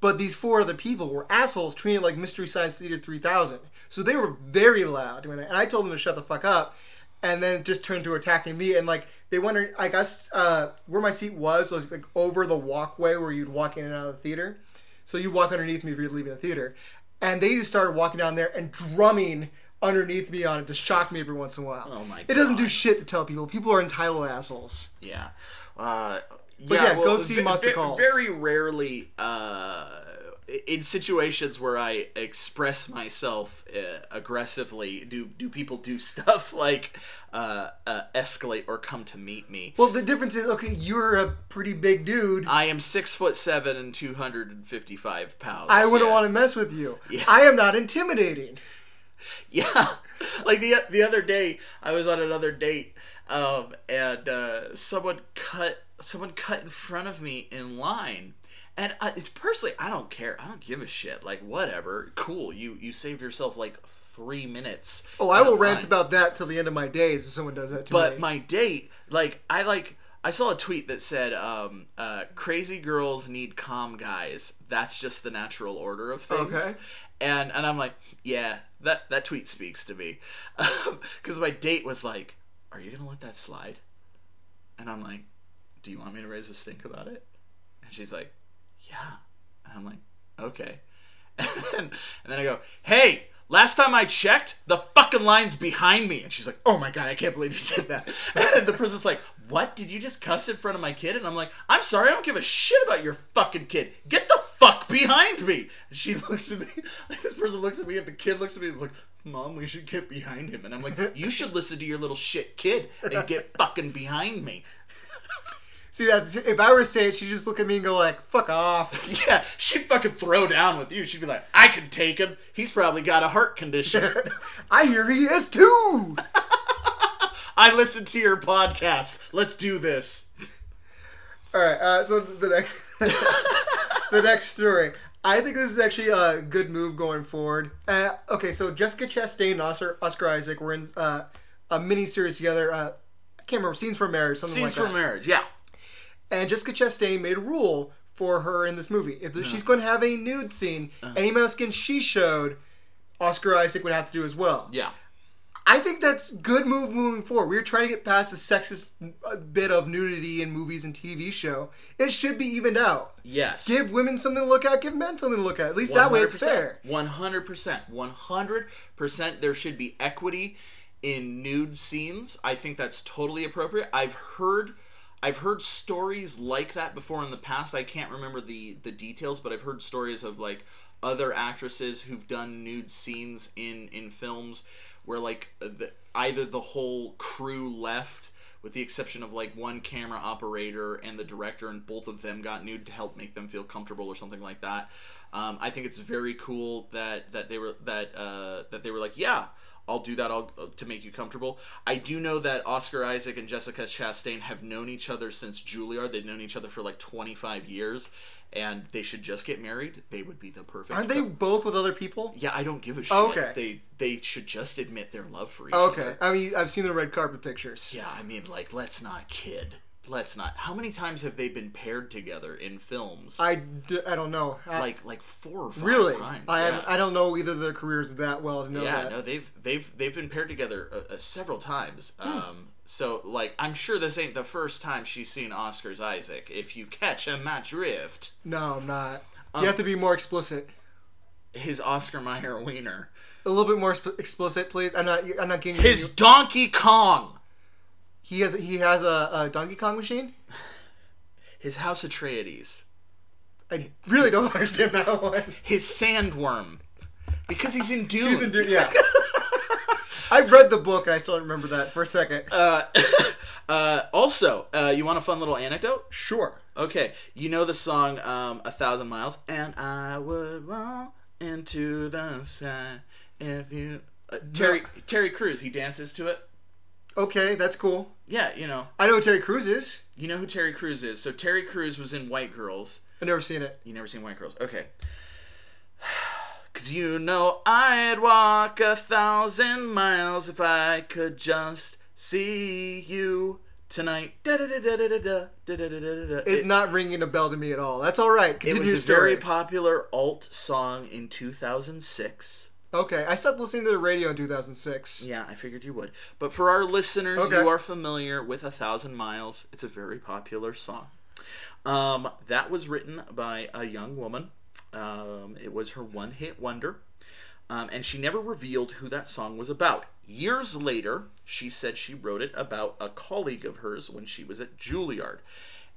But these four other people were assholes treating it like Mystery Science Theater 3000. So they were very loud doing that. And I told them to shut the fuck up. and then it just turned to attacking me. And like they wondered, I guess uh, where my seat was was like over the walkway where you'd walk in and out of the theater. So you'd walk underneath me if you're leaving the theater, and they just started walking down there and drumming underneath me on it to shock me every once in a while. Oh my It doesn't do shit to tell people. People are entitled assholes. Yeah. Uh, yeah, go see Monster ve- Calls. Very rarely, uh, in situations where I express myself uh, aggressively, do do people do stuff like uh, uh, escalate or come to meet me? Well, the difference is okay. You're a pretty big dude. I am six foot seven and two hundred and fifty five pounds. I wouldn't yeah. want to mess with you. Yeah. I am not intimidating. Yeah, like the the other day, I was on another date, um, and uh, someone cut someone cut in front of me in line, and I, it's personally, I don't care. I don't give a shit. Like whatever, cool. You you saved yourself like three minutes. Oh, I will rant about that till the end of my days if someone does that to But me. But my date, like, I like. I saw a tweet that said, um, uh, "Crazy girls need calm guys. That's just the natural order of things." Okay. And and I'm like, yeah, that that tweet speaks to me, because my date was like, "Are you gonna let that slide?" And I'm like, "Do you want me to raise a stink about it?" And she's like, "Yeah." And I'm like, "Okay." And then, and then I go, "Hey, last time I checked, the fucking line's behind me." And she's like, "Oh my god, I can't believe you did that." And the person's like, "What? Did you just cuss in front of my kid?" And I'm like, "I'm sorry, I don't give a shit about your fucking kid. Get the fuck behind me." And she looks at me. Like this person looks at me, and the kid looks at me and is like. Mom, we should get behind him. And I'm like, you should listen to your little shit kid and get fucking behind me. See, that's if I were to say it, she'd just look at me and go like, "Fuck off." Yeah, she'd fucking throw down with you. She'd be like, I can take him. He's probably got a heart condition. I hear he is too. I listened to your podcast. Let's do this. All right. Uh, so the next, the next story. I think this is actually a good move going forward. Uh, okay, so Jessica Chastain and Oscar, Oscar Isaac were in uh, a mini series together. Uh, I can't remember scenes from marriage, something Scenes like that. marriage, yeah. And Jessica Chastain made a rule for her in this movie: if she's going to have a nude scene, any amount of skin she showed, Oscar Isaac would have to do as well. Yeah. I think that's good move moving forward. We're trying to get past the sexist uh, bit of nudity in movies and TV show. It should be evened out. Yes. Give women something to look at. Give men something to look at. At least that way it's fair. 100%. 100% there should be equity in nude scenes. I think that's totally appropriate. I've heard I've heard stories like that before in the past. I can't remember the the details, but I've heard stories of like other actresses who've done nude scenes in in films where like the, either the whole crew left with the exception of like one camera operator and the director, and both of them got nude to help make them feel comfortable or something like that. Um, I think it's very cool that that they were that uh, that they were like, yeah, I'll do that. I'll uh, to make you comfortable. I do know that Oscar Isaac and Jessica Chastain have known each other since Juilliard. They've known each other for like twenty five years, and they should just get married. They would be the perfect. Aren't they couple. both with other people? Yeah, I don't give a shit. Okay. They they should just admit their love for each Okay. other. Okay. I mean, I've seen the red carpet pictures. Yeah, I mean, like, let's not kid. Let's not. How many times have they been paired together in films? I, d- I don't know. I- like, like four or five really, times. I yeah. I don't know either of their careers that well to know yeah, that. no, they've they've they've been paired together uh, uh, several times. Hmm. Um, so like, I'm sure this ain't the first time she's seen Oscar's Isaac. If you catch him my drift, No, I'm not. Um, you have to be more explicit. his Oscar Mayer wiener, A little bit more explicit, please. I'm not. I'm not getting his you. Donkey Kong, He has. He has a, a Donkey Kong machine. his House Atreides, I really don't understand that one. his Sandworm, because he's in Dune. He's in Dune, yeah. I read the book and I still don't remember that for a second. Uh, uh, also, uh, you want a fun little anecdote? sure. Okay, you know the song um, "A Thousand Miles," and I would run into the sky if you. Uh, Terry Terry Crews, he dances to it. Okay, that's cool. Yeah, you know, I know who Terry Crews is. you know who Terry Crews is. So Terry Crews was in White Girls. I've never seen it. You never seen White Girls? Okay. Cause you know I'd walk a thousand miles if I could just see you tonight. It's It- not ringing a bell to me at all. That's all right. It was a story. very popular alt song in 2006. Okay, I stopped listening to the radio in 2006. Yeah, I figured you would. But for our listeners, Okay. you are familiar with A Thousand Miles. It's a very popular song. Um, that was written by a young woman. Um, it was her one hit wonder. Um, and she never revealed who that song was about. Years later, she said she wrote it about a colleague of hers when she was at Juilliard.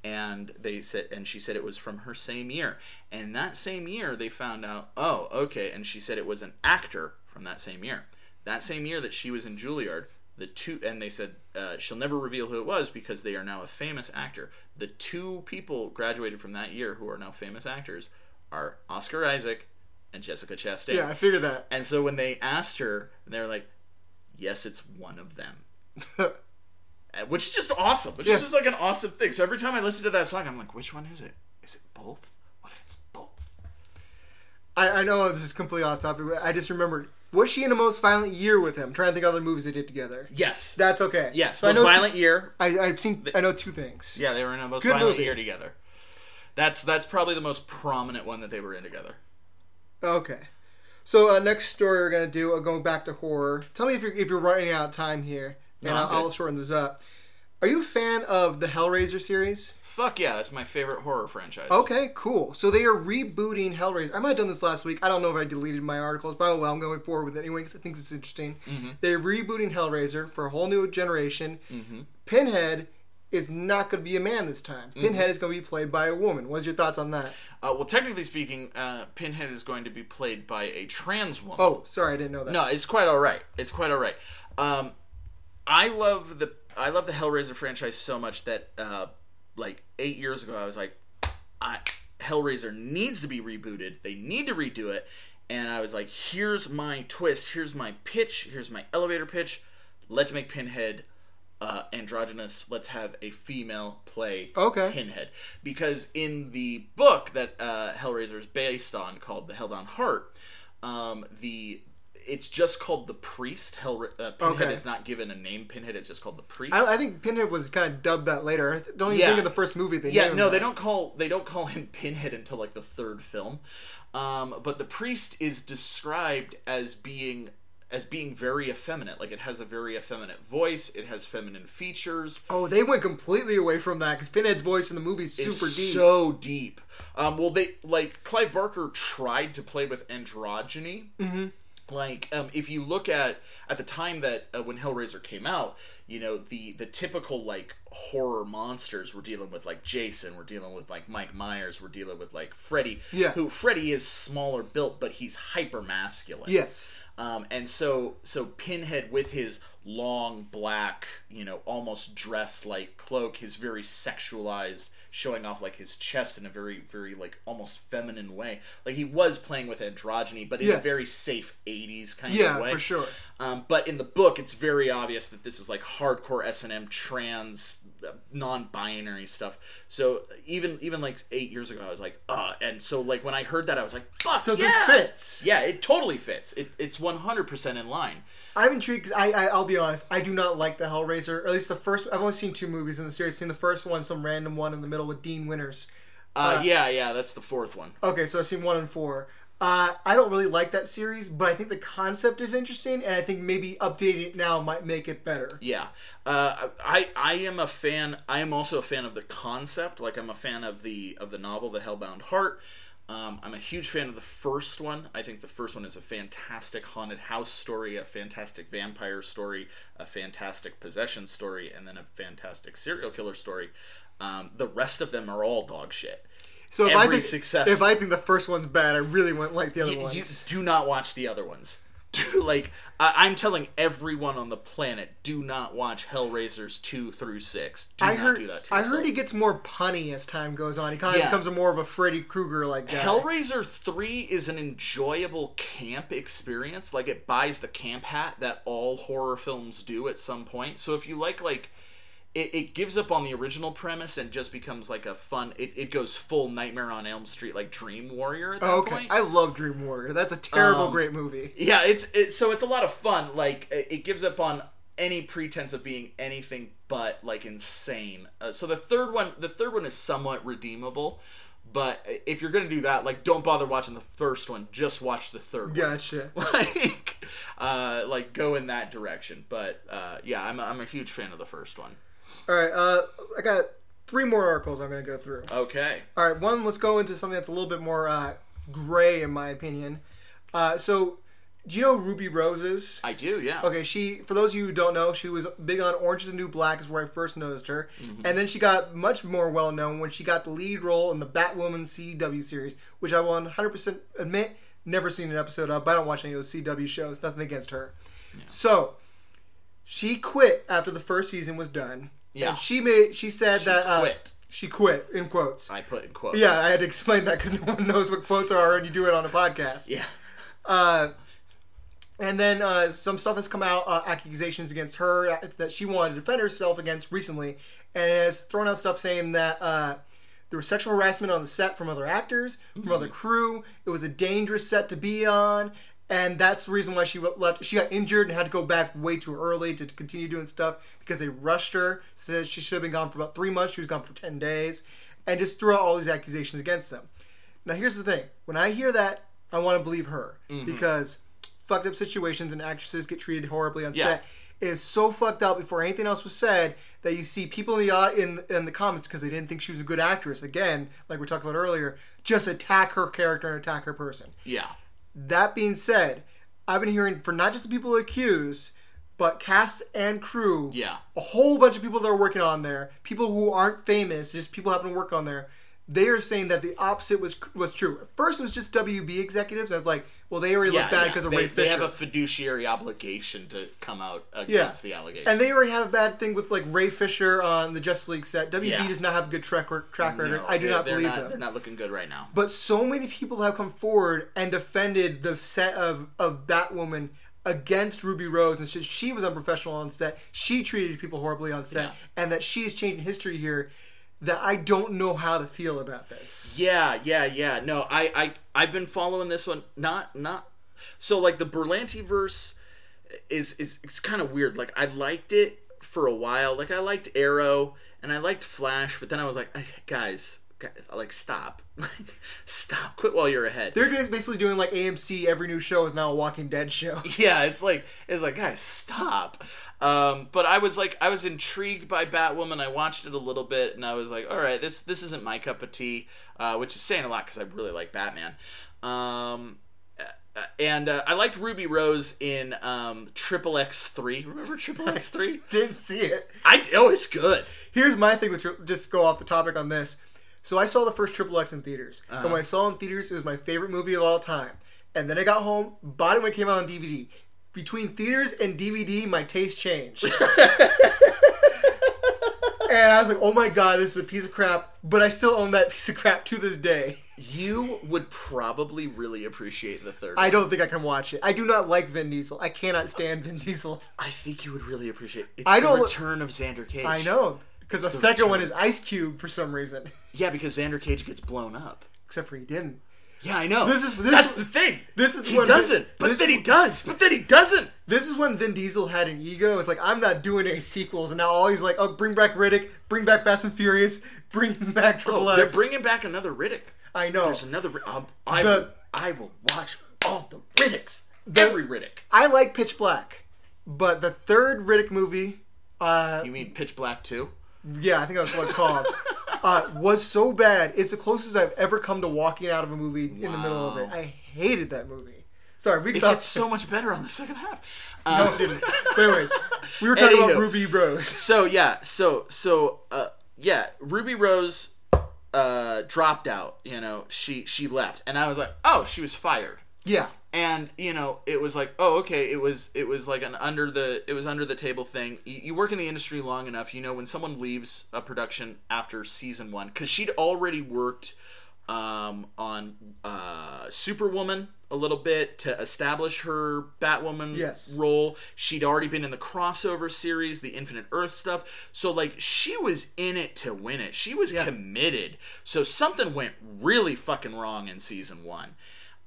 And they said, and she said it was from her same year. And that same year, they found out, oh, okay. And she said it was an actor from that same year. That same year that she was in Juilliard, the two, and they said uh, she'll never reveal who it was because they are now a famous actor. The two people graduated from that year who are now famous actors are Oscar Isaac and Jessica Chastain. Yeah, I figured that. And so when they asked her, they were like, "Yes, it's one of them," which is just awesome. Which Yeah. is just like an awesome thing. So every time I listen to that song, I'm like, "Which one is it? Is it both? What if it's both?" I, I know this is completely off topic, but I just remembered. Was she in a most violent year with him? I'm trying to think of other movies they did together. Yes. That's okay. yes. So I Most know two- Violent Year. I, I've seen. I know two things. Yeah, they were in a most Good violent movie. year together. That's that's probably the most prominent one that they were in together. Okay. So uh, next story we're gonna do, uh, going back to horror. Tell me if you're if you're running out of time here, and No, I'm I'll, good. shorten this up. Are you a fan of the Hellraiser series? Fuck yeah, that's my favorite horror franchise. Okay, cool. So they are rebooting Hellraiser. I might have done this last week. I don't know if I deleted my articles, but oh well, I'm going forward with it anyway because I think it's interesting. Mm-hmm. They're rebooting Hellraiser for a whole new generation. Pinhead is not going to be a man this time. Mm-hmm. Pinhead is going to be played by a woman. What's your thoughts on that? Uh, well, technically speaking, uh, Pinhead is going to be played by a trans woman. Oh, sorry, I didn't know that. No, it's quite all right. It's quite all right. Um, I love the I love the Hellraiser franchise so much that uh, like eight years ago I was like, I, Hellraiser needs to be rebooted. They need to redo it. And I was like, here's my twist. Here's my pitch. Here's my elevator pitch. Let's make Pinhead uh, androgynous. Let's have a female play Okay. Pinhead. Because in the book that uh, Hellraiser is based on, called The Hellbound Heart, um, the it's just called the Priest. Hell, uh, Pinhead Okay. is not given a name. Pinhead is just called the Priest. I, I think Pinhead was kind of dubbed that later. I don't even Yeah. think of the first movie they yeah, no, him they don't call they don't call him Pinhead until like the third film. Um, but the priest is described as being as being very effeminate. Like it has a very effeminate voice. It has feminine features. Oh, they went completely away from that because Pinhead's voice in the movie is super deep. so deep. Um, well, they like Clive Barker tried to play with androgyny. Mm-hmm. Like, um, if you look at at the time that uh, when Hellraiser came out, you know the the typical like horror monsters we're dealing with like Jason, we're dealing with like Mike Myers, we're dealing with like Freddy. Yeah. Who Freddy is smaller built, but he's hyper masculine. yes. Um, and so so Pinhead with his long black, you know, almost dress like cloak, his very sexualized, showing off like his chest in a very very like almost feminine way. Like he was playing with androgyny, but in Yes. a very safe '80s kind Yeah, of way. Yeah, for sure. Um, but in the book, it's very obvious that this is like hardcore S and M trans, non-binary stuff. So even even like eight years ago, I was like, uh and so like when I heard that, I was like, fuck, So yeah! this fits. Yeah, it totally fits. It, it's one hundred percent in line. I'm intrigued because I, I, I'll be honest, I do not like the Hellraiser. Or at least the first. I've only seen two movies in the series. I've seen the first one, some random one in the middle with Dean Winters. Uh, yeah, yeah, that's the fourth one. Okay, so I've seen one and four. Uh, I don't really like that series, but I think the concept is interesting, and I think maybe updating it now might make it better. Yeah, uh, I I am a fan. I am also a fan of the concept. Like I'm a fan of the of the novel, The Hellbound Heart. Um, I'm a huge fan of the first one. I think the first one is a fantastic haunted house story, a fantastic vampire story, a fantastic possession story, and then a fantastic serial killer story. Um, the rest of them are all dog shit. So if Every I think success- if I think the first one's bad, I really wouldn't like the other You, you ones. do not watch the other ones. like I, I'm telling everyone on the planet, do not watch Hellraisers two through six. Do I not heard. do I heard he gets more punny as time goes on. He kind of Yeah. becomes a more of a Freddy Krueger like guy. Hellraiser 3 is an enjoyable camp experience. Like it buys the camp hat that all horror films do at some point. So if you like like it, it gives up on the original premise and just becomes like a fun it, it goes full Nightmare on Elm Street like Dream Warrior at that Oh, okay, point. I love Dream Warrior. That's a terrible, Um, great movie. Yeah, it's it, so it's a lot of fun. Like it it gives up on any pretense of being anything but like insane. Uh, so the third one, the third one is somewhat redeemable, But if you're gonna do that, like, don't bother watching the first one. Just watch the third one. Gotcha. Like, uh, like go in that direction. But uh, yeah, I'm a, I'm a huge fan of the first one. All right. Uh, I got three more articles I'm gonna go through. Okay. All right, one. Let's go into something that's a little bit more uh, gray, in my opinion. Uh, so, do you know Ruby Roses? I do. Yeah. Okay, she. For those of you who don't know, she was big on Orange Is the New Black, is where I first noticed her, and then she got much more well known when she got the lead role in the Batwoman CW series, which I will 100 percent admit never seen an episode of. But I don't watch any of those CW shows. Nothing against her. So, she quit after the first season was done. Yeah. And she made. She said that uh, quit. She quit in quotes. I put in quotes. Yeah, I had to explain that because no one knows what quotes are, and you do it on a podcast. Yeah. Uh, and then uh, some stuff has come out, uh, accusations against her uh, that she wanted to defend herself against recently, and has thrown out stuff saying that uh, there was sexual harassment on the set from other actors, from other crew. It was a dangerous set to be on, and that's the reason why she left. She got injured and had to go back way too early to continue doing stuff because they rushed her. Says she should have been gone for about three months. She was gone for ten days, and just threw out all these accusations against them. Now here's the thing: when I hear that, I want to believe her mm-hmm. because fucked up situations and actresses get treated horribly on Yeah. set. It is so fucked up before anything else was said that you see people in the uh, in in the comments because they didn't think she was a good actress. Again, like we talked about earlier, just attack her character and attack her person. Yeah. That being said, I've been hearing for not just the people accused, but cast and crew. Yeah. A whole bunch of people that are working on there, people who aren't famous, just people happen to work on there. They are saying that the opposite was was true. At first, it was just WB executives. I was like, well, they already Yeah, look bad yeah. because of they, Ray Fisher. they have a fiduciary obligation to come out yeah. against the allegation. And they already have a bad thing with like Ray Fisher on the Justice League set. WB Yeah. does not have a good track track record. No, I do not believe not, them. They're not looking good right now. But so many people have come forward and defended the set of, of Batwoman against Ruby Rose and said she was unprofessional on set. She treated people horribly on set, Yeah. and that she is changing history here. That I don't know how to feel about this. Yeah, yeah, yeah. No, I, I, I've been following this one. Not, not. So like the Berlanti verse is is it's kind of weird. Like I liked it for a while. Like I liked Arrow and I liked Flash, but then I was like, "Eh, guys, guys like stop, stop, quit while you're ahead. They're just basically doing like AMC. Every new show is now a Walking Dead show. yeah, it's like it's like guys, stop. Um, but I was like, I was intrigued by Batwoman. I watched it a little bit, and I was like, all right, this this isn't my cup of tea, uh, which is saying a lot because I really like Batman. Um, uh, and uh, I liked Ruby Rose in um, Triple X Three. Remember Triple X Three? Didn't see it. I oh, it's good. Here's my thing with just go off the topic on this. So I saw the first Triple X in theaters, and when I saw it in theaters, it was my favorite movie of all time. And then I got home, bought it when it came out on DVD. Between theaters and DVD, my taste changed. and I was like, "Oh my god, this is a piece of crap!" But I still own that piece of crap to this day. You would probably really appreciate the third. I one. don't think I can watch it. I do not like Vin Diesel. I cannot stand Vin Diesel. I think you would really appreciate. It's I the don't- return of Xander Cage. I know because the the second one is Ice Cube for some reason, Yeah, because Xander Cage gets blown up. except for he didn't. Yeah, I know. This is- this that's the thing. this is he when- doesn't, but then he does, but then he doesn't. This is when Vin Diesel had an ego. It's like I'm not doing any sequels, and now all he's like, "Oh, bring back Riddick, bring back Fast and Furious, bring back Triple Oh, they're bringing back another Riddick. I know. There's another. Um, I The- will, I will watch all the Riddicks. The- Every Riddick. I like Pitch Black, but the third Riddick movie, uh, You mean Pitch Black too? yeah, I think that's what it's called, uh, was so bad. It's the closest I've ever come to walking out of a movie in the middle of it. I hated that movie. Sorry, we It got gets so much better on the second half. no, Uh, it didn't. But anyways, we were talking about Ruby Rose. so yeah, so so uh, yeah, Ruby Rose uh, dropped out. You know, she she left, and I was like, oh, she was fired. Yeah, and you know it was like oh okay it was it was like an under the it was under the table thing. You, you work in the industry long enough you know when someone leaves a production after season one because she'd already worked um, on uh, superwoman a little bit to establish her batwoman Yes. role. She'd already been in the crossover series the infinite earth stuff. So like she was in it to win it. She was Yeah. committed. So something went really fucking wrong in season one.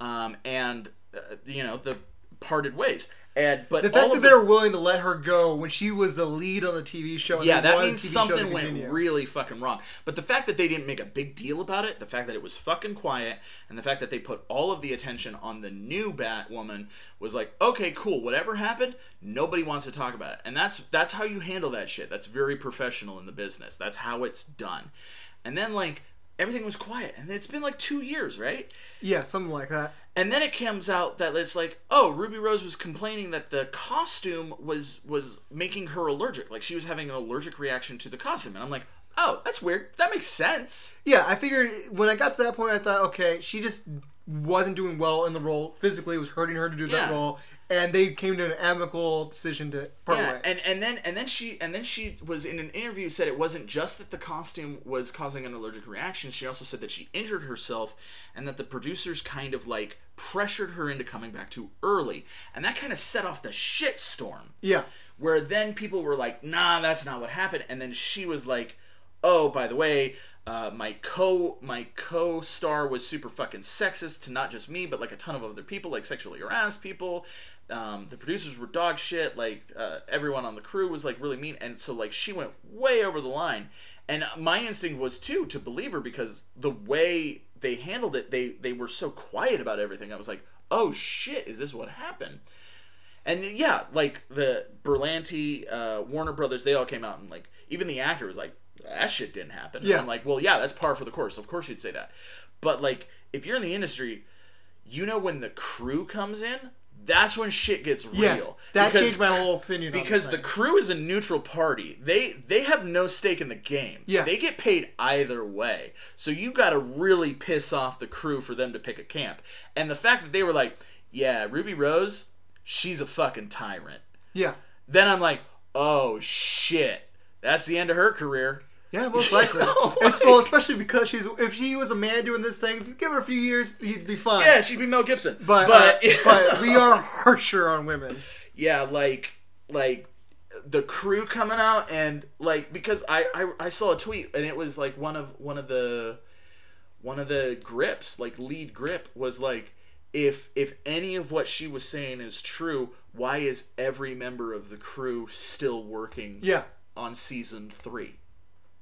Um, and uh, you know the parted ways And but The fact all that of they the, were willing to let her go when she was the lead on the TV show. and yeah, that means something went really fucking wrong. But the fact that they didn't make a big deal about it, the fact that it was fucking quiet, and the fact that they put all of the attention on the new Batwoman was like, okay, cool. Whatever happened, nobody wants to talk about it, and that's that's how you handle that shit. That's very professional in the business. That's how it's done. And then like everything was quiet, and it's been like two years, right? Yeah, something like that. And then it comes out that it's like, oh, Ruby Rose was complaining that the costume was was making her allergic. Like she was having an allergic reaction to the costume. And I'm like, oh, that's weird. That makes sense. Yeah, I figured when I got to that point, I thought, okay, she just wasn't doing well in the role. Physically, it was hurting her to do that role, and they came to an amicable decision to part Yeah, ways. and and then and then she and then she was in an interview said it wasn't just that the costume was causing an allergic reaction. She also said that she injured herself and that the producers kind of like pressured her into coming back too early, and that kind of set off the shit storm. yeah, where then people were like, "Nah, that's not what happened," and then she was like, "Oh, by the way." Uh, my co my co-star was super fucking sexist to not just me but like a ton of other people like sexually harassed people. Um, the producers were dog shit like uh, everyone on the crew was like really mean and so like she went way over the line. And my instinct was too to believe her because the way they handled it they they were so quiet about everything. I was like oh shit is this what happened? And yeah, like the Berlanti, uh, Warner Brothers, they all came out and like even the actor was like, "That shit didn't happen." Yeah. I'm like, "Well, yeah, that's par for the course. Of course you'd say that." But like, if you're in the industry, you know when the crew comes in, that's when shit gets yeah, real. that Because- changed my whole opinion. because the thing. crew is a neutral party. They they have no stake in the game. Yeah. They get paid either way. So you got to really piss off the crew for them to pick a camp. And the fact that they were like, "Yeah, Ruby Rose, she's a fucking tyrant." yeah, Then I'm like, "Oh shit. That's the end of her career." Yeah, most likely. know, It's- well, especially because she's if she was a man doing this thing, give her a few years, he'd be fine. Yeah, she'd be Mel Gibson. but but, uh, but we are harsher on women. yeah like like the crew coming out and like because I, I i saw a tweet and it was like one of one of the one of the grips like lead grip was like if if any of what she was saying is true why is every member of the crew still working Yeah, on season three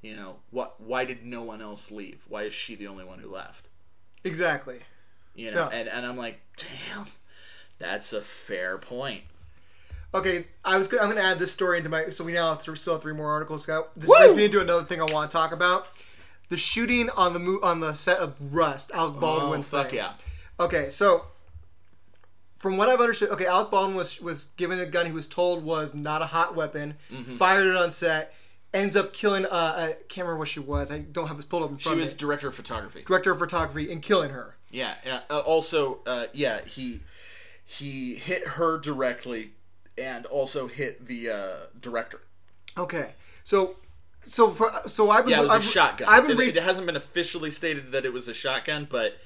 you know what why did no one else leave why is she the only one who left exactly. you know Yeah. and, and i'm like damn that's a fair point Okay, I was. Gonna, I'm going to add this story into my. So we now have still have three more articles. Scott. This Woo! brings me into another thing I want to talk about: the shooting on the mo- on the set of Rust. Alec Baldwin's oh, fuck thing. yeah Okay, so from what I've understood, okay, Alec Baldwin was was given a gun he was told was not a hot weapon, Mm-hmm. fired it on set, ends up killing. Uh, I can't remember what she was. I don't have this pulled up in she front was of me. director of photography Director of photography and killing her. Yeah. yeah. Uh, also, uh, yeah, he he hit her directly, and also hit the uh, director. Okay, so so for so I've been Yeah, it was a I've, shotgun. I've been it, re- it hasn't been officially stated that it was a shotgun, but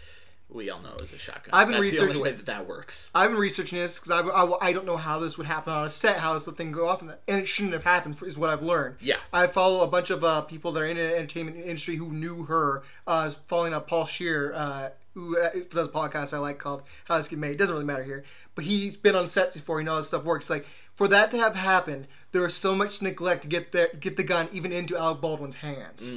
we all know it was a shotgun. I've been That's the only way that that works. I've been researching this because I, I, I don't know how this would happen on a set, how does the thing go off, and, and it shouldn't have happened, is what I've learned. Yeah. I follow a bunch of uh, people that are in the entertainment industry who knew her, uh, following up Paul Scheer, uh, who uh, does a podcast I like called How This Get Made. It doesn't really matter here, but he's been on sets before, he knows how this stuff works. Like, for that to have happened, there was so much neglect to get, there, get the gun even into Alec Baldwin's hands.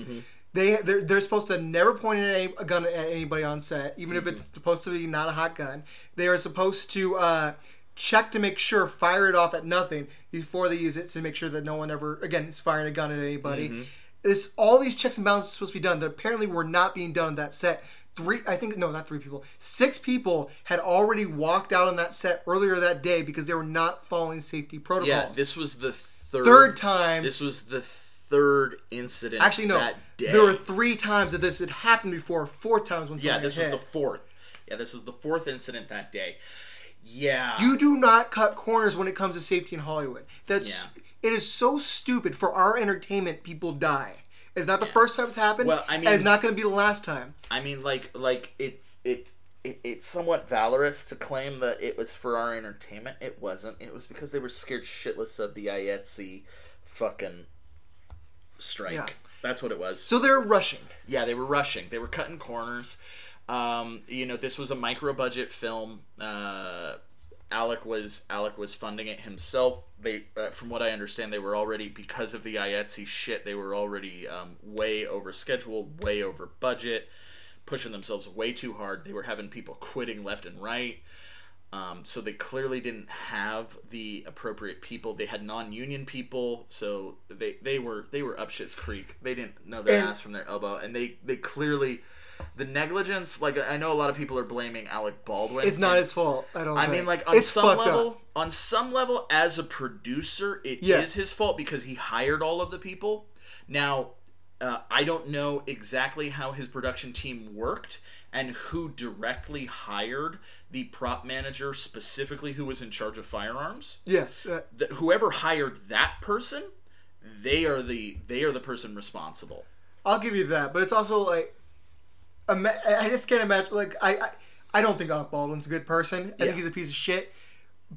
They they're, they're supposed to never point at any, a gun at anybody on set, even if it's supposed to be not a hot gun. They are supposed to uh, check to make sure, fire it off at nothing before they use it to make sure that no one ever again is firing a gun at anybody. This all these checks and balances supposed to be done that apparently were not being done on that set. Three, I think no, not three people. Six people had already walked out on that set earlier that day because they were not following safety protocols. Yeah, this was the third third time. This was the third incident. Actually, no. that day. There were three times that this had happened before. Four times when yeah, this was hit. the fourth. Yeah, this was the fourth incident that day. Yeah, You do not cut corners when it comes to safety in Hollywood. That's it is so stupid for our entertainment. People die. It's not the first time it's happened. Well, I mean- it's not going to be the last time. I mean, like, like it's it, it it's somewhat valorous to claim that it was for our entertainment. It wasn't. It was because they were scared shitless of the IATSE fucking strike. Yeah. That's what it was. So they're rushing. yeah, they were rushing. They were cutting corners. Um, you know, this was a micro budget film. Uh, Alec was Alec was funding it himself. They, uh, from what I understand, they were already because of the IATSE shit. They were already um, way over schedule, way over budget, pushing themselves way too hard. They were having people quitting left and right. Um, so they clearly didn't have the appropriate people. They had non-union people, so they, they were they were up shit's creek. They didn't know their And- ass from their elbow, and they they clearly the negligence. Like I know a lot of people are blaming Alec Baldwin. It's not his fault. I don't. Know. I think. mean, like on it's some level, Up. on some level, as a producer, it is Yes. his fault because he hired all of the people. Now, uh, I don't know exactly how his production team worked and who directly hired the prop manager specifically who was in charge of firearms. Yes. Uh, That whoever hired that person, they are the they are the person responsible. I'll give you that, but it's also like, I just can't imagine. Like, I, I, I don't think Alec Baldwin's a good person. I Yeah. think he's a piece of shit.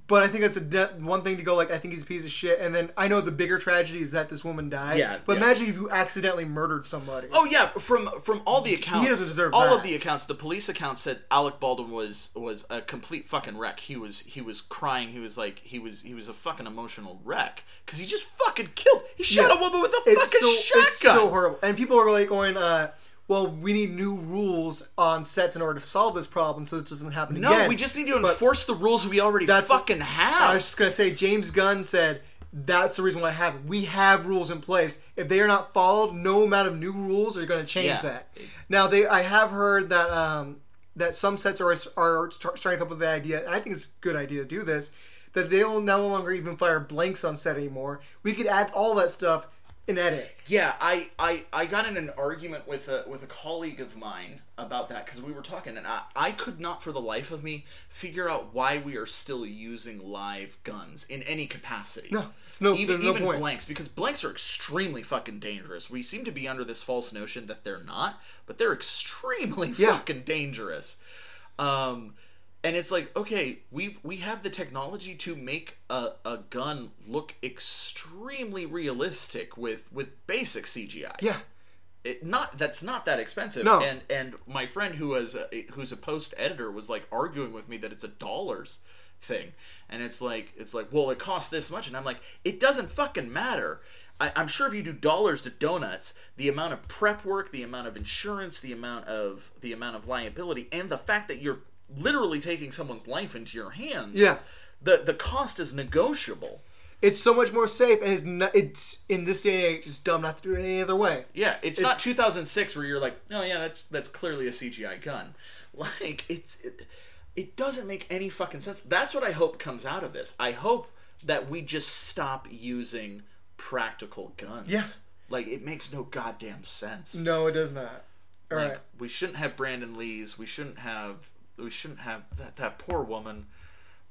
But I think that's a de- one thing to go like I think he's a piece of shit, and then I know the bigger tragedy is that this woman died. Yeah, But yeah. imagine if you accidentally murdered somebody. Oh yeah, from from all the accounts, doesn't deserve all that. of the accounts. The police accounts said Alec Baldwin was was a complete fucking wreck. He was he was crying. He was like he was he was a fucking emotional wreck because he just fucking killed. He shot Yeah. a woman with a it's fucking so shotgun. it's so horrible, and people are like going, uh, "Well, we need new rules on sets in order to solve this problem, so it doesn't happen no, again." No, we just need to But- enforce the rules we already That's- fucking have. I was just gonna say, James Gunn said that's the reason why it happened. We have rules in place. If they are not followed, no amount of new rules are going to change Yeah. that. Now, they, I have heard that um, that some sets are are st- starting to come up with the idea, and I think it's a good idea to do this. That they will no longer even fire blanks on set anymore. We could add all that stuff in edit. Yeah, I, I, I got in an argument with a with a colleague of mine about that because we were talking, and I, I could not for the life of me figure out why we are still using live guns in any capacity. No, it's no- even no even point. blanks because blanks are extremely fucking dangerous. We seem to be under this false notion that they're not, but they're extremely Yeah. fucking dangerous. Um, and it's like okay we we have the technology to make a, a gun look extremely realistic with with basic cgi Yeah, it not that's not that expensive. No. and and my friend who was a, who's a post editor was like arguing with me that it's a dollars thing. And it's like it's like well it costs this much. And i'm like it doesn't fucking matter. I, i'm sure if you do dollars to donuts the amount of prep work the amount of insurance the amount of the amount of liability and the fact that you're literally taking someone's life into your hands Yeah. the the cost is negotiable it's so much more safe, and it's, not, it's in this day and age, it's dumb not to do it any other way. Yeah, it's not 2006 where you're like, oh yeah, that's that's clearly a CGI gun. Like it's it, it doesn't make any fucking sense. That's what I hope comes out of this. I hope that we just stop using practical guns. Yeah. Like it makes no goddamn sense. No, it does not. All right. Like, we shouldn't have Brandon Lee's. We shouldn't have. We shouldn't have that. That poor woman.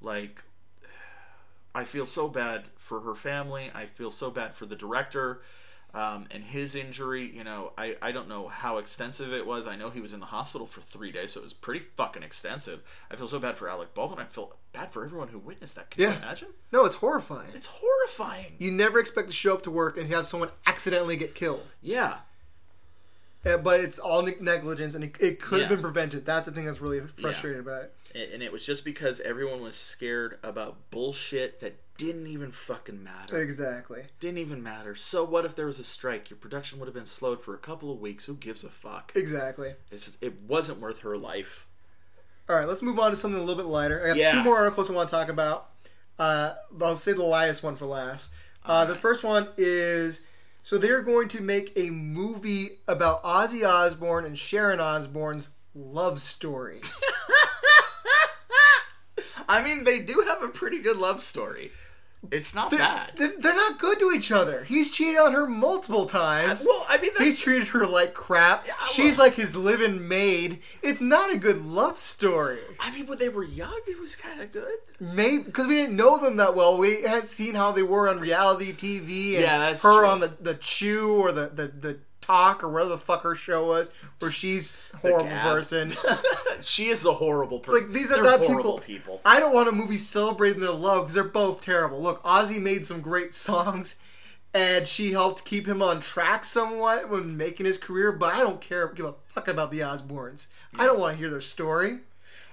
Like, I feel so bad for her family. I feel so bad for the director um, and his injury. You know, I I don't know how extensive it was. I know he was in the hospital for three days, so it was pretty fucking extensive. I feel so bad for Alec Baldwin. I feel bad for everyone who witnessed that. Can Yeah. you imagine? No, it's horrifying. It's horrifying. You never expect to show up to work and have someone accidentally get killed. Yeah. Uh, but it's all negligence, and it, it could have Yeah. been prevented. That's the thing that's really frustrating about it. And and it was just because everyone was scared about bullshit that didn't even fucking matter. Exactly. Didn't even matter. So what if there was a strike? Your production would have been slowed for a couple of weeks. Who gives a fuck? Exactly. This is, it wasn't worth her life. All right, let's move on to something a little bit lighter. I have Yeah. two more articles I want to talk about. Uh, I'll say the lightest one for last. Uh, the first one is so they're going to make a movie about Ozzy Osbourne and Sharon Osbourne's love story. I mean, they do have a pretty good love story. It's not bad. They're, they're not good to each other. He's cheated on her multiple times. well, I mean, He's treated her like crap. She's like his living maid. It's not a good love story. I mean, when they were young, it was kind of good. Maybe because we didn't know them that well. We had seen how they were on reality TV and Yeah, that's her true. on the, the Chew or the, the, the Talk or whatever the fuck her show was, where she's horrible person. She is a horrible person. like these are They're not people. people. I don't want a movie celebrating their love because they're both terrible. Look, Ozzy made some great songs. And she helped keep him on track somewhat when making his career, but I don't care give a fuck about the Osbournes. I don't want to hear their story.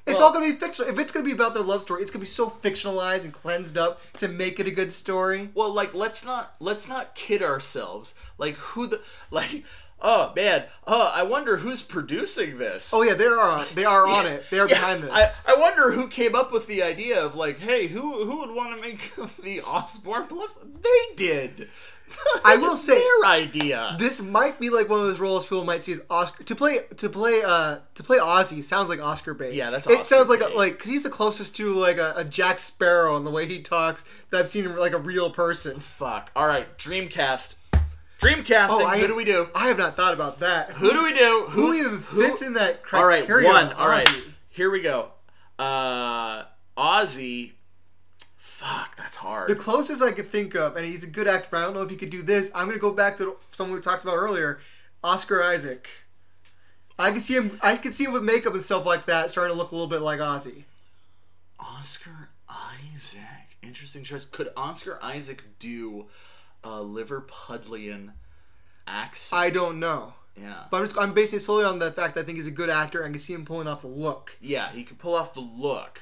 It's Well- all gonna be fictional. If it's gonna be about their love story, it's gonna be so fictionalized and cleansed up to make it a good story. Well, like let's not let's not kid ourselves. Like who the like oh man, oh I wonder who's producing this. Oh yeah, they are. They are on it. They are Yeah, behind this. I, I wonder who came up with the idea of like, hey, who who would want to make the Osbourne love? They did. I will say- their idea. this might be like one of those roles people might see as Oscar to play to play uh to play Ozzy sounds like Oscar bait. Yeah, that's it sounds like a, like because he's the closest to like a, a Jack Sparrow in the way he talks that I've seen like a real person. Fuck. All right, Dreamcast. Dreamcasting. Oh, I- who do we do? I have not thought about that. Who do we do? Who even fits in that criteria? All right, one. All right, here we go. Uh, Ozzy. Fuck, that's hard. The closest I could think of, and he's a good actor, but I don't know if he could do this. I'm gonna go back to someone we talked about earlier, Oscar Isaac. I can see him. I can see him with makeup and stuff like that, starting to look a little bit like Ozzy. Oscar Isaac. Interesting choice. Could Oscar Isaac do a Liverpudlian accent? I don't know, yeah. but I'm, just, I'm basing it solely on the fact that I think he's a good actor. and I can see him pulling off the look. yeah, he could pull off the look.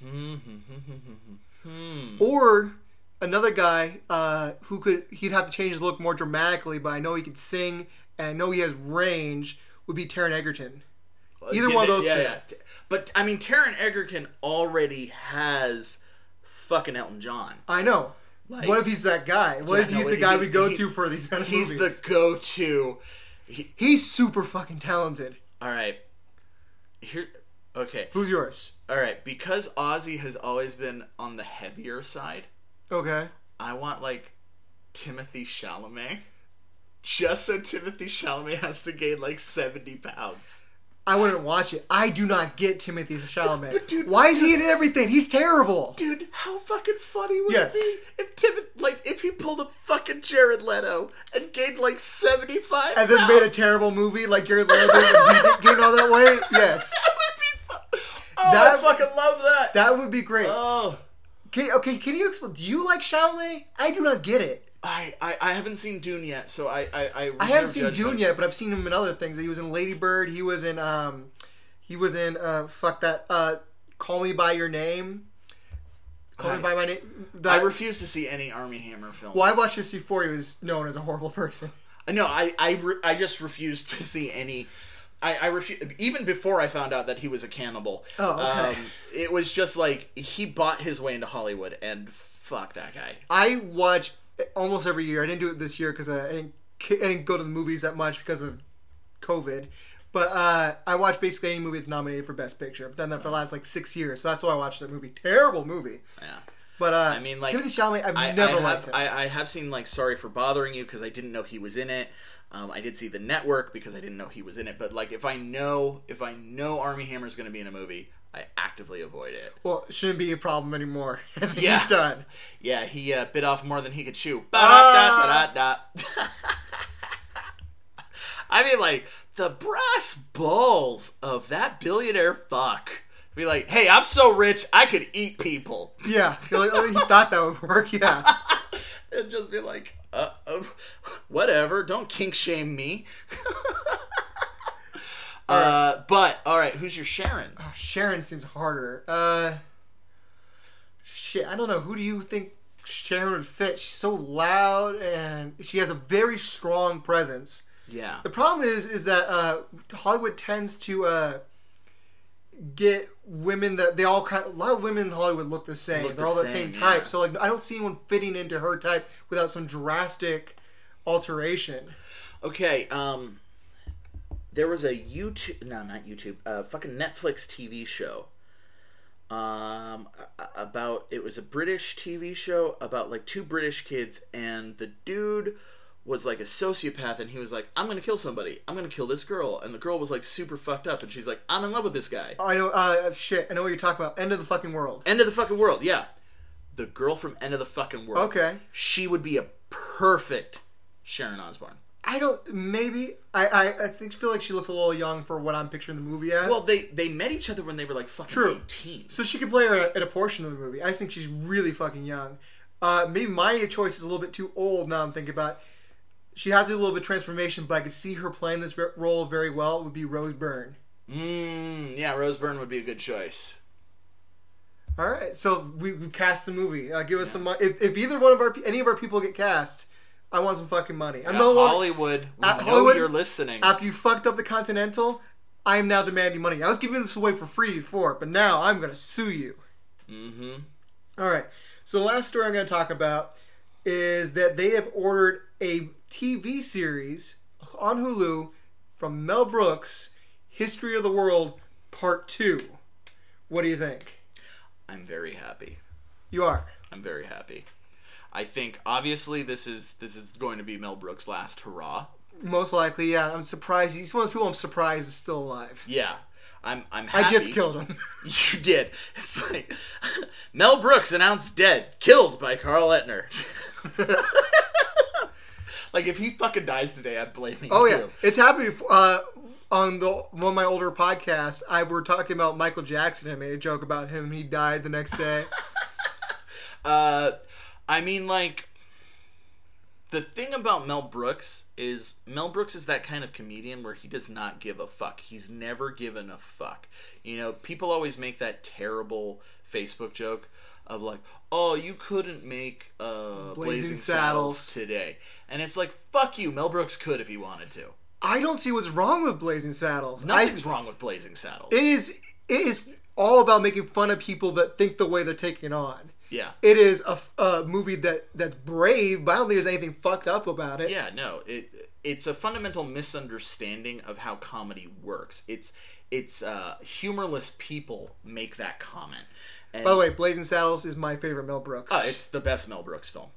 Hmm. hmm, hmm, hmm or another guy uh, who could he'd have to change his look more dramatically, but I know he could sing and I know he has range. Would be Taron Egerton. Either one of those two. Yeah. But I mean, Taron Egerton already has fucking Elton John. I know. Like- what if he's that guy? What Yeah, if no, he's the guy he's- we go he- to for these kind of things? He's movies? the go-to. He, He's super fucking talented. all right. Here. Okay. Who's yours? All right. Because Ozzy has always been on the heavier side. Okay. I want like Timothy Chalamet. Just so Timothy Chalamet has to gain like 70 pounds. I wouldn't watch it. I do not get Timothy Chalamet. But dude- Why is he in everything? He's terrible. Dude, how fucking funny would Yes. it be if Tim like if he pulled a fucking Jared Leto and gained like 75 And then made a terrible movie like Jared Leto and gained all that weight. Yes. That would be so- Oh, That- I fucking love that. That would be great. oh. Can, okay, can you explain? Do you like Chalamet? I do not get it. I, I, I haven't seen Dune yet, so I I, I, I haven't seen judgment. Dune yet, but I've seen him in other things. He was in Lady Bird. He was in um, he was in uh, fuck that uh, Call Me by Your Name. Call I- Me by My Name. I refuse to see any Armie Hammer film. well, I watched this before he was known as a horrible person. No, I I, re- I just refuse to see any. I, I refuse even before I found out that he was a cannibal. Oh, okay. Um, it was just like he bought his way into Hollywood, and fuck that guy. I watch almost every year. I didn't do it this year because I didn't, I didn't go to the movies that much because of COVID. But uh, I watch basically any movie that's nominated for Best Picture. I've done that for the last like six years, so that's why I watched that movie. Terrible movie. Yeah. But uh, I mean, like Timothy Chalamet, I've I, never I liked him. I, I have seen like Sorry for Bothering You because I didn't know he was in it. Um, I did see The Network because I didn't know he was in it. But like, if I know if I know Armie Hammer's going to be in a movie, I actively avoid it. well, it shouldn't be a problem anymore. Yeah. he's done. Yeah, he uh, bit off more than he could chew. Ah. I mean, like the brass balls of that billionaire fuck. Be like, hey, I'm so rich, I could eat people, Yeah, he, he thought that would work. Yeah, and just be like, uh, uh whatever. Don't kink shame me. Uh, but all right, who's your Sharon? Sharon seems harder. Uh, shit, I don't know. Who do you think Sharon would fit? She's so loud and she has a very strong presence. Yeah, The problem is, is that uh, Hollywood tends to uh, get women that they all kind. Of, A lot of women in Hollywood look the same. Look They're the all the same, same type. yeah. So like, I don't see anyone fitting into her type without some drastic alteration. Okay, um there was a YouTube no, not YouTube, uh fucking Netflix TV show. Um a- a- about it was a British TV show about like two British kids and the dude was like a sociopath and he was like I'm to kill somebody. I'm to kill this girl and the girl was like super fucked up and she's like I'm in love with this guy. I know. Uh, shit, I know what you're talking about. End of the fucking world. End of the fucking world. Yeah. The girl from End of the fucking world. Okay. She would be a perfect Sharon Osbourne. I don't. Maybe I. I, I think feel like she looks a little young for what I'm picturing the movie as. Well, they they met each other when they were like fucking True. 18. so she could play her at a portion of the movie. I just think she's really fucking young. Uh, maybe my choice is a little bit too old now. I'm thinking about. She had to do a little bit of transformation, but I could see her playing this role very well. It would be Rose Byrne. Mm, yeah, Rose Byrne would be a good choice. All right, so we, we cast the movie. Uh, give us some money. If, if either one of our any of our people get cast, I want some fucking money. I'm Yeah, no longer Hollywood, we At know Hollywood- you're listening. after you fucked up the Continental. I am now demanding money. I was giving this away for free before, but now I'm gonna sue you. mm-hmm. All right. So the last story I'm going to talk about is that they have ordered a TV series on Hulu from Mel Brooks, History of the World Part 2. What do you think? I'm very happy. You are. I'm very happy. I think obviously this is this is going to be Mel Brooks' last hurrah. Most likely, yeah. I'm surprised. He's one of those people I'm surprised is still alive. Yeah. I'm I'm happy. I just killed him. You did. It's like Mel Brooks announced dead, killed by Carl Etner. like if he fucking dies today, I'm blaming Oh, yeah. It's happening. Uh, on the one of my older podcasts, I were talking about Michael Jackson and I made a joke about him. He died the next day. Uh, I mean, like, the thing about Mel Brooks is Mel Brooks is that kind of comedian where he does not give a fuck. He's never given a fuck. You know, people always make that terrible Facebook joke of like, "Oh, you couldn't make uh, Blazing, Saddles. Saddles. today," and it's like, "Fuck you." Mel Brooks could if he wanted to. I don't see what's wrong with Blazing Saddles. I- Nothing's wrong with Blazing Saddles. It is it is all about making fun of people that think the way they're taking on. Yeah. It is a, a, movie that that's brave, but I don't think there's anything fucked up about it. Yeah, no, it it's a fundamental misunderstanding of how comedy works. It's it's uh, humorless people make that comment. And, By the way, Blazing Saddles is my favorite Mel Brooks. uh, it's the best Mel Brooks film,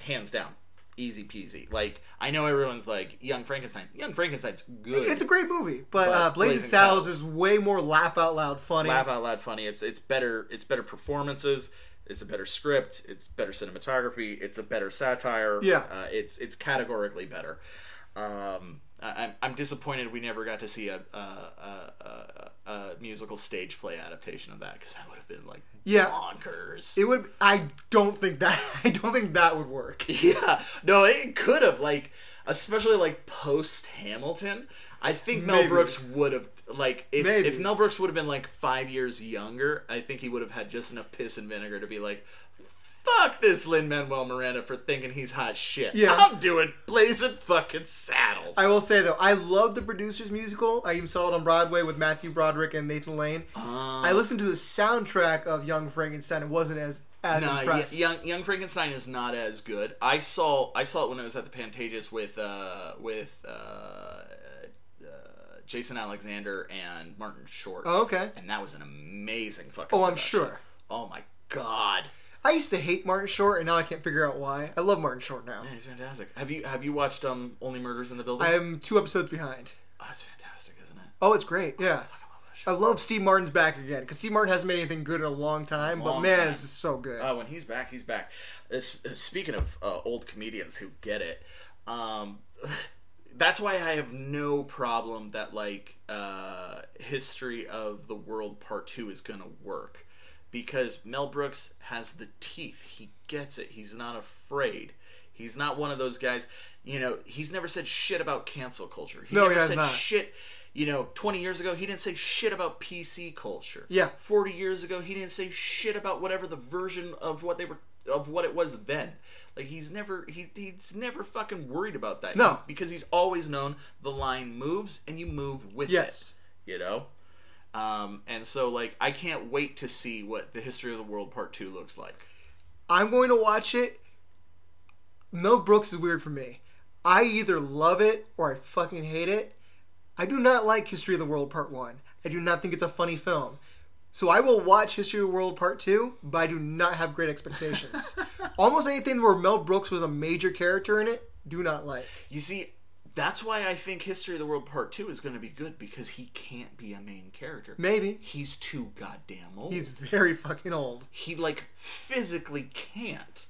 hands down, easy peasy. Like I know everyone's like Young Frankenstein. Young Frankenstein's good. it's a great movie, but, But uh, Blazing, Blazing Saddles, Saddles. is way more laugh out loud funny. laugh out loud funny. It's it's better. It's better performances. It's a better script. It's better cinematography. It's a better satire. Yeah. uh, it's it's categorically better. Um, I, I'm I'm disappointed we never got to see a a, a, a, a musical stage play adaptation of that because that would have been like Yeah. bonkers. It would. I don't think that. I don't think that would work. yeah, no, it could have like especially like post Hamilton. I think Mel Maybe. Brooks would have like if Maybe. if Mel Brooks would have been like five years younger, I think he would have had just enough piss and vinegar to be like, "Fuck this Lin Manuel Miranda for thinking he's hot shit." Yeah. I'm doing blazing fucking saddles. I will say though, I love the producers musical. I even saw it on Broadway with Matthew Broderick and Nathan Lane. Uh, I listened to the soundtrack of Young Frankenstein. It wasn't as as Nah, impressed. Young Young Frankenstein is not as good. I saw I saw it when I was at the Pantages with uh with uh, Jason Alexander and Martin Short. Oh, okay. and that was an amazing fucking. Oh, I'm production. sure. Oh my god, I used to hate Martin Short, and now I can't figure out why. I love Martin Short now. yeah, he's fantastic. Have you have you watched um Only Murders in the Building? I am two episodes behind. oh, it's fantastic, isn't it? Oh, it's great. Yeah. I love. I love Steve Martin's back again because Steve Martin hasn't made anything good in a long time, but man, time. it's just so good. Uh, when he's back, he's back. Uh, uh, speaking of uh, old comedians who get it, um, that's why I have no problem that like uh, History of the World Part Two is gonna work because Mel Brooks has the teeth. He gets it. He's not afraid. He's not one of those guys. You know, he's never said shit about cancel culture. He No, he never has said not. shit. You know, 20 years ago, he didn't say shit about PC culture. Yeah. 40 years ago, he didn't say shit about whatever the version of what they were of what it was then. Like he's never he, he's never fucking worried about that. No. He's- because he's always known the line moves and you move with Yes. it. You know? Um, and so like I can't wait to see what the history of the world part 2 looks like. I'm going to watch it. Mel Brooks is weird for me. I either love it or I fucking hate it. I do not like History of the World Part 1. I do not think it's a funny film. So I will watch History of the World Part 2, but I do not have great expectations. Almost anything where Mel Brooks was a major character in it, do not like. You see, that's why I think History of the World Part 2 is going to be good because he can't be a main character. Maybe. He's too goddamn old. He's very fucking old. he like physically can't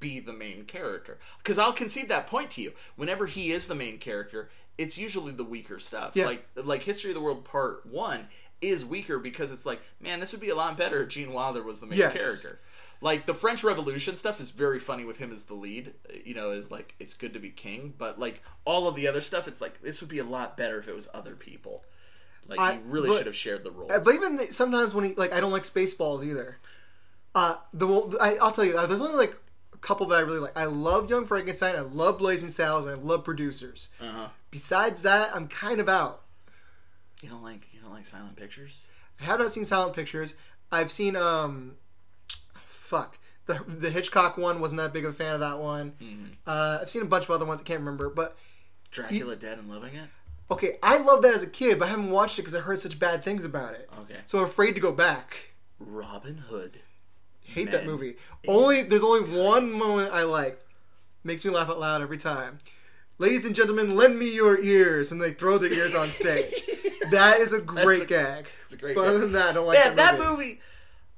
be the main character because i'll concede that point to you whenever he is the main character it's usually the weaker stuff Yeah. like like history of the world part one is weaker because it's like man this would be a lot better if gene wilder was the main Yes. character like the french revolution stuff is very funny with him as the lead you know is like it's good to be king but like all of the other stuff it's like this would be a lot better if it was other people Like I- you really but- should have shared the role. Uh, But even the, sometimes when he like, I don't like Spaceballs either. Uh, the I, I'll tell you, uh, there's only like a couple that I really like. I love Young Frankenstein. I love Blazing Saddles. I love Producers. uh-huh. Besides that, I'm kind of out. You don't like like silent pictures? I have not seen Silent Pictures. I've seen um, fuck the the Hitchcock one. Wasn't that big of a fan of that one. Mm-hmm. Uh, I've seen a bunch of other ones. I can't remember, but Dracula Dead and Loving It? okay, I love that as a kid, but I haven't watched it because I heard such bad things about it. Okay. So I'm afraid to go back. Robin Hood. Hate that movie. Only there's only one moment I like. Makes me laugh out loud every time. Ladies and gentlemen, lend me your ears, and they throw their ears on stage. that is a great a- gag. a great but gag. other than that, I don't like Yeah, that, that movie. movie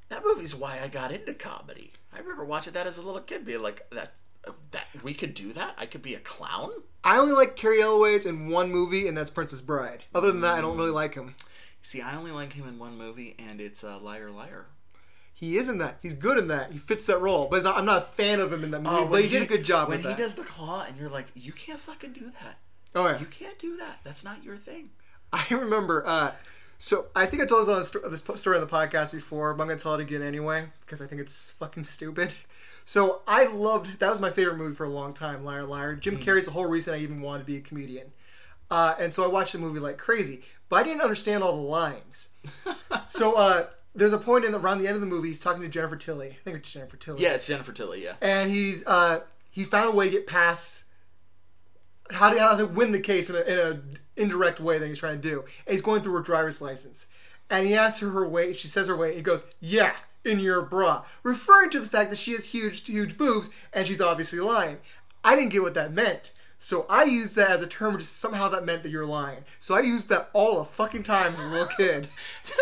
that movie's why I got into comedy. I remember watching that as a little kid being like that that we could do that? I could be a clown? I only like Cary Elwes in one movie, and that's Princess Bride. Other than that, I don't really like him. See, I only like him in one movie and it's uh, Liar Liar. He is in that. He's good in that. He fits that role. But not, I'm not a fan of him in that movie. Oh, but he, did a good job when he that. does the claw and you're like, you can't fucking do that. oh yeah. You can't do that. That's not your thing. I remember. Uh, so I think I told this on this story on the podcast before, but I'm gonna tell it again anyway because I think it's fucking stupid. So I loved that was my favorite movie for a long time, Liar Liar. Jim Carrey's the whole reason I even wanted to be a comedian. Uh, and so I watched the movie like crazy, but I didn't understand all the lines. so uh, there's a point in the, around the end of the movie, he's talking to Jennifer Tilly. I think it's Jennifer Tilly. Yeah, it's Jennifer Tilly, yeah. and he's uh, he found a way to get past how to how to win the case in a, in a indirect way that he's trying to do. And he's going through her driver's license, and he asks her her weight. She says her weight. He goes, "Yeah, in your bra," referring to the fact that she has huge huge boobs, and she's obviously lying. I didn't get what that meant. So I used that as a term, just somehow that meant that you're lying. So I used that all the fucking time as a little kid.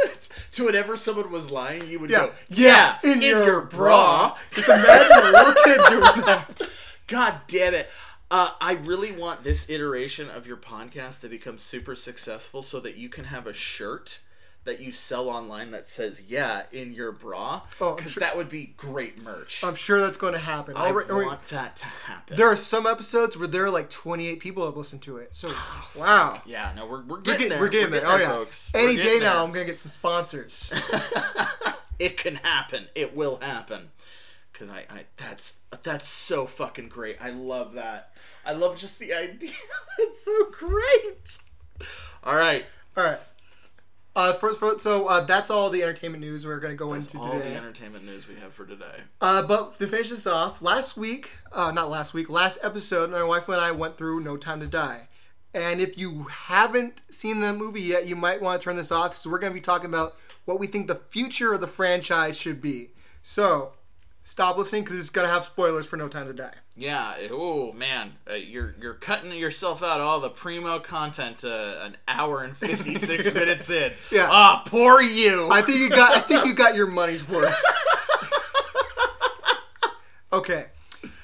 to whenever someone was lying, you would Yeah, go, yeah, in, your, bra. Just imagine a little kid doing that. God damn it. Uh, I really want this iteration of your podcast to become super successful so that you can have a shirt that you sell online that says "Yeah" in your bra. Oh, because sure- that would be great merch. I'm sure that's going to happen. I or- want that to happen. There are some episodes where there are like 28 people have listened to it. So, oh, wow. yeah, no, we're, we're We're getting getting, there. we're getting there. Oh, yeah. folks. Any day now, there. I'm going to get some sponsors. it can happen. It will happen. Cause I, I that's that's so fucking great. I love that. I love just the idea. it's so great. All right. all right. Uh, first, first, so uh, that's all the entertainment news we're going to go into All today. the entertainment news we have for today. Uh, but to finish this off, last week, uh, not last week, last episode, my wife and I went through No Time to Die. And if you haven't seen the movie yet, you might want to turn this off. So we're going to be talking about what we think the future of the franchise should be. So stop listening because it's to have spoilers for No Time to Die. Yeah. Oh man, uh, you're you're cutting yourself out all the primo content uh, an hour and fifty six minutes in. Yeah. Ah, poor you. I think you got. I think you got your money's worth. okay,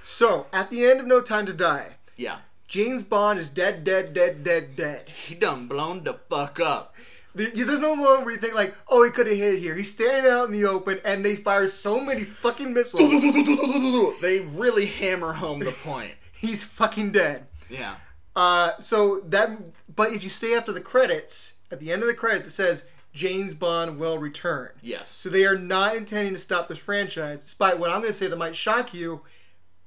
so at the end of No Time to Die, yeah. James Bond is dead, dead, dead, dead, dead. He done blown the fuck up. There's no moment where you think like, oh, he could have hit here. He's standing out in the open, and they fire so many fucking missiles. they really hammer home the point. He's fucking dead. Yeah. Uh, so that, but if you stay after the credits, at the end of the credits, it says James Bond will return. Yes. So they are not intending to stop this franchise, despite what I'm going to say that might shock you.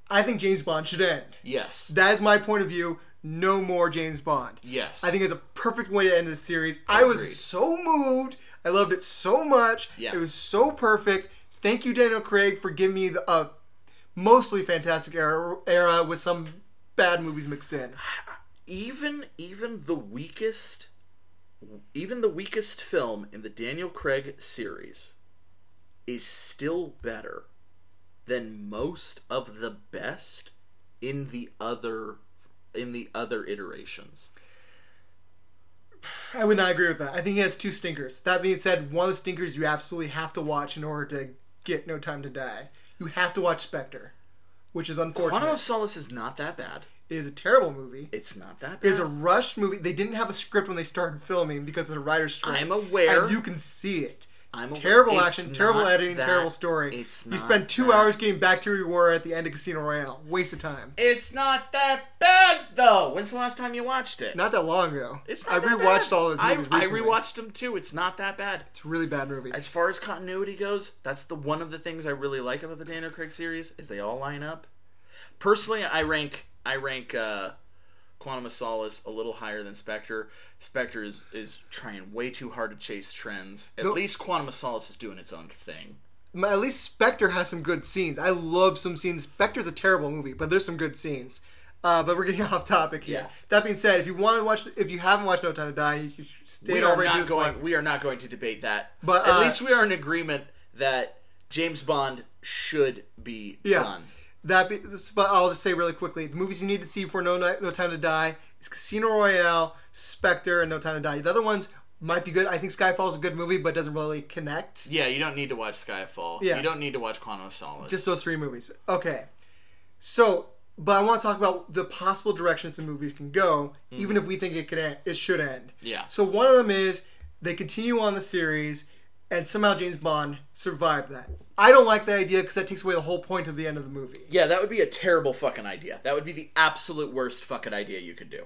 I think James Bond should end. Yes. That is my point of view. No more James Bond. Yes. I think it's a perfect way to end this series. I was so moved. I loved it so much. Yeah. It was so perfect. Thank you, Daniel Craig, for giving me the uh, mostly fantastic era, era with some bad movies mixed in. even even the weakest even the weakest film in the Daniel Craig series is still better than most of the best in the other in the other iterations. I would not agree with that. I think he has two stinkers. That being said, one of the stinkers you absolutely have to watch in order to get No Time to Die. You have to watch Spectre, which is unfortunate. Quantum of Solace is not that bad. it is a terrible movie. It's not that It bad. is a rushed movie. They didn't have a script when they started filming because of the writer's strike. I'm aware. And you can see it. I'm aware. Terrible It's action, terrible editing, that- terrible story. It's you spend two that. hours getting back to where you were at the end of Casino Royale. Waste of time. It's not that bad though. When's the last time you watched it? Not that long ago. It's I not that rewatched bad. all those movies I, I recently. rewatched them too. It's not that bad. It's a really bad movie. As far as continuity goes, that's the one of the things I really like about the Daniel Craig series is they all line up. Personally, I rank I rank uh, Quantum of Solace a little higher than Spectre. Spectre is, is trying way too hard to chase trends. At least Quantum of Solace is doing its own thing. At least Spectre has some good scenes. I love some scenes. Spectre's a terrible movie, but there's some good scenes. Uh, but we're getting off topic here. Yeah. That being said, if you want to watch, if you haven't watched No Time to Die, you should stay We are not going. point. We are not going to debate that. But, at uh, least we are in agreement that James Bond should be Yeah. done. That be, but I'll just say really quickly: the movies you need to see for No No Time to Die is Casino Royale, Spectre, and No Time to Die. The other ones might be good. I think Skyfall is a good movie, but doesn't really connect. Yeah, you don't need to watch Skyfall. Yeah. You don't need to watch Quantum of Solace. Just those three movies. Okay. So, but I want to talk about the possible directions the movies can go, even if we think it could end, it should end. Mm-hmm. Yeah. So one of them is they continue on the series, and somehow James Bond survived that. I don't like the idea because that takes away the whole point of the end of the movie. Yeah, that would be a terrible fucking idea. That would be the absolute worst fucking idea you could do.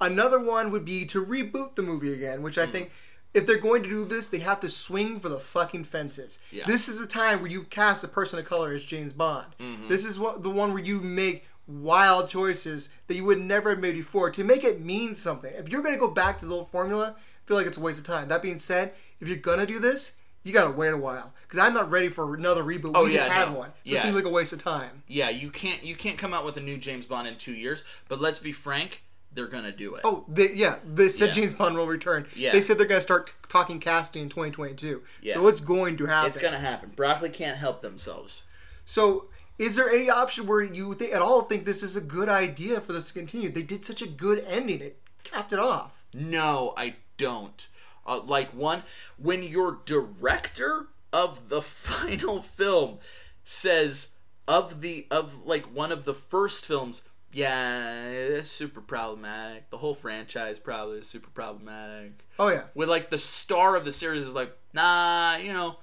Another one would be to reboot the movie again, which I Mm-hmm. think if they're going to do this, they have to swing for the fucking fences. Yeah. This is the time where you cast a person of color as James Bond. Mm-hmm. This is what the one where you make wild choices that you would never have made before to make it mean something. If you're going to go back to the old formula, feel like it's a waste of time. That being said, if you're going to do this, you got to wait a while because I'm not ready for another reboot. Oh, we just had no. one, so Yeah. it seems like a waste of time. Yeah, you can't you can't come out with a new James Bond in two years. But let's be frank, they're gonna do it. Oh, they, yeah. They said Yeah. James Bond will return. Yeah. They said they're going to start talking casting in 2022. Yeah. So it's going to happen. it's gonna happen. Broccoli can't help themselves. So is there any option where you think, at all think this is a good idea for this to continue? They did such a good ending. It capped it off. No, I don't. Uh, like one, when your director of the final film says of the of like one of the first films, yeah, it's super problematic. The whole franchise probably is super problematic. Oh yeah. With like the star of the series is like, nah, you know,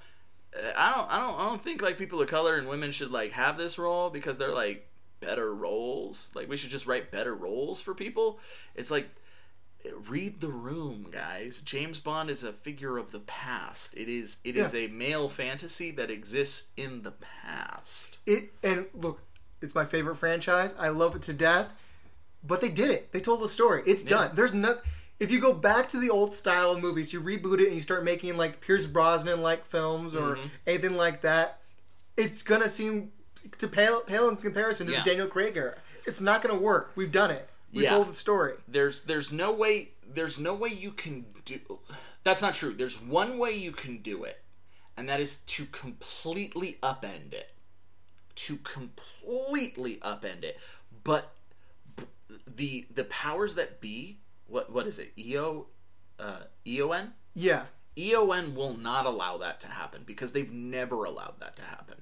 I don't, I don't, I don't think like people of color and women should like have this role because they're like better roles. Like we should just write better roles for people. It's like read the room guys james bond is a figure of the past it is it is Yeah. a male fantasy that exists in the past It and look, it's my favorite franchise. I love it to death. But they did it. They told the story. It's done. There's no. If you go back to the old style of movies, you reboot it and you start making like Pierce Brosnan like films or Mm-hmm. anything like that, it's gonna seem to pale pale in comparison to Yeah. the Daniel Craig era. It's not gonna work. We've done it. We Yeah. told the story. there's there's no way there's no way you can do that's not true there's one way you can do it and that is to completely upend it to completely upend it but the the powers that be what what is it eo uh eon Yeah. EON will not allow that to happen because they've never allowed that to happen.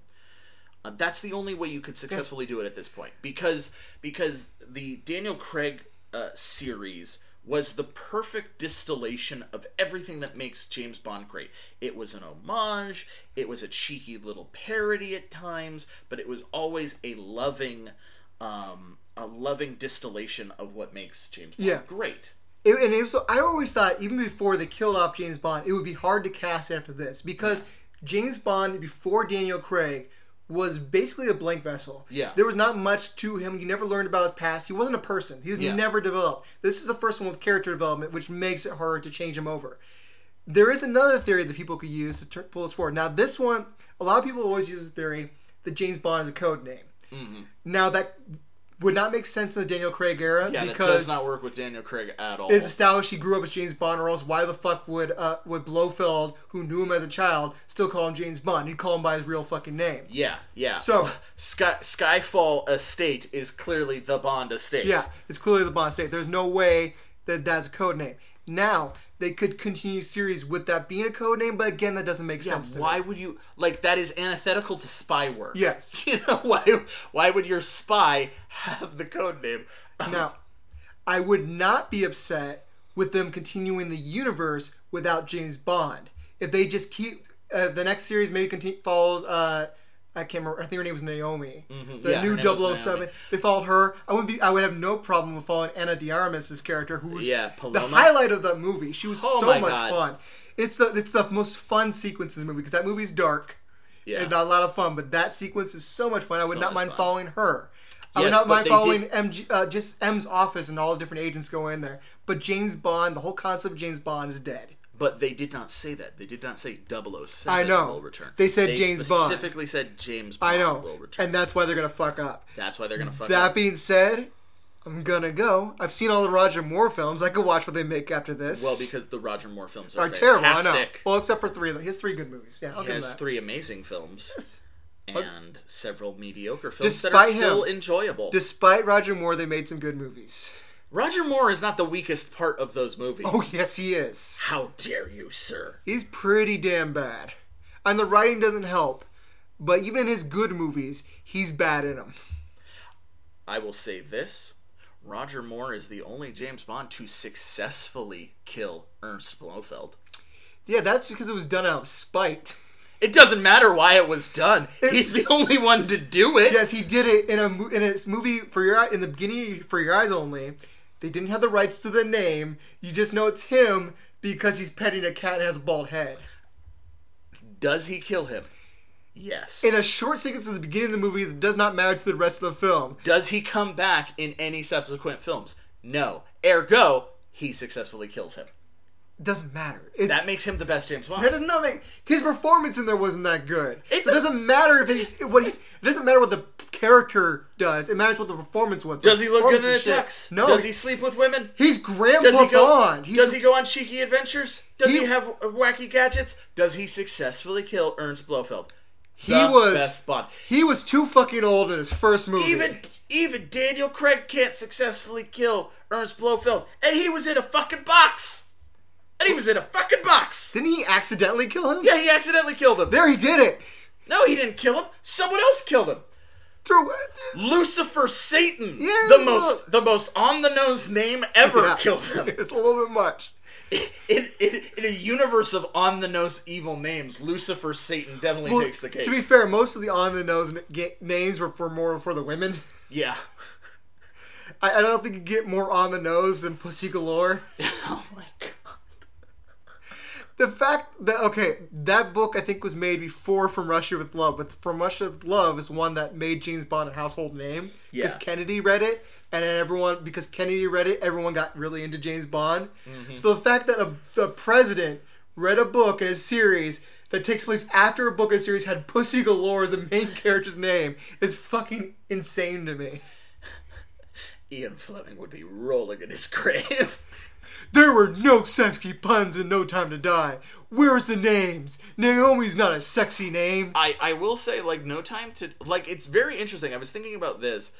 Uh, that's the only way you could successfully do it at this point because because the Daniel Craig uh, series was the perfect distillation of everything that makes James Bond great. It was an homage, it was a cheeky little parody at times, but it was always a loving um, a loving distillation of what makes James Bond Yeah. great. It, and it was, I always thought, even before they killed off James Bond, it would be hard to cast after this because James Bond before Daniel Craig was basically a blank vessel. Yeah. there was not much to him. You never learned about his past. He wasn't a person. He was Yeah. never developed. This is the first one with character development, which makes it hard to change him over. There is another theory that people could use to tur- pull this forward. Now, this one, a lot of people always use the theory that James Bond is a code name. Mm-hmm. Now, that would not make sense in the Daniel Craig era Yeah, because that does not work with Daniel Craig at all. it's established he grew up as James Bond, or else why the fuck would uh, would Blofeld, who knew him as a child, still call him James Bond? He'd call him by his real fucking name. Yeah, yeah. So- Sky, Skyfall Estate is clearly the Bond Estate. Yeah, it's clearly the Bond estate. There's no way that that's a code name. Now they could continue series with that being a code name, but again, that doesn't make Yeah, sense. Why me. would you like that? Is antithetical to spy work. Yes. You know why? Why would your spy have the code name? Now, I would not be upset with them continuing the universe without James Bond. If they just keep uh, the next series maybe continue, follows. Uh, I can't remember. I think her name was Naomi. The Mm-hmm. Yeah, new her name was 007. Naomi. They followed her. I would be. I would have no problem with following Ana de Armas's character, who was Yeah, the highlight of that movie. She was Oh so much God. fun. It's the it's the most fun sequence in the movie because that movie's dark Yeah. and not a lot of fun, but that sequence is so much fun. I would So not mind fun. following her. I would not mind following did- MG, uh, just M's office and all the different agents go in there. But James Bond, the whole concept of James Bond is dead. But they did not say that. They did not say 007 I know. will return. They said James Bond. specifically said James Bond I know, will return. and that's why they're gonna fuck up. That's why they're going to fuck up. That up. being said, I'm gonna go. I've seen all the Roger Moore films. I could watch what they make after this. Well, because the Roger Moore films are, are terrible. I know. fantastic. Well, except for three. of them. He has three good movies. Yeah, I'll He give him has that. three amazing films Yes. and several mediocre films that Despite are still him. enjoyable. Despite Roger Moore, they made some good movies. Roger Moore is not the weakest part of those movies. Oh yes, he is. How dare you, sir? He's pretty damn bad, and the writing doesn't help. But even in his good movies, he's bad in them. I will say this. Roger Moore is the only James Bond to successfully kill Ernst Blofeld. Yeah, that's because it was done out of spite. It doesn't matter why it was done. He's the only one to do it. Yes, he did it in a in his movie for your in the beginning for your eyes only. They didn't have the rights to the name. You just know it's him because he's petting a cat and has a bald head. Does he kill him? Yes. In a short sequence at the beginning of the movie that does not matter to the rest of the film. Does he come back in any subsequent films? No. Ergo, he successfully kills him. It doesn't matter. It, That makes him the best James Bond. that does not make his performance in there wasn't that good. It so it doesn't matter if it's what he. It doesn't matter what the character does. It matters what the performance was. The Does he look good in a tux? No. Does he sleep with women? He's Grandpa Does he go? Bond. He's, does he go on cheeky adventures? Does he, He- have wacky gadgets? Does he successfully kill Ernst Blofeld? He The was best Bond. He was too fucking old in his first movie. Even even Daniel Craig can't successfully kill Ernst Blofeld, and he was in a fucking box. And he was in a fucking box. didn't he accidentally kill him? Yeah, he accidentally killed him. There he did it. No, he didn't kill him. Someone else killed him. Through Lucifer Satan, Yeah, the look. most the most on the nose name ever, Yeah. killed him. It's a little bit much. In, in, in a universe of on the nose evil names, Lucifer Satan definitely Well, takes the cake. to be fair, most of the on the nose names were for more for the women. yeah. I, I don't think you get more on the nose than Pussy Galore. Oh my god. The fact that okay, that book I think was made before From Russia with Love, but From Russia with Love is one that made James Bond a household name because Yeah. Kennedy read it, and everyone because Kennedy read it, everyone got really into James Bond. Mm-hmm. So the fact that a, the president read a book in a series that takes place after a book in a series had Pussy Galore as the main character's name is fucking insane to me. Ian Fleming would be rolling in his grave. There were no sexy puns in No Time to Die. Where's the names? Naomi's not a sexy name. I, I will say, like, no time to. Like, it's very interesting. I was thinking about this.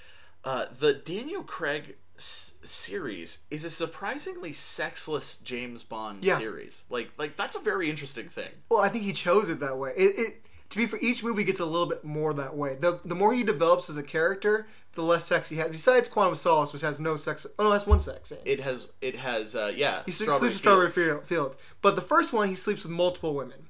Uh, the Daniel Craig s- series is a surprisingly sexless James Bond Yeah. series. Like, like that's a very interesting thing. Well, I think he chose it that way. It, it to be for each movie gets a little bit more that way. The the more he develops as a character, the less sex he has. Besides Quantum of Solace, which has no sex. Oh no, that's one sex scene. It has, it has, uh, yeah. he sleeps sleeps with Strawberry Fields. Field- Fields. But the first one, he sleeps with multiple women.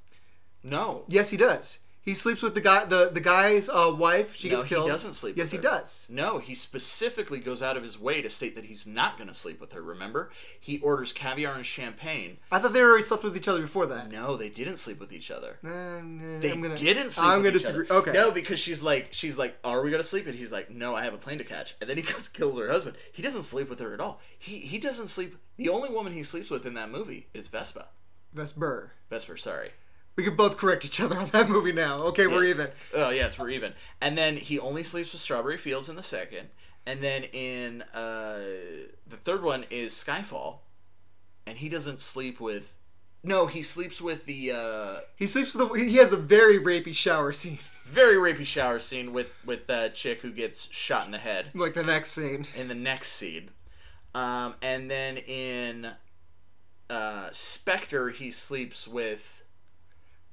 No, Yes, he does. He sleeps with the guy, the the guy's uh, wife. She no, gets killed. he doesn't sleep. Yes, he does. No, he specifically goes out of his way to state that he's not going to sleep with her. Remember, he orders caviar and champagne. I thought they already slept with each other before that. No, they didn't sleep with each other. Uh, They I'm gonna, didn't sleep. I'm with gonna each disagree. Other. Okay. No, because she's like, she's like, are we gonna sleep? And he's like, no, I have a plane to catch. And then he goes kills her husband. He doesn't sleep with her at all. He he doesn't sleep. The only woman he sleeps with in that movie is Vespa. Vesper. Vesper, sorry. We can both correct each other on that movie now. Okay, we're even. Oh yes, we're even. And then he only sleeps with Strawberry Fields in the second. And then in uh, the third one is Skyfall, and he doesn't sleep with. No, he sleeps with the uh, He sleeps with. The, he has a very rapey shower scene. very rapey shower scene with with that chick who gets shot in the head. Like the next scene. in the next scene. Um, and then in uh, Spectre, he sleeps with.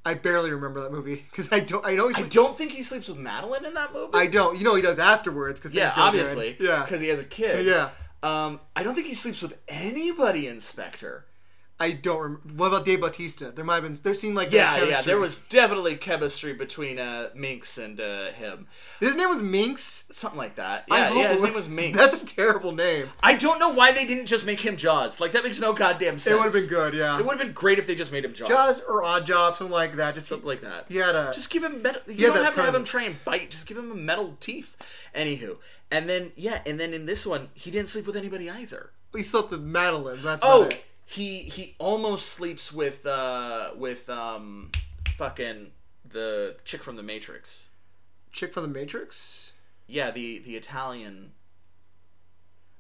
I barely remember that movie because I don't. I know. I don't think he sleeps with Madeleine in that movie. I don't. You know he does afterwards because yeah, obviously. Yeah. because he has a kid. Yeah. Um, I don't think he sleeps with anybody in Spectre. I don't remember. What about Dave Bautista? There might have been. There seemed like Yeah, yeah, there was definitely chemistry between uh, Minx and uh, him. His name was Minx. Something like that. Yeah, yeah, his name was Minx. That's a terrible name. I don't know why they didn't just make him Jaws. Like that makes no goddamn sense. It would have been good, yeah. It would have been great if they just made him Jaws. Jaws or Oddjob, something like that. Just Something like that. Yeah. Just give him metal. You don't have to have him try and bite. Just give him a metal teeth. Anywho, and then yeah, and then in this one, he didn't sleep with anybody either. he slept with Madeleine. That's Oh, it. He he almost sleeps with uh with um fucking the chick from the Matrix. chick from the Matrix. Yeah, the the Italian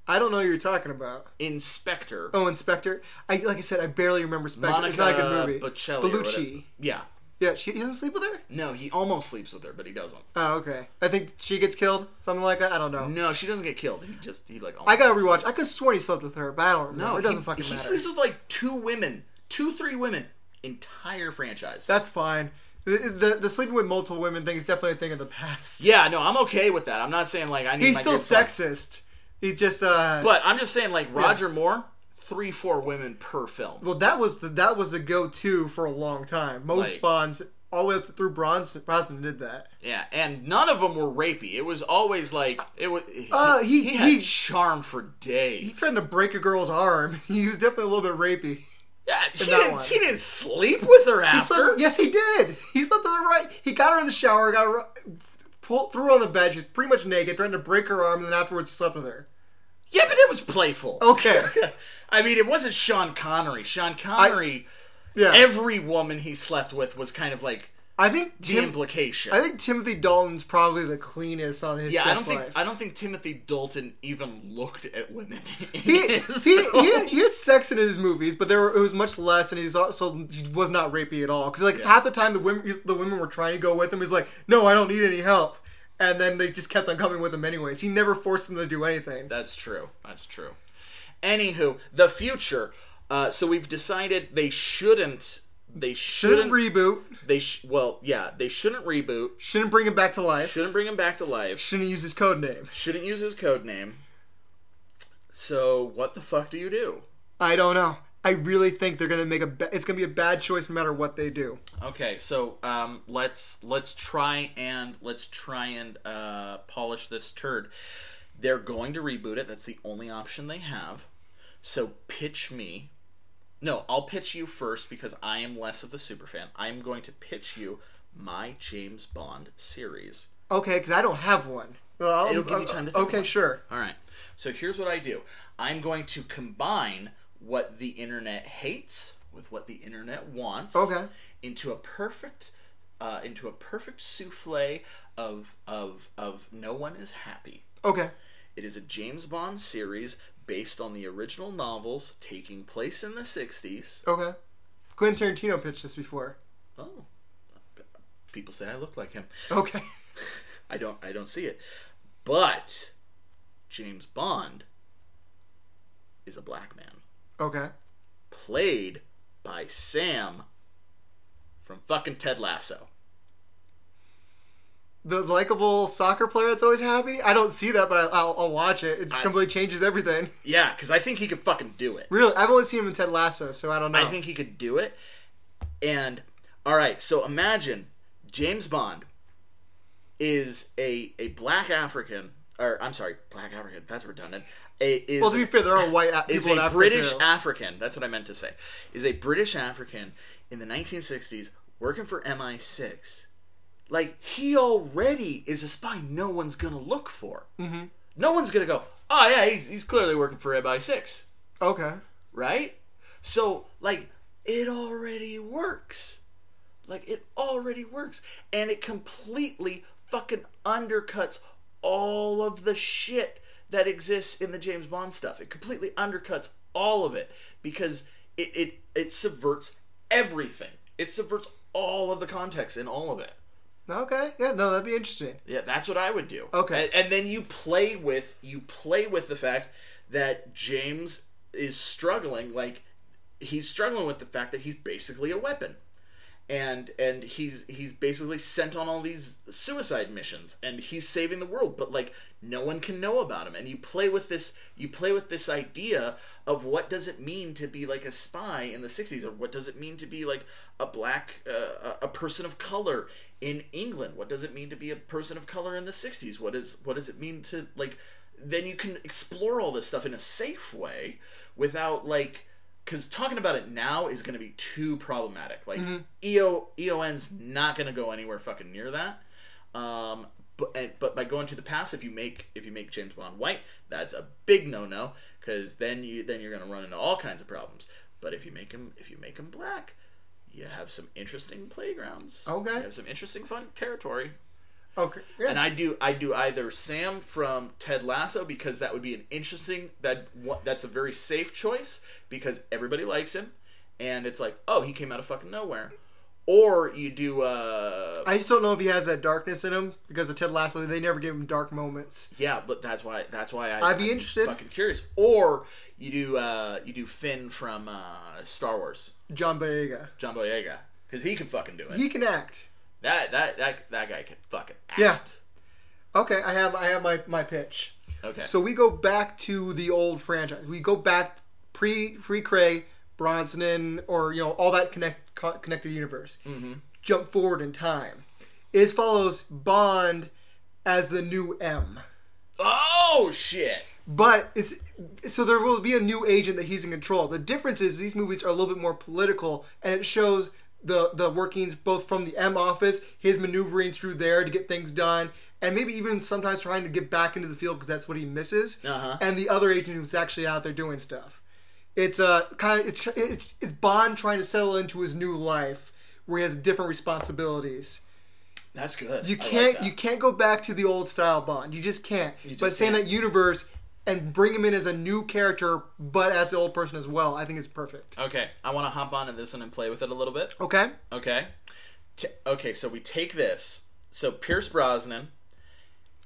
I don't know who you're talking about. inspector. Oh, Inspector. I like I said, I barely remember Spectre. Monica it's not a good movie. Bocelli. Bellucci. Yeah. Yeah, she he doesn't sleep with her. No, he almost sleeps with her, but he doesn't. Oh, okay. I think she gets killed, something like that. I don't know. No, she doesn't get killed. He just he like. I gotta rewatch. I could have sworn he slept with her, but I don't remember. no. it doesn't he, fucking he matter. sleeps with like two women, two three women, entire franchise. That's fine. The, the, the sleeping with multiple women thing is definitely a thing of the past. yeah, no, I'm okay with that. I'm not saying like I need. He's still sexist. He just uh. But I'm just saying like Roger Moore, three four women per film. well, that was the that was the go-to for a long time. Most Like- spawns all the way up to, through Bronson. Brosnan did that. Yeah, and none of them were rapey. It was always like it was. He, Uh, he- he had he- charm for days. He tried to break a girl's arm. He was definitely a little bit rapey. yeah, he didn't. He didn't sleep with her He after. slept, yes, he did. He slept with her right. He got her in the shower, got her, pulled, threw her on the bed. She was pretty much naked, trying to break her arm, and then afterwards he slept with her. Yeah, but it was playful. Okay. I mean, it wasn't Sean Connery. Sean Connery, Yeah. every woman he slept with was kind of like I think the Tim, implication. I think Timothy Dalton's probably the cleanest on his yeah, sex I don't think life. I don't think Timothy Dalton even looked at women. he, he, he, he had sex in his movies, but there were, it was much less, and he's also he was not rapey at all. Because like Yeah. half the time the women the women were trying to go with him. He's like, no, I don't need any help, and then they just kept on coming with him anyways. He never forced them to do anything. That's true. That's true. Anywho, the future. Uh, so we've decided they shouldn't. They Shouldn't shouldn't. reboot. they sh- well, yeah, they shouldn't reboot. Shouldn't bring him back to life. Shouldn't bring him back to life. Shouldn't use his code name. Shouldn't use his code name. So what the fuck do you do? I don't know. I really think they're gonna make a. Ba- it's gonna be a bad choice no matter what they do. Okay, so um, let's let's try and let's try and uh, polish this turd. They're going to reboot it. That's the only option they have. So pitch me. No, I'll pitch you first because I am less of a super fan. I am going to pitch you my James Bond series. Okay, because I don't have one. Well, It'll give you time to think Okay, about sure. All right. So here's what I do. I'm going to combine what the internet hates with what the internet wants. Okay. Into a perfect, uh, into a perfect souffle of of of no one is happy. Okay. It is a James Bond series based on the original novels taking place in the 60s. Okay. Quentin Tarantino pitched this before. Oh. People say I look like him. Okay. I don't I don't see it. But James Bond is a black man. Okay. played by Sam from fucking Ted Lasso. The likable soccer player that's always happy. I don't see that, but I'll, I'll watch it. It just I- completely changes everything. Yeah, because I think he could fucking do it. Really, I've only seen him in Ted Lasso, so I don't know. I think he could do it. And all right, so imagine James Bond is a a black African, or I'm sorry, black African. That's redundant. A, is well, to be fair, there are white is people in a Africa British too. African. That's what I meant to say. Is a British African in the 1960s working for MI6. Like he already is a spy. No one's gonna look for. Mm-hmm. No one's gonna go. Oh yeah, he's he's clearly working for MI6, okay. right? So like it already works. Like it already works, and it completely fucking undercuts all of the shit that exists in the James Bond stuff. It completely undercuts all of it because it it, it subverts everything. It subverts all of the context in all of it. Okay. Yeah. No, that'd be interesting. Yeah, that's what I would do. Okay. And, and then you play with you play with the fact that James is struggling like he's struggling with the fact that he's basically a weapon. And and he's he's basically sent on all these suicide missions and he's saving the world but like no one can know about him. And you play with this you play with this idea of what does it mean to be like a spy in the 60s or what does it mean to be like a black uh, a person of color in England? What does it mean to be a person of color in the 60s what is what does it mean to like then you can explore all this stuff in a safe way without like because talking about it now is going to be too problematic. Like EO EON's not going to go anywhere fucking near that. Um, but and, but by going to the past, if you make if you make James Bond white, that's a big no no because then you then you're going to run into all kinds of problems. But if you make him if you make him black, you have some interesting playgrounds. Okay. you have some interesting fun territory. Okay. Yeah. And I do I do either Sam from Ted Lasso because that would be an interesting that that's a very safe choice because everybody likes him and it's like oh he came out of fucking nowhere, or you do uh I just don't know if he has that darkness in him because of Ted Lasso. They never give him dark moments. yeah but that's why that's why I, I'd be I'm interested. fucking curious or you do uh you do Finn from uh Star Wars John Boyega. John Boyega because he can fucking do it He can act. That that that that guy can fucking act. Yeah. Okay, I have I have my, my pitch. okay So we go back to the old franchise. We go back pre pre Cray, Brosnan, or you know all that connect co- connected universe. Mm-hmm. Jump forward in time. It follows Bond as the new M. oh shit But it's so there will be a new agent that he's in control. The difference is these movies are a little bit more political, and it shows the the workings both from the M office, his maneuverings through there to get things done, and maybe even sometimes trying to get back into the field because that's what he misses. Uh-huh. And the other agent who's actually out there doing stuff. It's uh, kind of it's it's it's Bond trying to settle into his new life where he has different responsibilities. that's good You can't that. you can't go back to the old style Bond. You just can't. but just saying can't. that universe and bring him in as a new character, but as the old person as well, I think is perfect. Okay, I want to hop on to this one and play with it a little bit. Okay. Okay. T- okay, so we take this. So Pierce Brosnan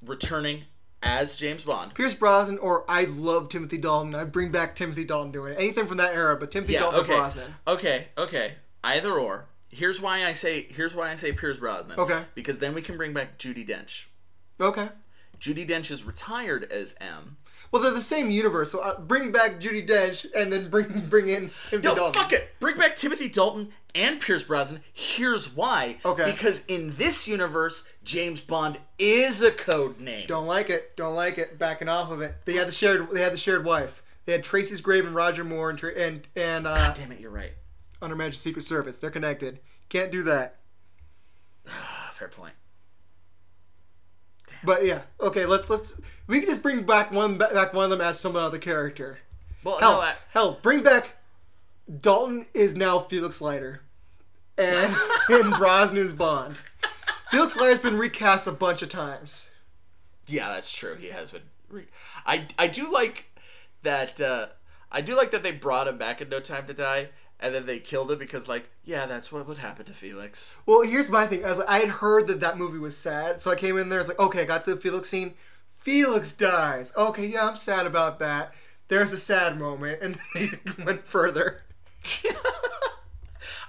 returning as James Bond. Pierce Brosnan, or I love Timothy Dalton. I bring back Timothy Dalton doing it. Anything from that era, but Timothy Yeah. Dalton Okay. Brosnan. Okay. Okay. Either or. Here's why I say. Here's why I say Pierce Brosnan. Okay. Because then we can bring back Judi Dench. Okay. Judi Dench is retired as M. Well, they're the same universe, so uh, bring back Judi Dench and then bring bring in Timothy No, Dalton. fuck it. Bring back Timothy Dalton and Pierce Brosnan. Here's why. Okay. Because in this universe, James Bond is a code name. Don't like it. Don't like it. Backing off of it. They had the shared. They had the shared wife. They had Tracy's Grave and Roger Moore and and and uh, God damn it, you're right. On Her Majesty's Secret Service. They're connected. Can't do that. Fair point. But yeah, okay. Let's let's we can just bring back one back one of them as some other character. Well, Hell, no, I, hell, bring back Dalton is now Felix Leiter, and and Brosnan's Bond. Felix Leiter's been recast a bunch of times. Yeah, that's true. He has been. Re- I I do like that. Uh, I do like that they brought him back in No Time to Die, and then they killed him because, like, yeah, that's what would happen to Felix. Well, here's my thing. I was like, I had heard that that movie was sad, so I came in there. I was like, okay, I got to the Felix scene. Felix dies. Okay, yeah, I'm sad about that. There's a sad moment, and then he went further.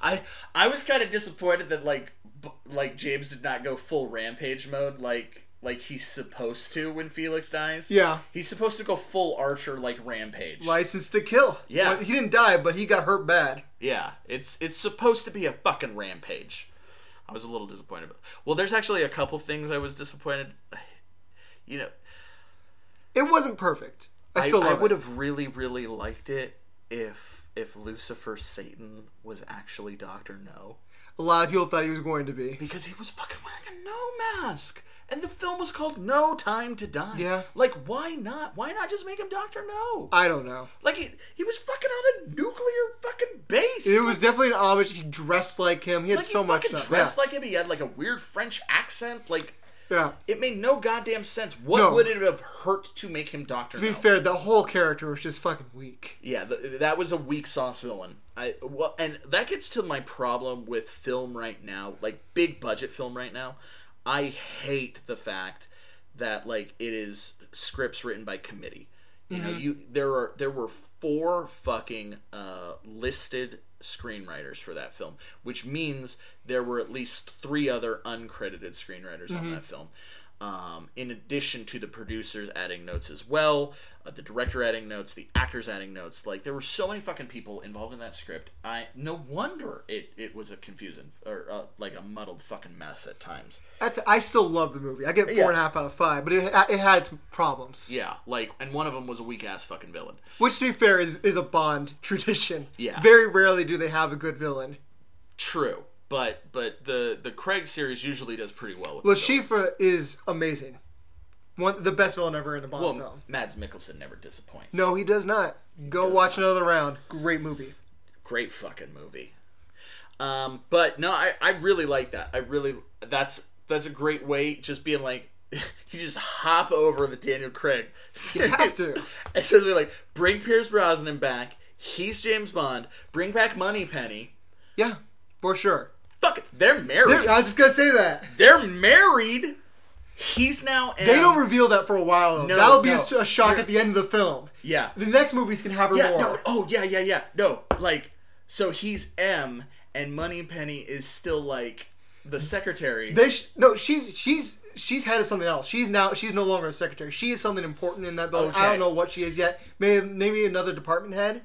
I I was kind of disappointed that like b- like James did not go full rampage mode like like he's supposed to when Felix dies. Yeah. he's supposed to go full Archer like rampage. License to Kill. Yeah. He didn't die, but he got hurt bad. Yeah, it's it's supposed to be a fucking rampage. I was a little disappointed. Well, there's actually a couple things I was disappointed. You know, It wasn't perfect. I I, still I love would have really, really liked it if if Lucifer Satan was actually Doctor No A lot of people thought he was going to be. because he was fucking wearing a no mask, and the film was called No Time to Die. Yeah. like why not? Why not just make him Doctor No? I don't know. Like he he was fucking on a nuclear fucking base. It was definitely an homage. He dressed like him. He had like so he much fucking stuff. dressed yeah. like him. He had like a weird French accent. Like yeah. it made no goddamn sense. What No. would it have hurt to make him Doctor? No? To be fair, the whole character was just fucking weak. yeah, th- that was a weak sauce villain. I well, and that gets to my problem with film right now, like big budget film right now. I hate the fact that like it is scripts written by committee. You know, you there are there were four fucking uh, listed screenwriters for that film, which means there were at least three other uncredited screenwriters on that film. Um, in addition to the producers adding notes as well, uh, the director adding notes, the actors adding notes, like there were so many fucking people involved in that script. I no wonder it, it was a confusing or uh, like a muddled fucking mess at times. That's, I still love the movie. I get four Yeah. and a half out of five, but it, it had its problems. Yeah, like and one of them was a weak ass fucking villain. Which, to be fair, is, is a Bond tradition. Yeah. Very rarely do they have a good villain. True, but but the the Craig series usually does pretty well with villains. Is amazing. One, the best villain ever in a Bond Well, film. Mads Mikkelsen never disappoints. No, he does not. Go does watch not. another round. Great movie. great fucking movie. Um, but no, I, I really like that. I really that's that's a great way. Just being like, you just hop over the Daniel Craig. You have to. and just be like, bring Pierce Brosnan back. He's James Bond. Bring back Moneypenny. Yeah, for sure. Fuck it, they're married. Dude, I was just gonna say that. They're married. He's now. They don't reveal that for a while. Though. No, That'll be no. a, a shock at the end of the film. Yeah. The next movies can have her Yeah. more. No. Oh yeah. Yeah. Yeah. No. Like, so he's M, and Money Penny is still like the secretary. They sh- no, she's she's she's head of something else. She's now she's no longer a secretary. She is something important in that building. I don't know what she is yet. Maybe maybe another department head.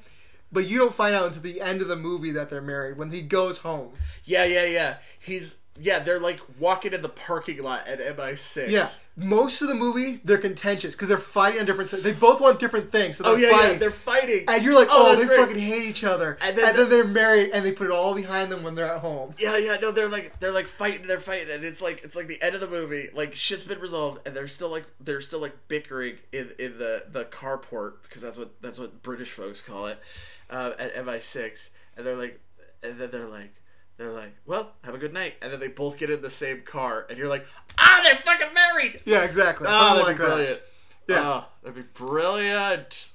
But you don't find out until the end of the movie that they're married when he goes home. Yeah, yeah, yeah. He's yeah. They're like walking in the parking lot at MI6. Yeah, most of the movie they're contentious because they're fighting on different. They both want different things, so they're Oh yeah, fighting. yeah. They're fighting. and you're like, Oh, oh, they great. fucking hate each other. And And then then, the- they're married, and they put it all behind them when they're at home. yeah, yeah. No, they're like they're like fighting. They're fighting, and it's like it's like the end of the movie. Like shit's been resolved, and they're still like they're still like bickering in in the the carport because that's what that's what British folks call it uh, at MI6, and they're like, and then they're like. They're like, well, have a good night, and then they both get in the same car, and you're like, ah, they're fucking married. Yeah, exactly. Oh, that'd like be that. Yeah. Oh, that'd be brilliant.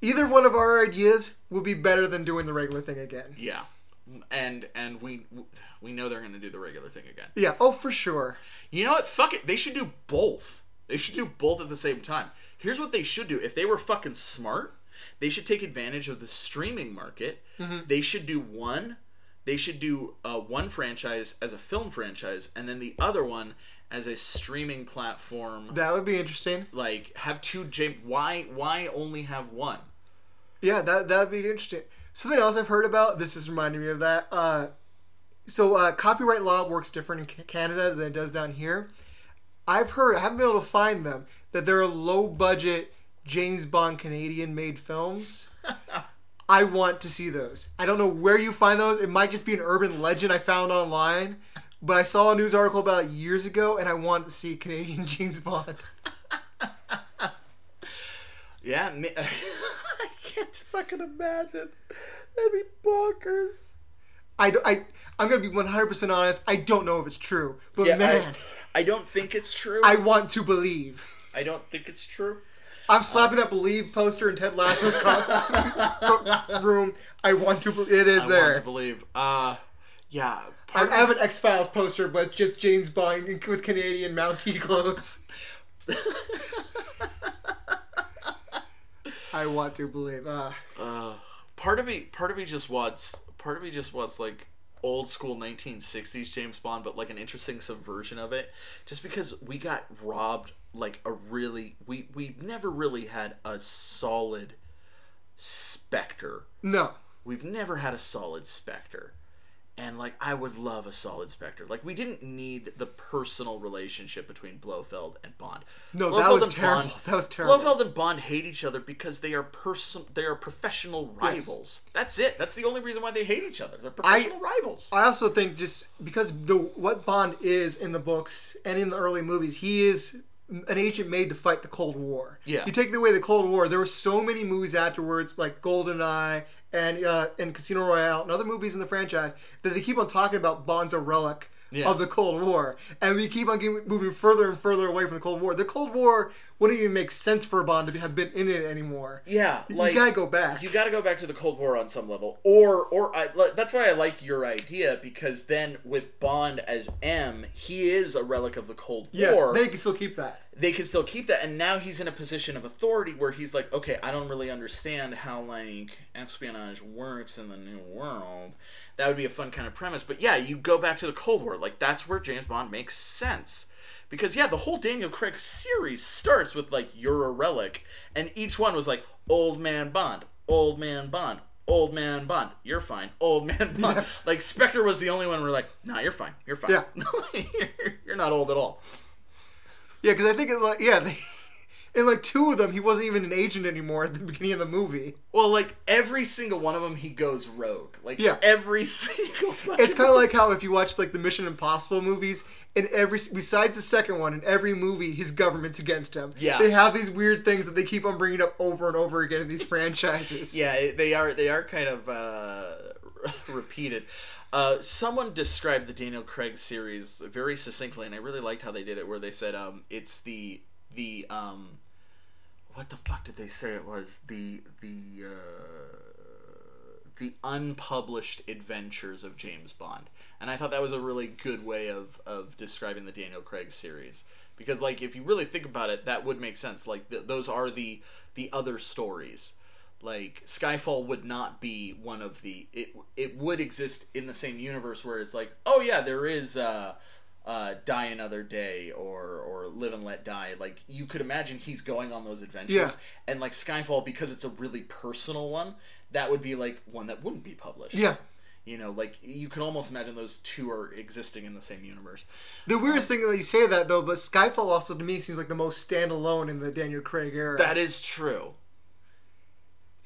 Either one of our ideas would be better than doing the regular thing again. Yeah, and and we we know they're gonna do the regular thing again. Yeah. Oh, for sure. You know what? Fuck it. They should do both. They should do both at the same time. Here's what they should do. If they were fucking smart, they should take advantage of the streaming market. They should do one. They should do uh, one franchise as a film franchise, and then the other one as a streaming platform. That would be interesting. like have two. Why? Why only have one? Yeah, that that would be interesting. Something else I've heard about. This is reminding me of that. Uh, so uh, copyright law works different in Canada than it does down here. I've heard. I haven't been able to find them. That there are a low budget James Bond Canadian made films. I want to see those. I don't know where you find those. It might just be an urban legend I found online. But I saw a news article about it years ago, and I want to see Canadian James Bond. Yeah, me- I can't fucking imagine. That'd be bonkers. I, I, I'm going to be 100% honest. I don't know if it's true. But Yeah, man, I, I don't think it's true. I, want to believe. I don't think it's true. I'm slapping that believe poster in Ted Lasso's co- room. I want to believe. It is there. I want to believe. Uh, yeah. I, I have an X Files poster, but just James Bond with Canadian Mountie clothes. I want to believe. Uh, uh, part of me, part of me just wants, part of me just wants like old school 1960s James Bond, but like an interesting subversion of it. Just because we got robbed, like a really, we we've never really had a solid Spectre. no. We've never had a solid Spectre. And like I would love a solid Spectre. Like we didn't need the personal relationship between Blofeld and Bond. No, that was terrible. That was terrible. Blofeld and Bond hate each other because they are person they are professional rivals. That's it. That's the only reason why they hate each other. They're professional rivals. I also think just because the what Bond is in the books and in the early movies, he is an agent made to fight the Cold War. Yeah. You take away the Cold War, there were so many movies afterwards, like GoldenEye and uh, and Casino Royale and other movies in the franchise that they keep on talking about Bond's a relic Yeah. of the Cold War, and we keep on getting, moving further and further away from the Cold War. The Cold War wouldn't even make sense for Bond to have been in it anymore. Yeah, like, you gotta go back. You got to go back to the Cold War on some level, or or I, that's why I like your idea because then with Bond as M, he is a relic of the Cold yes, War. then you can still keep that. They can still keep that, and now he's in a position of authority where he's like, okay, I don't really understand how like espionage works in the new world. That would be a fun kind of premise, but yeah, you go back to the Cold War, like that's where James Bond makes sense. Because yeah, the whole Daniel Craig series starts with like you're a relic, and each one was like old man Bond, old man Bond, old man Bond, you're fine, old man Bond. Like Spectre was the only one where like, nah, you're fine, you're fine, Yeah. you're not old at all. Yeah, because I think it like yeah, they, in like two of them, he wasn't even an agent anymore at the beginning of the movie. Well, like every single one of them, he goes rogue. Like Yeah. every single. It's kind of like how if you watch like the Mission Impossible movies, in every besides the second one, in every movie, his government's against him. Yeah. they have these weird things that they keep on bringing up over and over again in these franchises. yeah, it- they are. They are kind of uh, repeated. Uh, someone described the Daniel Craig series very succinctly, and I really liked how they did it. Where they said, um, "It's the the um, what the fuck did they say it was the the uh, the unpublished adventures of James Bond, and I thought that was a really good way of of describing the Daniel Craig series because like if you really think about it, that would make sense. Like th- those are the the other stories. Like Skyfall would not be one of the it it would exist in the same universe where it's like oh yeah there is uh uh, Die Another Day or or Live and Let Die. Like you could imagine he's going on those adventures, Yeah. and like Skyfall because it's a really personal one. That would be like one that wouldn't be published. yeah. You know, like you can almost imagine those two are existing in the same universe. The weirdest thing that you say that though, but Skyfall also to me seems like the most standalone in the Daniel Craig era. That is true.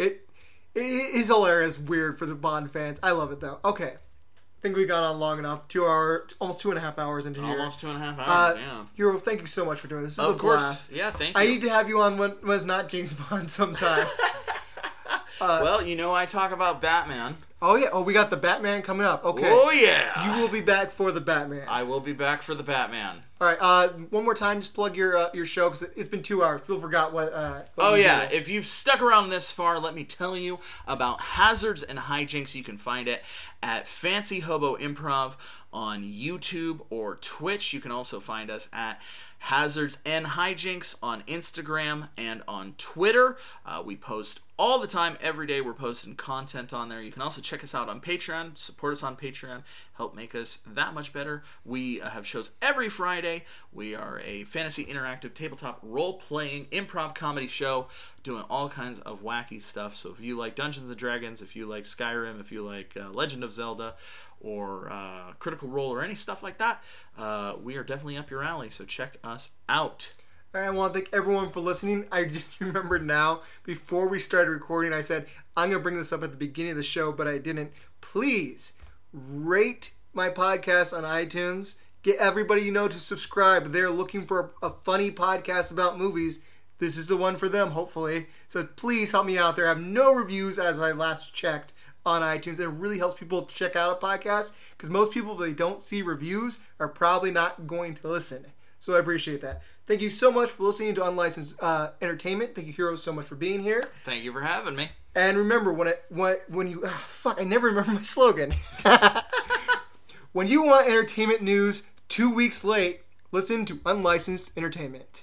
It, it his whole era is weird for the Bond fans. I love it though. Okay, I think we got on long enough. Two hour, almost two and a half hours into here. Almost two and a half Uh, hours. yeah. Hero, thank you so much for doing this. This is Of a course. blast. Yeah. Thank you. I need to have you on when was not James Bond sometime. well, you know I talk about Batman. oh yeah. Oh, we got the Batman coming up. Okay. Oh yeah. You will be back for the Batman. I will be back for the Batman. All right. Uh, one more time, just plug your uh, your show because it's been two hours. People forgot what. Uh, what Oh yeah, if you've stuck around this far, let me tell you about Hazards and Hijinks. You can find it at Fancy Hobo Improv on YouTube or Twitch. You can also find us at Hazards and Hijinks on Instagram and on Twitter. Uh, we post all the time, every day. We're posting content on there. You can also check us out on Patreon. Support us on Patreon. Help make us that much better. We uh, have shows every Friday. We are a fantasy interactive tabletop role playing improv comedy show doing all kinds of wacky stuff. So if you like Dungeons and Dragons, if you like Skyrim, if you like uh, Legend of Zelda, or uh, Critical Role, or any stuff like that, uh, we are definitely up your alley. So check us out. I want to thank everyone for listening. I just remembered now, before we started recording, I said, I'm going to bring this up at the beginning of the show, but I didn't. Please rate my podcast on iTunes. Get everybody you know to subscribe. They're looking for a, funny podcast about movies. This is the one for them, hopefully. So please help me out there. I have no reviews as I last checked on iTunes. It really helps people check out a podcast because most people, if they don't see reviews, are probably not going to listen. So I appreciate that. Thank you so much for listening to Unlicensed uh, Entertainment. Thank you, Heroes, so much for being here. Thank you for having me. And remember, when it when when you ah, fuck, I never remember my slogan. when you want entertainment news two weeks late, listen to Unlicensed Entertainment.